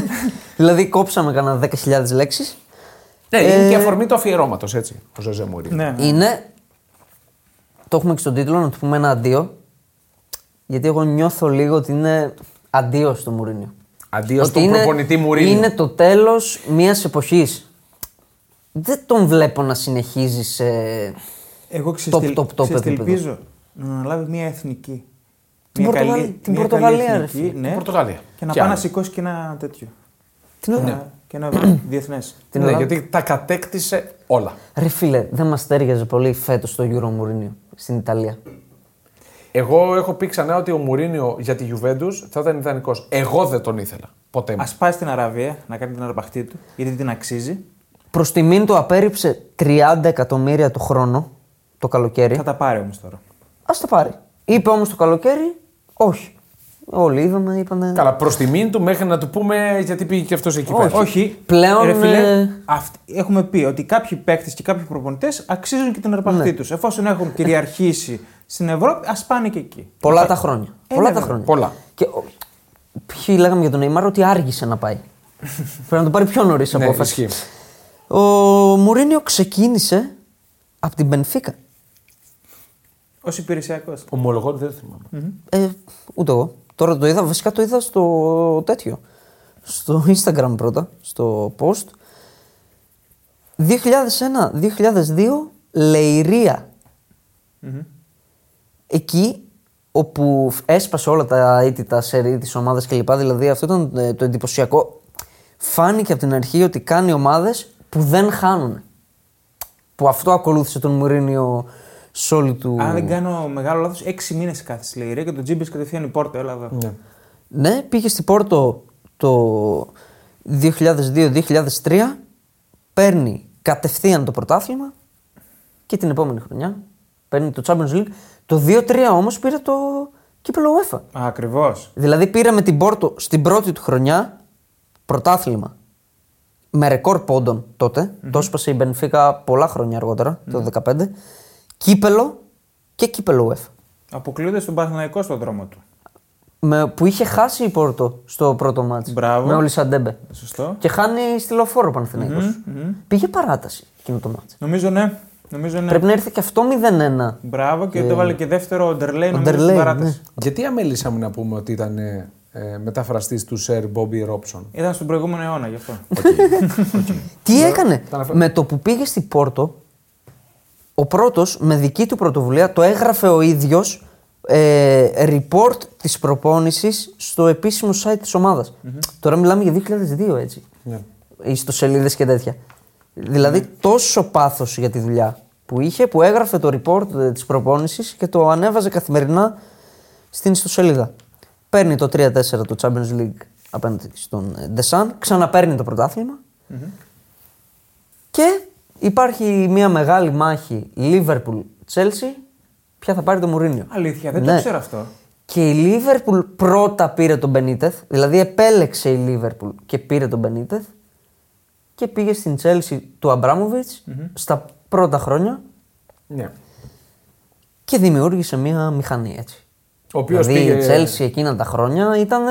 (laughs) δηλαδή κόψαμε κανένα 10.000 λέξεις. Ναι, είναι Ε, και αφορμή του αφιερώματος, έτσι. Ο Ζωζέ Μουρίνιο. ναι. ναι. Είναι. Το έχουμε και στον τίτλο, να του πούμε ένα αντίο. Γιατί εγώ νιώθω λίγο ότι είναι αντίος στο Μουρίνιο. Αντίος Ότι στον είναι- προπονητή Μουρίνιο. Είναι το τέλος μιας εποχής. Δεν τον βλέπω να συνεχίζει σε. Εγώ Top, ξέρεις τι- top, top ξέρεις τι επίπεδο. ελπίζω. Να αναλάβει μια εθνική. Την Μια Πορτογαλία- καλή- την μια καλή Πορτογαλία, ρε εθνική, φίλε. ναι. Την Πορτογαλία. Και να Και πάει να άλλο. σηκώσει και ένα τέτοιο. Τι να Ένα- Και ένα (clears throat) διεθνές. Την Ναι, Ελλάδα. γιατί τα κατέκτησε όλα. Ρε φίλε, δεν μας τέριαζε πολύ φέτος το Euro Μουρίνιο στην Ιταλία; Εγώ έχω πει ξανά ότι ο Μουρίνιο για τη Juventus θα ήταν ιδανικός. Εγώ δεν τον ήθελα. Ποτέ μου. Α πάει στην Αραβία να κάνει την αρπαχτή του, γιατί την αξίζει. Προς τιμήν του απέρριψε 30 εκατομμύρια το χρόνο το καλοκαίρι. Θα τα πάρει όμως τώρα. Α τα πάρει. Είπε όμως το καλοκαίρι, όχι. Όλοι είδαμε, είπανε. Καλά, προς τιμήν του μέχρι να του πούμε γιατί πήγε και αυτός εκεί πέρα. Όχι. Πλέον, Ρε φίλε, ε, αυτ- έχουμε πει ότι κάποιοι παίκτες και κάποιοι προπονητές αξίζουν και την αρπαχτή Ναι. τους. Εφόσον έχουν κυριαρχήσει στην Ευρώπη, ας πάνε και εκεί. Πολλά τα χρόνια. Ε, πολλά ναι, τα βέβαια. χρόνια. Πολλά. Και ο- ποιοι λέγαμε για τον Νεϊμάρ ότι άργησε να πάει. (laughs) Πρέπει να το πάρει πιο νωρίς Ναι, απόφαση. ισχύει. Ο Μουρίνιο ξεκίνησε από την Μπενφίκα. Ω υπηρεσιακός. Ομολογώ ότι δεν θυμάμαι. Ε, ούτε εγώ. Τώρα το είδα, βασικά το είδα στο τέτοιο. Στο Instagram πρώτα, στο post. 2001-2002, Λεϊρία. Εκεί όπου έσπασε όλα τα αίτητα σερί της ομάδας κλπ. Δηλαδή αυτό ήταν ε, το εντυπωσιακό. Φάνηκε από την αρχή ότι κάνει ομάδες που δεν χάνουν. Που αυτό ακολούθησε τον Μουρίνιο σε όλη του... Αν δεν κάνω μεγάλο λάθος, έξι μήνες κάθε στη Λεϊρία και τον Τζίμπε κατευθείαν η πόρτα. Έλα εδώ. Ναι. Ναι, πήγε στην Πόρτο το 2002-2003, παίρνει κατευθείαν το πρωτάθλημα και την επόμενη χρονιά παίρνει το Champions League. Το 2-3 όμως πήρε το κύπελο UEFA. Ακριβώς. Δηλαδή πήρε με την Πόρτο στην πρώτη του χρονιά πρωτάθλημα με ρεκόρ πόντων τότε. Το έσπασε η Μπενφίκα πολλά χρόνια αργότερα, το 2015. Κύπελο και κύπελο UEFA. Αποκλείονται στον Παναθηναϊκό στον δρόμο του. Με, που είχε χάσει η Πόρτο στο πρώτο ματς. Μπράβο. Με Ολισαντέμπε. Σωστό. Και χάνει στη λεωφόρο Παναθηναϊκός. Πήγε παράταση εκείνο το ματς. Νομίζω ναι. Νομίζω ναι. Πρέπει να έρθει και αυτό 0-1. Μπράβο και το βάλε και δεύτερο ο Ντερλέι Ο νομίζω στην Ντερλέι, παράταση. ναι. Γιατί αμελήσαμε να πούμε ότι ήταν ε, ε, μεταφραστής του Σερ Μπόμπι Ρόμπσον. Ήταν στον προηγούμενο αιώνα γι' αυτό. Τι έκανε; τα αναφέρω. Με το που πήγε στη Πόρτο, ο πρώτος με δική του πρωτοβουλία το έγραφε ο ίδιος ε, report της προπόνησης στο επίσημο site της ομαδας Τώρα μιλάμε για 2002 έτσι. Ναι. Ιστοσελίδες και τέτοια. Δηλαδή τόσο πάθος για τη δουλειά που είχε που έγραφε το report ε, της προπόνησης και το ανέβαζε καθημερινά στην ιστοσελίδα. Παίρνει το 3-4 το Champions League απέναντι στον ε, Desan, ξαναπαίρνει το πρωταθλημα και υπάρχει μια μεγάλη μάχη Liverpool-Chelsea. Ποια θα πάρει το Μουρίνιο. Αλήθεια, δεν Ναι. το ξέρω αυτό. Και η Λίβερπουλ πρώτα πήρε τον Μπενίτεθ, δηλαδή επέλεξε η Λίβερπουλ και πήρε τον Μπενίτεθ και πήγε στην Τσέλσι του αμπραμοβιτς στα πρώτα χρόνια ναι. και δημιούργησε μια μηχανή έτσι. Ο οποίος δηλαδή πήγε- η Τσέλσι εκείνα τα χρόνια ήταν.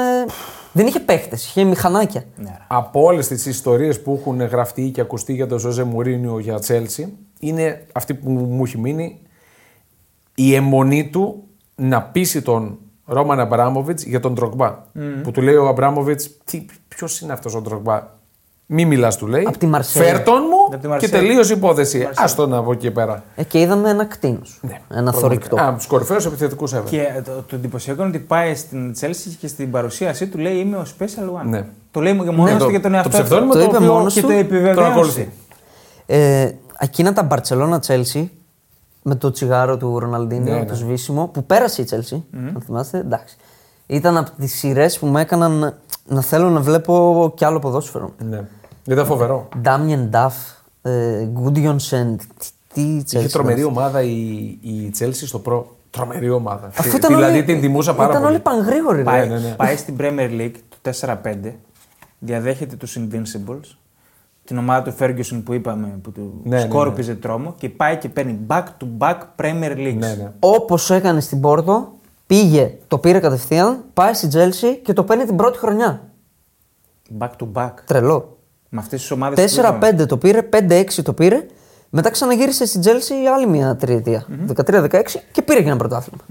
Δεν είχε παίχτες, είχε μηχανάκια. Ναι. Από όλες τις ιστορίες που έχουν γραφτεί και ακουστεί για τον Ζωζέ Μουρίνιο για Τσέλσι, είναι αυτή που μου έχει μείνει η αιμονή του να πείσει τον Ρόμαν Αμπράμοβιτς για τον Ντρογκμπά. Που του λέει ο Αμπράμοβιτς, ποιος είναι αυτός ο Ντρογκμπά. Μη μιλάς, του λέει. Απ' τη Μαρσέη. Φέρτον μου Απ' τη και Μαρσέη. τελείωσε η υπόθεση. Άστο να από εκεί πέρα. Ε, και είδαμε ένα κτίνος. ένα θορυκτό. Α, τους κορυφαίους επιθετικούς ever. Και το, το εντυπωσιακό είναι ότι πάει στην Chelsea και στην παρουσίασή του λέει Είμαι ο Special One. Ναι. Το λέει και μόνο Ναι, του το- για τον το εαυτό ψευδόνυμο Το το είπε οποίο μόνος Και του. το τον επιβεβαίωσε. ακολουθεί. Ε, εκείνα τα Barcelona Chelsea με το τσιγάρο του Ροναλντίνιο, Ναι, το ναι. σβήσιμο, που πέρασε η Chelsea. Αν θυμάστε, εντάξει. Ήταν από τις σειρές που με έκαναν να, να θέλω να βλέπω κι άλλο ποδόσφαιρο. Ναι. Ήταν φοβερό. Ντάμιεν Νταφ, Γκούντιονσεν. Τι Chelsea. Είχε τρομερή ήταν. ομάδα η, η Chelsea στο προ. Τρομερή ομάδα. Αφού ήταν δηλαδή όλοι, την τιμούσα πάρα ήταν πολύ. όλοι πανγρήγοροι. ρε. Πάει, ναι, ναι. πάει στην Premier League το 4-5, διαδέχεται τους Invincibles, την ομάδα του Ferguson που είπαμε που του Ναι, ναι, ναι. σκόρπιζε τρόμο και πάει και παίρνει back-to-back Premier Leagues. Ναι, ναι. Όπως έκανε στην Πόρτο, πήγε, το πήρε κατευθείαν, πάει στη Chelsea και το παίρνει την πρώτη χρονιά. Back-to-back. Τρελό. Με αυτές τις ομάδες 4-5 το πήρε, 5-6 το πήρε. Μετά ξαναγύρισε στην Chelsea άλλη μια τριετία. 13-16 και πήρε και ένα πρωτάθλημα.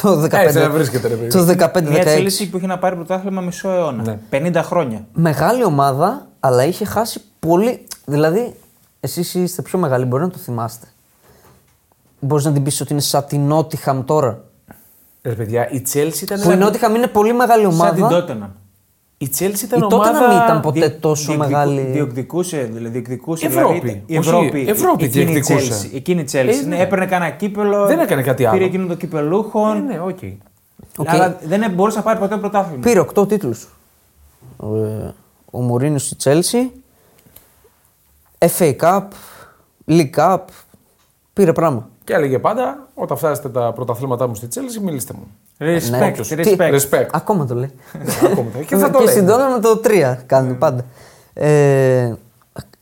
Το 15. Έτσι να βρίσκεται, ρε παιδί. Το Μια 15-16. Chelsea που είχε να πάρει πρωτάθλημα μισό αιώνα. Ναι. 50 χρόνια. Μεγάλη ομάδα, αλλά είχε χάσει πολύ. Δηλαδή, εσείς είστε πιο μεγάλοι, μπορεί να το θυμάστε. Μπορείς να την πεις ότι είναι σαν την Νότιχαμ τώρα; Ρε παιδιά, η Chelsea ήταν. Που η Νότιχαμ είναι πολύ μεγάλη Σαν την ομάδα. Tottenham. Η Chelsea ήταν Η ομάδα. Tottenham ήταν ποτέ Διε- τόσο διεκδικου- μεγάλη. Διεκδικούσε, δηλαδή, διεκδικούσε Ευρώπη. δηλαδή, η Όχι, Ευρώπη. Ευρώπη εκείνη η διεκδικούσε. Chelsea, εκείνη η Chelsea. Ε, ναι, ναι. Έπαιρνε κανένα κύπελο. Δεν έκανε κάτι άλλο. Πήρε εκείνο το Κυπελλούχων. Ναι, ναι, οκ. Οκ. Αλλά δεν μπορούσε να πάρει ποτέ πρωτάθλημα. Πήρε 8 τίτλους. Ε, ο Μουρίνιο στη Chelsea. FA Cup, League Cup. Πήρε πράγμα. Και έλεγε πάντα, όταν φτάσετε τα πρωταθλήματά μου στη Chelsea, μιλήστε μου. Respect, Ναι. respect. Respect. Ακόμα το λέει. Ακόμα το- Και θα το και λέει. στην Τόνα με το 3 κάνει πάντα. Ε,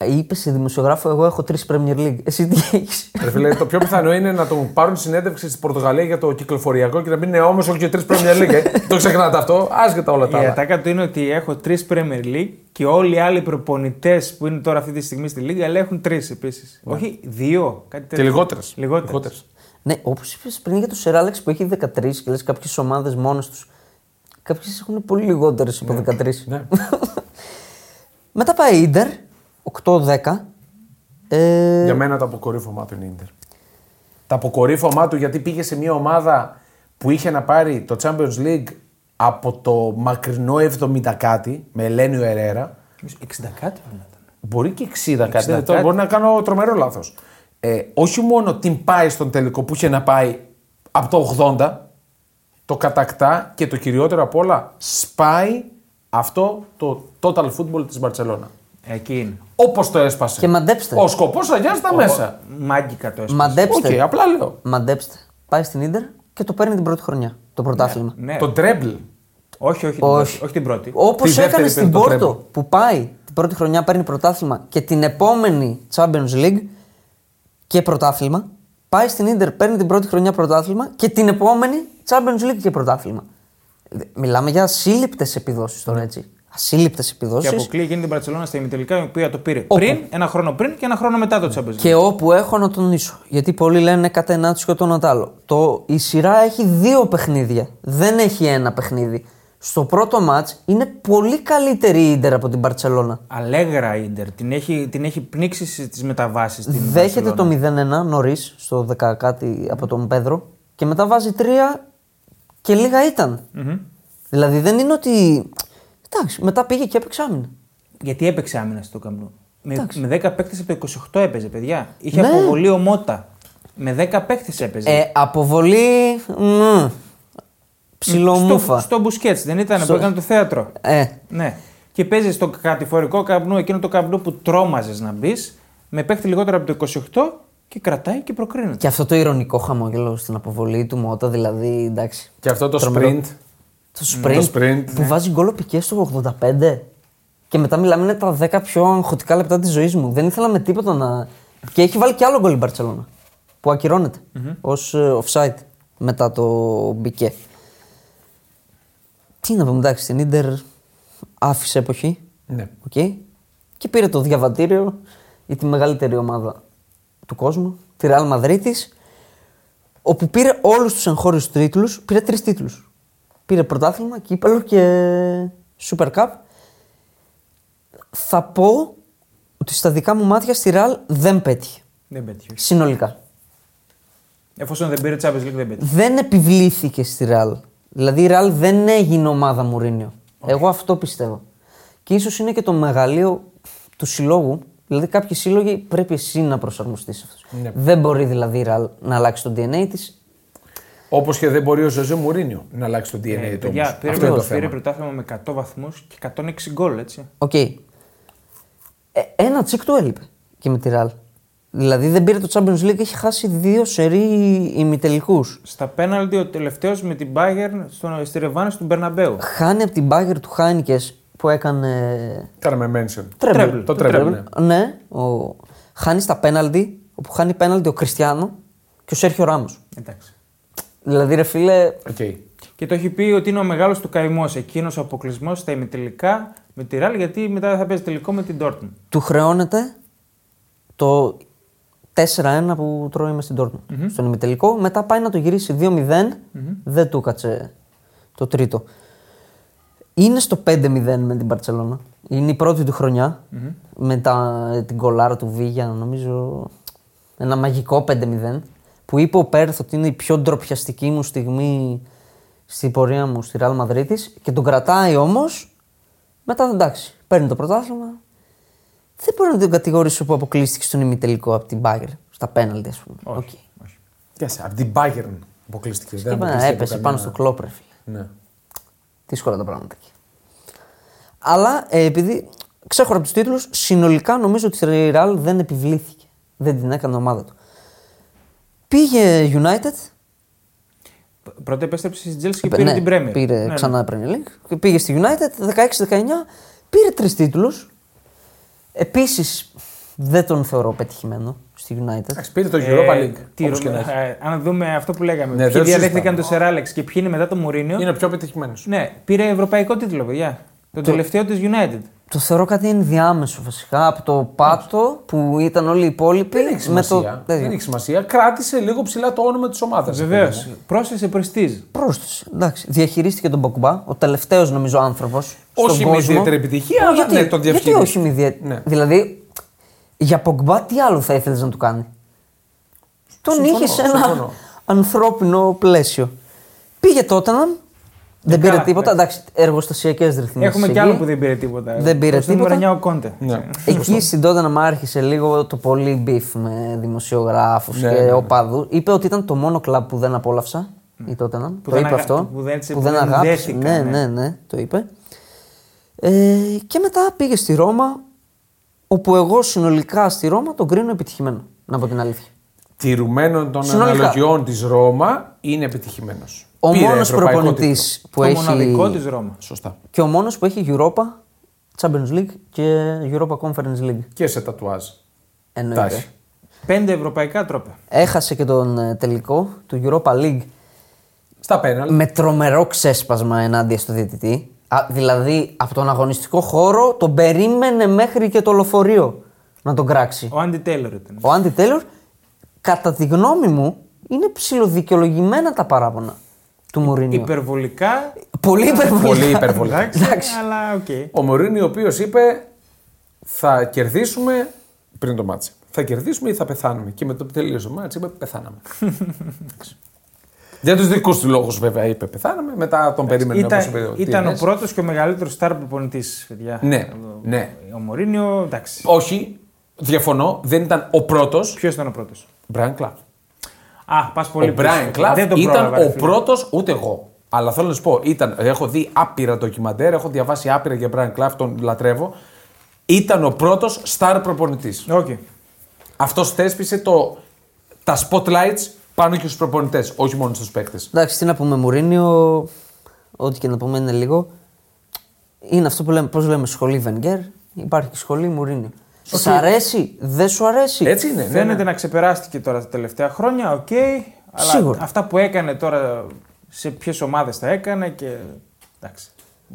είπες σε δημοσιογράφο: Εγώ έχω τρεις Premier League. Εσύ τι έχεις. Ρε φίλε, το πιο πιθανό είναι να τον πάρουν συνέντευξη στην Πορτογαλία για το κυκλοφοριακό και να μην είναι όμως όχι και τρεις Premier League. ε. το ξεχνάτε αυτό, άσχετα όλα τα Η άλλα. ατάκα του είναι ότι έχω τρεις Premier League και όλοι οι άλλοι προπονητές που είναι τώρα αυτή τη στιγμή στη Λίγα αλλά έχουν τρεις επίσης. Όχι, δύο. Κάτι Και τέτοιο. λιγότερες. Λιγότερες. ναι, όπως είπες πριν για το Σεράλεξ που έχει 13 και λες κάποιες ομάδες μόνες τους. Κάποιες έχουν πολύ λιγότερες από 13. Ναι. (laughs) Μετά πάει η Ιντερ, 8-10. Ε, Για μένα το αποκορύφωμά του είναι η Ιντερ. Το αποκορύφωμά του γιατί πήγε σε μια ομάδα που είχε να πάρει το Champions League από το μακρινό 70 κάτι με Ελένιο Ερέρα. 60 κάτι πρέπει να ήταν. Μπορεί και 60 κάτι. 60 τώρα κάτι. μπορεί να κάνω τρομερό λάθος. Ε, όχι μόνο την πάει στον τελικό που είχε να πάει από το 80, το κατακτά και το κυριότερο απ' όλα σπάει αυτό το total football της Μπαρτσελόνα. Εκεί είναι. Όπως το έσπασε. Και μαντέψτε. Ο σκοπός αγιάζει τα μέσα. Μάγκικα το έσπασε. Μαντέψτε. Οκ, απλά λέω. Μαντέψτε. Πάει στην Ιντερ και το παίρνει την πρώτη χρονιά. Το πρωτάθλημα. Ναι. Το treble. Όχι, όχι, την Όχι. πρώτη. όχι την πρώτη. Όπως Τη δεύτερη έκανε στην παίρνει το Πόρτο treble. που πάει την πρώτη χρονιά παίρνει πρωτάθλημα και την επόμενη Champions League και πρωτάθλημα. Πάει στην Ιντερ, παίρνει την πρώτη χρονιά πρωτάθλημα και την επόμενη Champions League και πρωτάθλημα. Μιλάμε για ασύλληπτες επιδόσεις τώρα έτσι. Ασύλληπτες Και επιδόσεις. αποκλείει εκείνη την Παρσελόνα στα ημιτελικά η οποία το πήρε Όπου; πριν, ένα χρόνο πριν και ένα χρόνο μετά το Champions League. Και όπου έχω να τονίσω, γιατί πολλοί λένε κατά ενάτσιο και τον άλλο. Το, η σειρά έχει δύο παιχνίδια. Δεν έχει ένα παιχνίδι. Στο πρώτο μάτς είναι πολύ καλύτερη η Ίντερ από την Μπαρτσελώνα. Αλέγρα η Ιντερ. Την έχει, την έχει πνίξει στις μεταβάσεις. Δέχεται το 0-1 νωρίς στο 10 κάτι από τον Πέδρο και μετά βάζει 3 και λίγα ήταν. Δηλαδή δεν είναι ότι. Εντάξει, μετά πήγε και έπαιξε άμυνα. Γιατί έπαιξε άμυνα στο καμπνού; Με, Εντάξει. με 10 παίκτες από το 28 έπαιζε, παιδιά. Είχε Ναι. αποβολή ο Μότα. Με 10 παίκτες έπαιζε. Ε, αποβολή. μ, Ψιλομούφα. Στο, στο Μπουσκέτ δεν ήταν Στο- που έκανε το θέατρο. Ε, Ναι. Και παίζει στο κατηφορικό καμπνού, εκείνο το καμπνού που τρόμαζες να μπεις, με παίκτη λιγότερο από το 28 και κρατάει και προκρίνεται. Και αυτό το ηρωνικό χαμόγελο στην αποβολή του Μότα, δηλαδή εντάξει. Και αυτό το Τρομερό. sprint. Το sprint, Το sprint, που βάζει γκολ ο Πικέ στο 85. Και μετά μιλάμε είναι τα 10 πιο αγχωτικά λεπτά της ζωής μου. Δεν ήθελα με τίποτα να. Και έχει βάλει και άλλο γκολ η Μπαρσελόνα. Που ακυρώνεται ως offside μετά το Μπικέ. Τι να πούμε, εντάξει, στην ντερ άφησε εποχή. Ναι. οκ, Και πήρε το διαβατήριο για τη μεγαλύτερη ομάδα του κόσμου, τη Real Madrid όπου πήρε όλους τους εγχώριους τίτλους, πήρε τρεις τίτλους. Πήρε πρωτάθλημα, κύπελο και Super Cup. θα πω ότι στα δικά μου μάτια στη Ρεάλ δεν πέτυχε. Δεν πέτυχε. όχι. Συνολικά. Εφόσον δεν πήρε Champions League, δεν πέτυχε. Δεν επιβλήθηκε στη Ρεάλ. Δηλαδή η Ρεάλ δεν έγινε ομάδα Μουρίνιο. Εγώ αυτό πιστεύω. Και ίσως είναι και το μεγαλείο του συλλόγου. Δηλαδή κάποιοι σύλλογοι πρέπει εσύ να προσαρμοστείς σε αυτούς. Ναι. Δεν μπορεί δηλαδή η Ρεάλ να αλλάξει το DNA της. Όπως και δεν μπορεί ο Ζοζέ Μουρίνιο να αλλάξει το DNA Ε, του. παιδιά, όμως. πήρε, Αυτό είναι το πήρε θέμα. πρωτάθλημα με 100 βαθμούς και 106 γκολ, έτσι. Οκ. Ε, ένα τσικ του έλειπε και με τη Ρεάλ. Δηλαδή δεν πήρε το Champions League, έχει χάσει δύο σερί ημιτελικούς. Στα πέναλτι ο τελευταίος με την Bayern στο, στη ρεβάνς του Μπερναμπέου. Χάνει από την Μπάγερν του Χάινκες που έκανε. Κάναμε mention. Treble. Το Το treble. treble. ναι. Ναι, ο... χάνει στα πέναλτι, όπου χάνει πέναλτι ο Κριστιανό και ο Σέρχιο Ράμος. Εντάξει. Δηλαδή, ρε φίλε, Οκ. Και το έχει πει ότι είναι ο μεγάλος του καημός. Εκείνος ο αποκλεισμός στα ημιτελικά με τη Ρεάλ, γιατί μετά θα παίζει τελικό με την Dortmund. του χρεώνεται το 4-1 που τρώει μες στην Dortmund στον ημιτελικό. Μετά πάει να το γυρίσει 2-0. Δεν του κάτσε το τρίτο. Είναι στο 5-0 με την Παρσελώνα. Είναι η πρώτη του χρονια Με τα, την κολάρα του Βίγια, νομίζω. Ένα μαγικό 5-0. Που είπε ο Πέρθ ότι είναι η πιο ντροπιαστική μου στιγμή στην πορεία μου στη Real Madrid και τον κρατάει όμως. Μετά εντάξει, παίρνει το πρωτάθλημα. Δεν μπορώ να τον κατηγορήσω που αποκλείστηκε στον ημιτελικό από την Μπάγερν. Στα πέναλτι, ας πούμε. Όχι. Οκ. όχι. Κάτσε, από την Bayern αποκλείστηκε. Και Δεν μετά αποκλείστηκε έπεσε από πάνω καμιά- στο Κλοπ, ρε φίλε. Ναι. Δύσκολα τα πράγματα εκεί. Αλλά ε, επειδή ξέχωρα από τους τίτλους, συνολικά νομίζω ότι η Real δεν επιβλήθηκε. Δεν την έκανε ομάδα του. Πήγε United. Πρώτα επέστρεψε στη Chelsea και πε- πήρε ναι, την Premier. Πήρε Ναι, ναι. ξανά Premier League. Και πήγε στη United 16-19. Πήρε τρεις τίτλους. Επίσης δεν τον θεωρώ πετυχημένο στη United. Εντάξει, πήρε το Europa Ε, League. τι όπως ρο- και να έχει. ε, αν δούμε αυτό που λέγαμε. Ναι, ποιοι δεν διαδέχτηκαν συζητάμε. το Σεράλεξ και ποιοι είναι μετά το Μουρίνιο. Είναι ο πιο πετυχημένος. Ναι, πήρε ευρωπαϊκό τίτλο, παιδιά. Το, τελευταίο της United. Το θεωρώ κάτι ενδιάμεσο βασικά από το πάτο που ήταν όλοι οι υπόλοιποι. Δεν έχει με το σημασία. τέτοιο. Δεν έχει σημασία. Κράτησε λίγο ψηλά το όνομα της ομάδας. Βεβαίως. Πρόσθεσε πρεστίζ. Πρόσθεσε. Εντάξει. Διαχειρίστηκε τον Ποκουμπά, ο τελευταίος νομίζω άνθρωπος. Όχι με ιδιαίτερη επιτυχία, αλλά γιατί, ναι, τον γιατί διαχειρίστηκε. όχι με ιδιαίτερη. Ναι. Δηλαδή, για Πογκμπά τι άλλο θα ήθελες να του κάνει; Τον Συμφωνώ, είχε σε ένα συμφωνώ. ανθρώπινο πλαίσιο. Πήγε τότε να. Δεν πήρε καλά, τίποτα. Εντάξει, εργοστασιακές ρυθμίσεις. Έχουμε κι άλλο που δεν πήρε τίποτα. Δεν πήρε Προς το τίποτα. νούμερο 9 ο Κόντε. Ναι. Εκεί στην τότε να μ' άρχισε λίγο το πολύ beef με δημοσιογράφους Ναι, και ναι, ναι. οπαδούς. Είπε ότι ήταν το μόνο κλαμπ που δεν απόλαυσα. Η τότε να. Που το δεν είπε αγα- αυτό. που δεν- που που δεν δεν αγάπησε. δέθηκαν, Ναι, ναι. ναι, ναι, το είπε. Ε, και μετά πήγε στη Ρώμα, όπου εγώ συνολικά στη Ρώμα τον κρίνω επιτυχημένο. Να πω την αλήθεια. Τηρουμένων των Συνολικά. αναλογιών της Ρώμα είναι επιτυχημένος. Ο μόνος προπονητής που Το έχει. μοναδικό της Ρώμα. Σωστά. Και ο μόνος που έχει Europa, Champions League και Europa Conference League. Και σε τατουάζ. Εννοείται. Τάση. Πέντε ευρωπαϊκά τρόπια. Έχασε και τον ε, τελικό του Europa League Στα πέναλτι. με τρομερό ξέσπασμα ενάντια στο διαιτητή. Α, δηλαδή από τον αγωνιστικό χώρο τον περίμενε μέχρι και το λεωφορείο να τον κράξει. Ο Άντονι Τέιλορ ήταν. Ο Άντονι Τέιλορ, κατά τη γνώμη μου, είναι ψιλοδικαιολογημένα τα παράπονα του Μουρίνιο. Υπερβολικά. Πολύ υπερβολικά. Πολύ υπερβολικά. Εντάξει, Εντάξει. αλλά οκ. Ο Μουρίνιο, ο οποίος είπε θα κερδίσουμε πριν το ματς. Θα κερδίσουμε ή θα πεθάνουμε. Και με το που τελείωσε το ματς είπε πεθάναμε. Εντάξει. Για τους δικούς τους λόγους βέβαια είπε πεθάναμε. Μετά τον περίμενε Ήταν, όπως είπε ο ήταν ο TNS. πρώτος και ο μεγαλύτερος σταρ προπονητής, παιδιά. Ναι, Ο- ναι. Ο Μουρίνιο, εντάξει. Όχι, διαφωνώ, δεν ήταν ο πρώτος. Ποιος ήταν ο πρώτος; Μπράιαν Κλαφ. Α, πας πολύ Ο Μπράιαν πίσω. Κλαφ Δεν τον ήταν πρόλαβα, ρε ο φίλε. πρώτος, ούτε εγώ. Αλλά θέλω να σου πω, ήταν, έχω δει άπειρα ντοκιμαντέρ, έχω διαβάσει άπειρα για Μπράιαν Κλαφ, τον λατρεύω. Ήταν ο πρώτος star προπονητής. Οκ. Αυτός θέσπισε το, τα spotlights πάνω και στους προπονητές, όχι μόνο στους παίκτες. Εντάξει, τι να πούμε, Μουρίνιο, ό,τι και να πούμε είναι λίγο. Είναι αυτό που λέμε, πώς λέμε, σχολή Βενγκέρ, υπάρχει και σχολή Μουρίνιο. Σ' αρέσει, δεν σου αρέσει; Έτσι είναι. ναι, Φαίνεται ναι. να ξεπεράστηκε τώρα τα τελευταία χρόνια, οκ. αλλά Σίγουρα. αυτά που έκανε τώρα, σε ποιες ομάδες τα έκανε και. Εντάξει.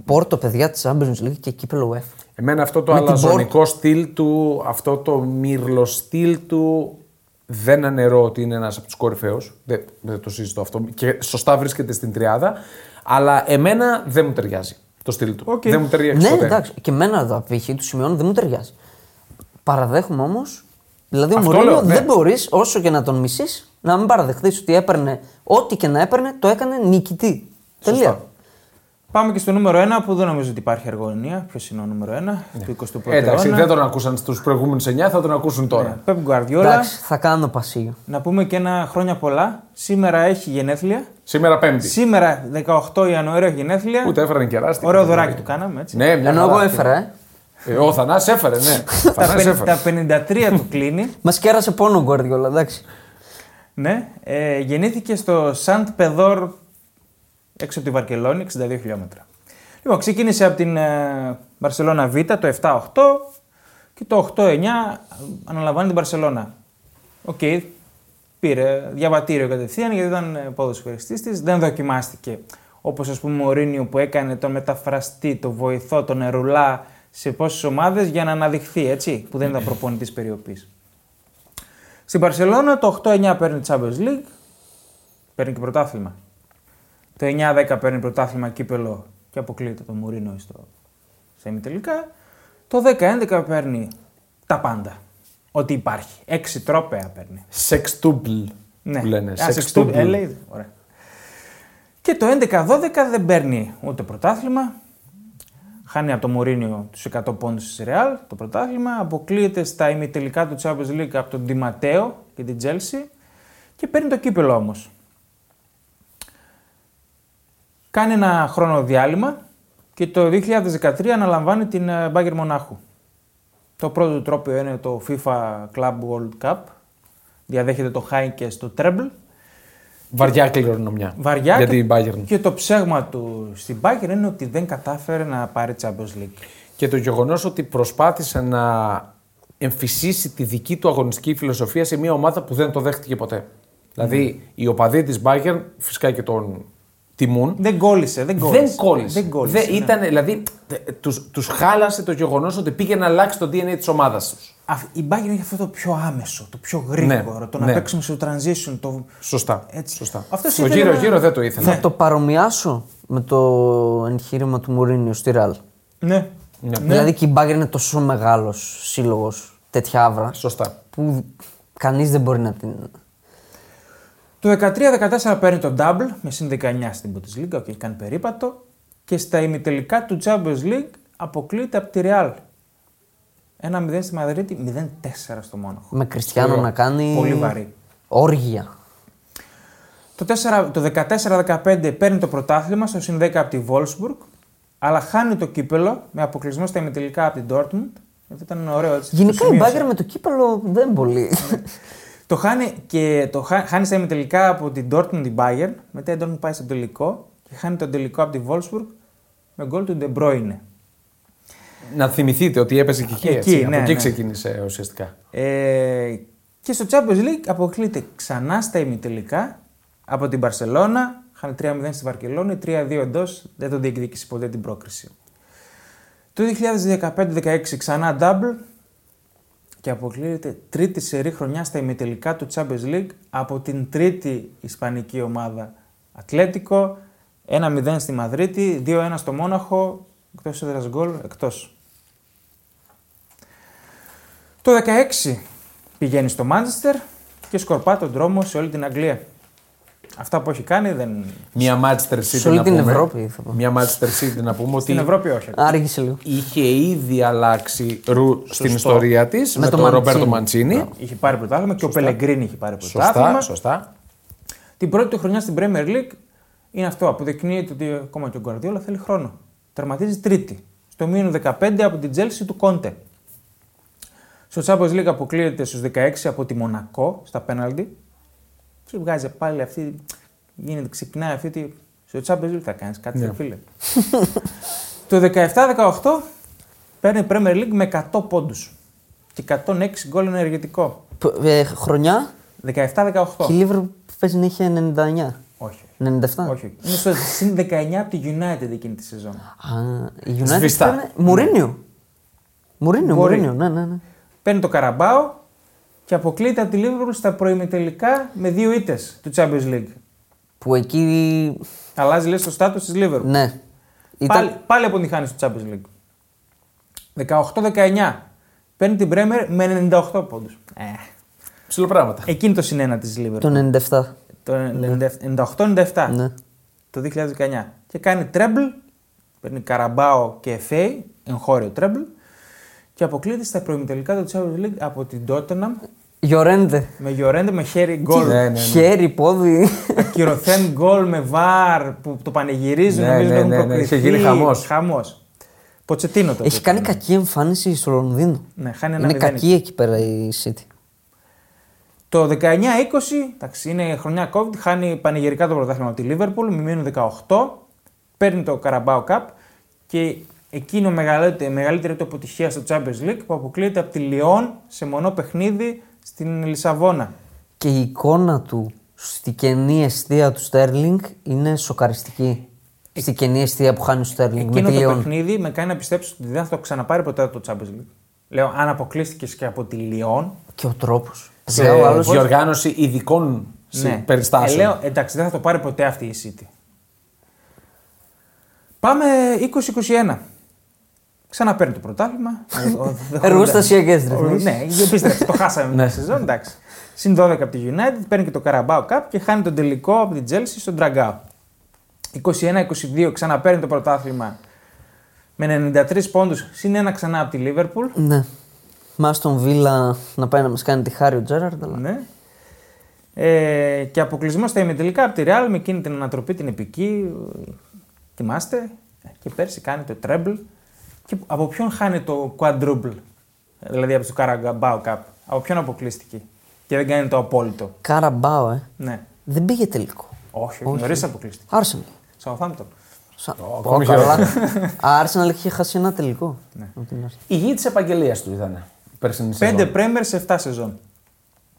Πόρτο, παιδιά της Champions League και κύπελο UEFA. Εμένα αυτό το Με την αλαζονικό στυλ του, αυτό το μυρλο στυλ του, δεν αναιρώ ότι είναι ένας από τους κορυφαίους. Δεν, δεν το συζητώ αυτό. Και σωστά βρίσκεται στην τριάδα. Αλλά εμένα δεν μου ταιριάζει. το στυλ του. Οκ. Δεν μου ταιριάξει Ναι, ποτέ. εντάξει. Και εμένα εδώ π.χ. του σημειώνω δεν μου ταιριάζει. Παραδέχομαι όμως. Δηλαδή ο Αυτό Μουρίνιο λέω, ναι. δεν μπορείς, όσο και να τον μισείς, να μην παραδεχθείς ότι έπαιρνε ό,τι και να έπαιρνε, το έκανε νικητή. Τελεία. Πάμε και στο νούμερο 1 που δεν νομίζω ότι υπάρχει αργωνία. Ποιος είναι ο νούμερο 1 του 21ου Ε, εντάξει, αιώνα. δεν τον ακούσαν στους προηγούμενους 9, θα τον ακούσουν τώρα. Πεπ Γκουαρδιόλα. Εντάξει, θα κάνω πασίγιο. Να πούμε και ένα χρόνια πολλά. Σήμερα έχει γενέθλια. Σήμερα Πέμπτη. Σήμερα 18 Ιανουαρίου έχει γενέθλια. Ούτε έφεραν κεράστη. Ωραίο δωράκι του κάναμε έτσι. Ναι, μια Ενώ χαρά. εγώ έφερα, ε. Ε, ο Θανάς έφερε, ναι. τα, Θανάς πεν- έφερε. τα 53 του κλείνει. Μας κέρασε πόνο ο Γκουαρδιόλα, εντάξει. Ναι. Ε, γεννήθηκε στο Σαντπεδόρ έξω από τη Βαρκελόνη, 62 χιλιόμετρα. Λοιπόν, ξεκίνησε από την ε, Μπαρσελόνα Β το 7-8 και το 8-9 αναλαμβάνει την Μπαρσελόνα. Οκ, πήρε διαβατήριο κατευθείαν γιατί ήταν ε, ποδοσφαιριστής της, δεν δοκιμάστηκε όπως ας πούμε ο Μουρίνιο που έκανε τον μεταφραστή, τον βοηθό, τον Ερουλά σε πόσες ομάδες για να αναδειχθεί, έτσι, που δεν ήταν προπονητής περιοπής. Στην Παρσελόνα το 8-9 παίρνει Champions League, παίρνει και πρωτάθλημα. Το 9-10 παίρνει πρωτάθλημα κύπελο και αποκλείεται το Μουρίνο στο σε ημιτελικά. Το 10-11 παίρνει τα πάντα. Ό,τι υπάρχει. Έξι τρόπαια παίρνει. Σεξτούμπλ. Ναι. Που λένε. Α, σεξτού- ε, λέει, ωραία. Και το 11-12 δεν παίρνει ούτε πρωτάθλημα. Χάνει από το Μουρίνιο τους 100 πόντους της Ρεάλ, το πρωτάθλημα. Αποκλείεται στα ημιτελικά του Champions League από τον Ντιματέο και την Chelsea. Και παίρνει το κύπελο όμως. Κάνει ένα χρόνο διάλειμμα και το 2013 αναλαμβάνει την ε, Bayern Μονάχου. Το πρώτο του τρόπιο είναι το FIFA Club World Cup. Διαδέχεται το Heinke στο Treble. Βαριά κληρονομιά. Βαριά Για και, την Bayern. και το ψέγμα του στην Bayern είναι ότι δεν κατάφερε να πάρει Champions League. Και το γεγονός ότι προσπάθησε να εμφυσίσει τη δική του αγωνιστική φιλοσοφία σε μια ομάδα που δεν το δέχτηκε ποτέ. Δηλαδή, οι οπαδοί της Bayern, φυσικά και τον τιμούν, Δεν κόλλησε, δεν κόλλησε. δεν κόλλησε. Δεν κόλλησε, Δεν ναι. ήταν, δηλαδή, τους, τους χάλασε το γεγονός ότι πήγε να αλλάξει το DNA της ομάδας τους. Α, Η Bayern έχει αυτό το πιο άμεσο, το πιο γρήγορο, Ναι, το να ναι. παίξουμε στο transition. Το... Σωστά. Έτσι. Σωστά. Αυτός Στο ήθελε γύρο να- γύρο δεν το ήθελα. Θα το παρομοιάσω με το εγχείρημα του Μουρίνιου στη Ραλ. Ναι. Δηλαδή και η Μπάγερν είναι τόσο μεγάλος σύλλογος, τέτοια αύρα, Σωστά. που κανείς δεν μπορεί να την. Το 13-14 παίρνει το double με συν 19 στην Bundesliga, OK, κάνει περίπατο. Και στα ημιτελικά του Champions League αποκλείεται από τη Real. 1-0 στη Μαδρίτη, 0-4 στο Μόναχο. με Κριστιανό Ωραίο. να κάνει. Πολύ βαρύ. Όργια. Το, 4, το 14-15 παίρνει το πρωτάθλημα στο συν 10 από τη Wolfsburg, αλλά χάνει το κύπελο με αποκλεισμό στα ημιτελικά από την Dortmund. Αυτό ήταν ωραίο έτσι. το Γενικά η σημείωσα. Μπάγκερ με το κύπελο δεν πολύ. (laughs) Το χάνει και το χά- χάνει στα ημιτελικά από την Dortmund την Bayern, μετά η Dortmund πάει στο τελικό και χάνει το τελικό από τη Wolfsburg με γκολ του De Bruyne. Να θυμηθείτε ότι έπαιζε και εκεί. Εκεί, έτσι. ναι, Από εκεί ναι. ξεκίνησε ουσιαστικά. Ε, και στο Champions League αποκλείται ξανά στα ημιτελικά από την Barcelona. Χάνει 3-0 στη Βαρκελόνη, 3-2 εντός. Δεν τον διεκδίκησε ποτέ την πρόκριση. Το 2015-16 ξανά double και αποκλείεται τρίτη σερή χρονιά στα ημιτελικά του Champions League από την τρίτη ισπανική ομάδα Ατλέτικο. 1-0 στη Μαδρίτη, 2-1 στο Μόναχο, εκτός έδρας γκολ, εκτός. Το 16 πηγαίνει στο Μάντσεστερ και σκορπά τον δρόμο σε όλη την Αγγλία. Αυτά που έχει κάνει δεν. Μια Manchester City Σε όλη να την πούμε. Ευρώπη, θα πω. Μια Manchester City να πούμε ότι Στην Ευρώπη όχι. Άργησε λίγο. είχε ήδη αλλάξει ρου στην ιστορία της με, Με τον το Ρομπέρτο Μαντσίνι. Μαντσίνη. Είχε πάρει πρωτάθλημα και ο Πελεγκρίνη είχε πάρει πρωτάθλημα. Σωστά, σωστά. Την πρώτη του χρονιά στην Premier League είναι αυτό. Αποδεικνύεται ότι ακόμα και ο Γκουαρδιόλα θέλει χρόνο. Τερματίζει τρίτη. Στο μείον 15 από την Τσέλσι του Κόντε. Στο Champions League αποκλείεται στους 16 από τη Μονακό στα πέναλτι και βγάζει πάλι αυτή. Γίνεται, ξεκινάει αυτή τη. Στο Champions League θα κάνεις κάτι, Ναι. ρε φίλε. (laughs) το 17-18 παίρνει Premier League με 100 πόντους και 106 γκολ ενεργητικό. Π- ε, χρονιά; 17-18. και η Λίβερ παίζει να είχε 99. Όχι. 97. Όχι. Είναι στο συν 19 από τη United εκείνη τη σεζόν. Α, η United Σωστά. ήταν- Μουρίνιο. Μουρίνιο, Μπορεί. Μουρίνιο, ναι, ναι, ναι. Παίρνει το Καραμπάο και αποκλείεται από τη Liverpool στα προημιτελικά με δύο ήττες του Champions League. Που εκεί. Αλλάζει λες το στάτους της Liverpool. Ναι. Ήταν... Πάλι, πάλι αποτυχάνει στο Champions League. 18-19. Παίρνει την Πρέμερ με 98 πόντους. Ε, Ψιλοπράγματα. εκείνη το συνένα της Liverpool. Το 97. Το 98-97. Ναι. Το 2019. Και κάνει τρέμπλ. Παίρνει Καραμπάο και FA, εγχώριο treble. Και αποκλείεται στα προημιτελικά του Champions League από την Tottenham Γιορέντε. με Γιορέντε με χέρι γκολ. Ναι, ναι, ναι. Χέρι, πόδι. Ακυρωθέν γκολ με VAR που το πανηγυρίζουν. Ναι, νομίζω ναι, έχουν ναι, ναι. προκριθεί. Είχε γίνει χαμός. Χαμός. Ποτσετίνο τότε. Έχει κάνει κακή εμφάνιση στο Λονδίνο. Ναι, χάνει ένα Είναι μηδέν κακή εκεί πέρα η City. Το 19-20, εντάξει, είναι χρονιά COVID, χάνει πανηγυρικά το πρωτάθλημα από τη Liverpool, με μείνουν 18, παίρνει το Carabao Cup και εκείνο μεγαλύτερη, μεγαλύτερη του αποτυχίας στο Champions League που αποκλείεται από τη Λιόν σε μονό παιχνίδι στην Λισαβόνα. Και η εικόνα του στη κενή αιστεία του Στέρλινγκ είναι σοκαριστική. Στη κενή αιστεία που χάνει ο Στέρλινγκ με Εκείνο τη το Λιόν. παιχνίδι με κάνει να πιστέψω ότι δεν θα το ξαναπάρει ποτέ το Champions League. Λέω, αν αποκλείστηκες και από τη Λιόν. Και ο τρόπος. Σε ο άλλος- διοργάνωση ειδικών Ναι. περιστάσεων. Ε, λέω, εντάξει, δεν θα το πάρει ποτέ αυτή η City. Πάμε 2021. Ξαναπαίρνει το πρωτάθλημα. Εργοστασιακές Ο- ρυθμίσεις. Ναι, επίστρεψε. το χάσαμε μια σεζόν. Εντάξει. Συν 12 από τη United, παίρνει και το Carabao Cup και χάνει τον τελικό από την Chelsea στον Dragao. 21-22 ξαναπαίρνει το πρωτάθλημα με 93 πόντους, συν ένα ξανά από τη Liverpool. Ναι. Μάστον Βίλα να πάει να μας κάνει τη χάρη ο Τζέραρντ. Αλλά... Ναι. Ε, και αποκλεισμό στα ημιτελικά από τη Real με εκείνη την ανατροπή την επική. ε, Θυμάστε. Ε, Και πέρσι κάνει το treble. Και από ποιον χάνει το quadruple. ε, Δηλαδή από το Carabao Cup; Από ποιον αποκλείστηκε. Και δεν κάνει το απόλυτο; Καραμπάο, ε. Ναι. Δεν πήγε τελικό. Όχι, όχι. νωρίς αποκλείστηκε. Άρσεναλ. Southampton. Σα... ακόμη Πω, καλά. χειρότερα. Άρσεναλ είχε χάσει ένα τελικό. Ναι. Από την Arsenal. Η γη της επαγγελίας του ήταν. Περσινή Πέντε σεζόν. Premiers σε 7 σεζόν.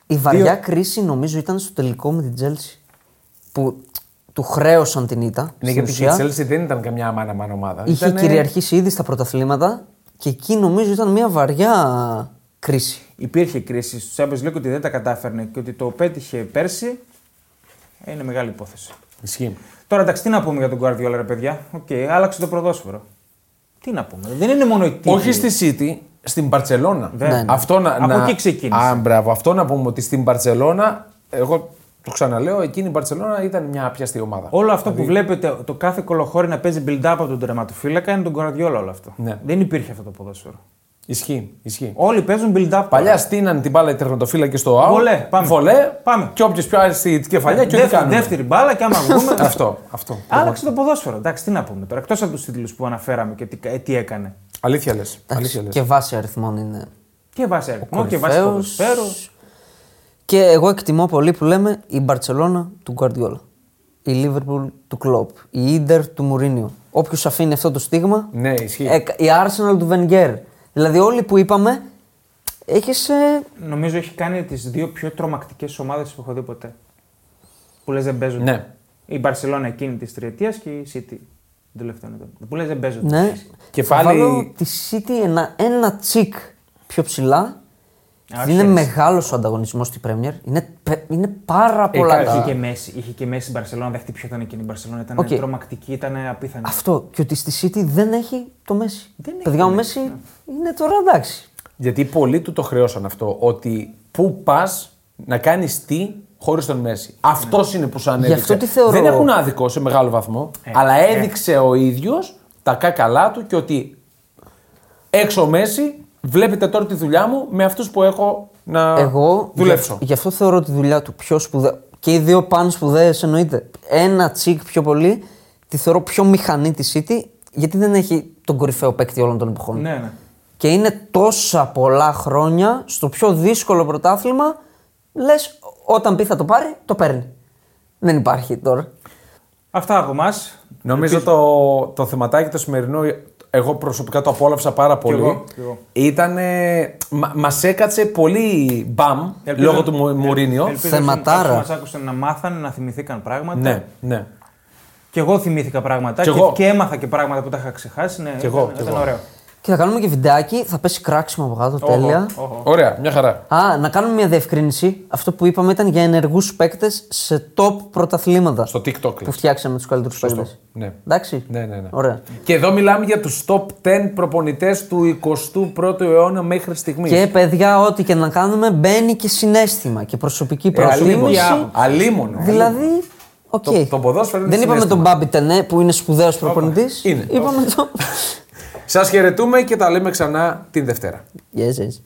Η βαριά κρίση νομίζω ήταν στο τελικό με την Τσέλσι. Που του χρέωσαν την ήττα. Ναι, στην γιατί και η ουσία. Chelsea δεν ήταν καμιά μάνα μάνα ομάδα. Είχε Ήτανε- κυριαρχήσει ήδη στα πρωταθλήματα και εκεί νομίζω ήταν μια βαριά κρίση. Υπήρχε κρίση στο Champions League ότι δεν τα κατάφερνε και ότι το πέτυχε πέρσι. ε, Είναι μεγάλη υπόθεση. Ισχύει. Τώρα εντάξει, τι να πούμε για τον Guardiola, ρε παιδιά; Οκ, άλλαξε το ποδόσφαιρο. Τι να πούμε; Δεν είναι μόνο η τύχη. Όχι στη City, στην Παρσελώνα. Βέβαια. Ναι, ναι. Αυτό να, Από να... εκεί ξεκίνησε. Α, μπράβο. Αυτό να πούμε ότι στην Παρσελώνα, εγώ το ξαναλέω, εκείνη η Παρσελώνα ήταν μια απιαστή ομάδα. Όλο αυτό που βλέπετε, το κάθε κολοχώρι να παίζει build-up από τον τερματοφύλακα είναι τον Guardiola όλο αυτό. Ναι. Δεν υπήρχε αυτό το ποδόσφαιρο. Ισχύει. Ισχύει. Όλοι παίζουν build-up. Παλιά στείναν την μπάλα οι τερματοφύλακες στο out. Βολέ, πάμε. Βολέ, Πάμε. Και όποιος πιάσει την κεφαλιά και ό,τι Δεύτερη, κάνουμε. δεύτερη μπάλα και άμα βγούμε. (laughs) αυτό. αυτό. Άλλαξε το ποδόσφαιρο. Εντάξει, τι να πούμε τώρα. Εκτός από τους τίτλους που αναφέραμε και τι, ε, τι έκανε. Αλήθεια λες. Εντάξει, και βάση αριθμών είναι. Και βάσει αριθμό και βάσει κορυφαίος. ποδοσφαίρου. Και εγώ εκτιμώ πολύ που λέμε η Μπαρσελόνα του Γκουαρδιόλα. Η Λίβερπουλ του Κλοπ. Η Ίντερ του Μουρίνιο. Όποιος αφήνει αυτό το στίγμα. Ναι, ισχύει. ε, η Arsenal του Βενγκέρ. Δηλαδή όλοι που είπαμε. Έχεις. Νομίζω έχει κάνει τις δύο πιο τρομακτικές ομάδες που έχω δει ποτέ. Που λες δεν παίζουν. Ναι. Η Μπαρσελόνα εκείνη της τριετίας και η City των τελευταίων ετών. Που λες δεν παίζουν. ναι. Και Θα πάλι- βάλω τη City ένα, ένα τσικ πιο ψηλά. Όχι, είναι έτσι. μεγάλος ο ανταγωνισμός στη Πρέμιερ. Είναι, πε- είναι πάρα πολλά. καλά, τα- Είχε και Μέσι, είχε και Μέσι η Μπαρσελόνα, δεν χτυπιόταν εκείνη η Μπαρσελόνα. Ήταν Οκ. τρομακτική, ήταν απίθανη. Αυτό. Και ότι στη City δεν έχει το Μέσι. Δεν έχει Παιδιά, το ο Μέσι, Μέσι είναι τώρα εντάξει. Γιατί πολλοί του το χρεώσαν αυτό. Ότι πού πας να κάνεις τι χωρίς τον Μέση. Αυτός είναι που σου ανέδειξε. Γι' αυτό τι θεωρώ- Δεν έχουν άδικο σε μεγάλο βαθμό. αλλά έδειξε ο ίδιος τα κακαλά του και ότι έξω ο Μέση βλέπετε τώρα τη δουλειά μου με αυτούς που έχω να Εγώ δουλέψω. Γι, γι' αυτό θεωρώ τη δουλειά του πιο σπουδαία. Και οι δύο πάνε σπουδαίες εννοείται. Ένα τσικ πιο πολύ τη θεωρώ πιο μηχανή τη City γιατί δεν έχει τον κορυφαίο παίκτη όλων των εποχών. Ναι, ναι. Και είναι τόσα πολλά χρόνια στο πιο δύσκολο πρωτάθλημα. Λες, όταν πει θα το πάρει, το παίρνει. Δεν υπάρχει τώρα. Αυτά από εμάς. Νομίζω το, το θεματάκι το σημερινό, εγώ προσωπικά το απόλαυσα πάρα πολύ. εγώ, κι εγώ. Ήτανε, μα, μας έκατσε πολύ μπαμ λόγω του Μου- Μουρίνιο. Θεματάρα. Μας άκουσαν να μάθανε, να θυμηθήκαν πράγματα. Ναι, ναι. Και εγώ θυμήθηκα πράγματα Κι και, εγώ. και έμαθα και πράγματα που τα είχα ξεχάσει. Ναι, Κι εγώ, ήταν, κι ήταν εγώ. ωραίο. Και θα κάνουμε και βιντεάκι, θα πέσει κράξιμο από κάτω, τέλεια. Ωραία, μια χαρά. Α, να κάνουμε μια διευκρίνηση. Αυτό που είπαμε ήταν για ενεργούς παίκτες σε top πρωταθλήματα. Στο TikTok. Που φτιάξαμε τους καλύτερους παίκτες. Ναι. Εντάξει. Ναι, ναι, ναι. Ωραία. Και εδώ μιλάμε για τους top 10 προπονητές του 21ου αιώνα μέχρι στιγμής. Και παιδιά, ό,τι και να κάνουμε, μπαίνει και συνέστημα και προσωπική προτίμηση. Αλίμονο. δηλαδή, οκ. Το- το ποδόσφαιρο είναι Δεν είπαμε συναίσθημα. τον Μπάμπη Τεννέ που είναι σπουδαίος προπονητής. Είναι. Είπαμε το. (laughs) Σας χαιρετούμε και τα λέμε ξανά την Δευτέρα. yes, yes.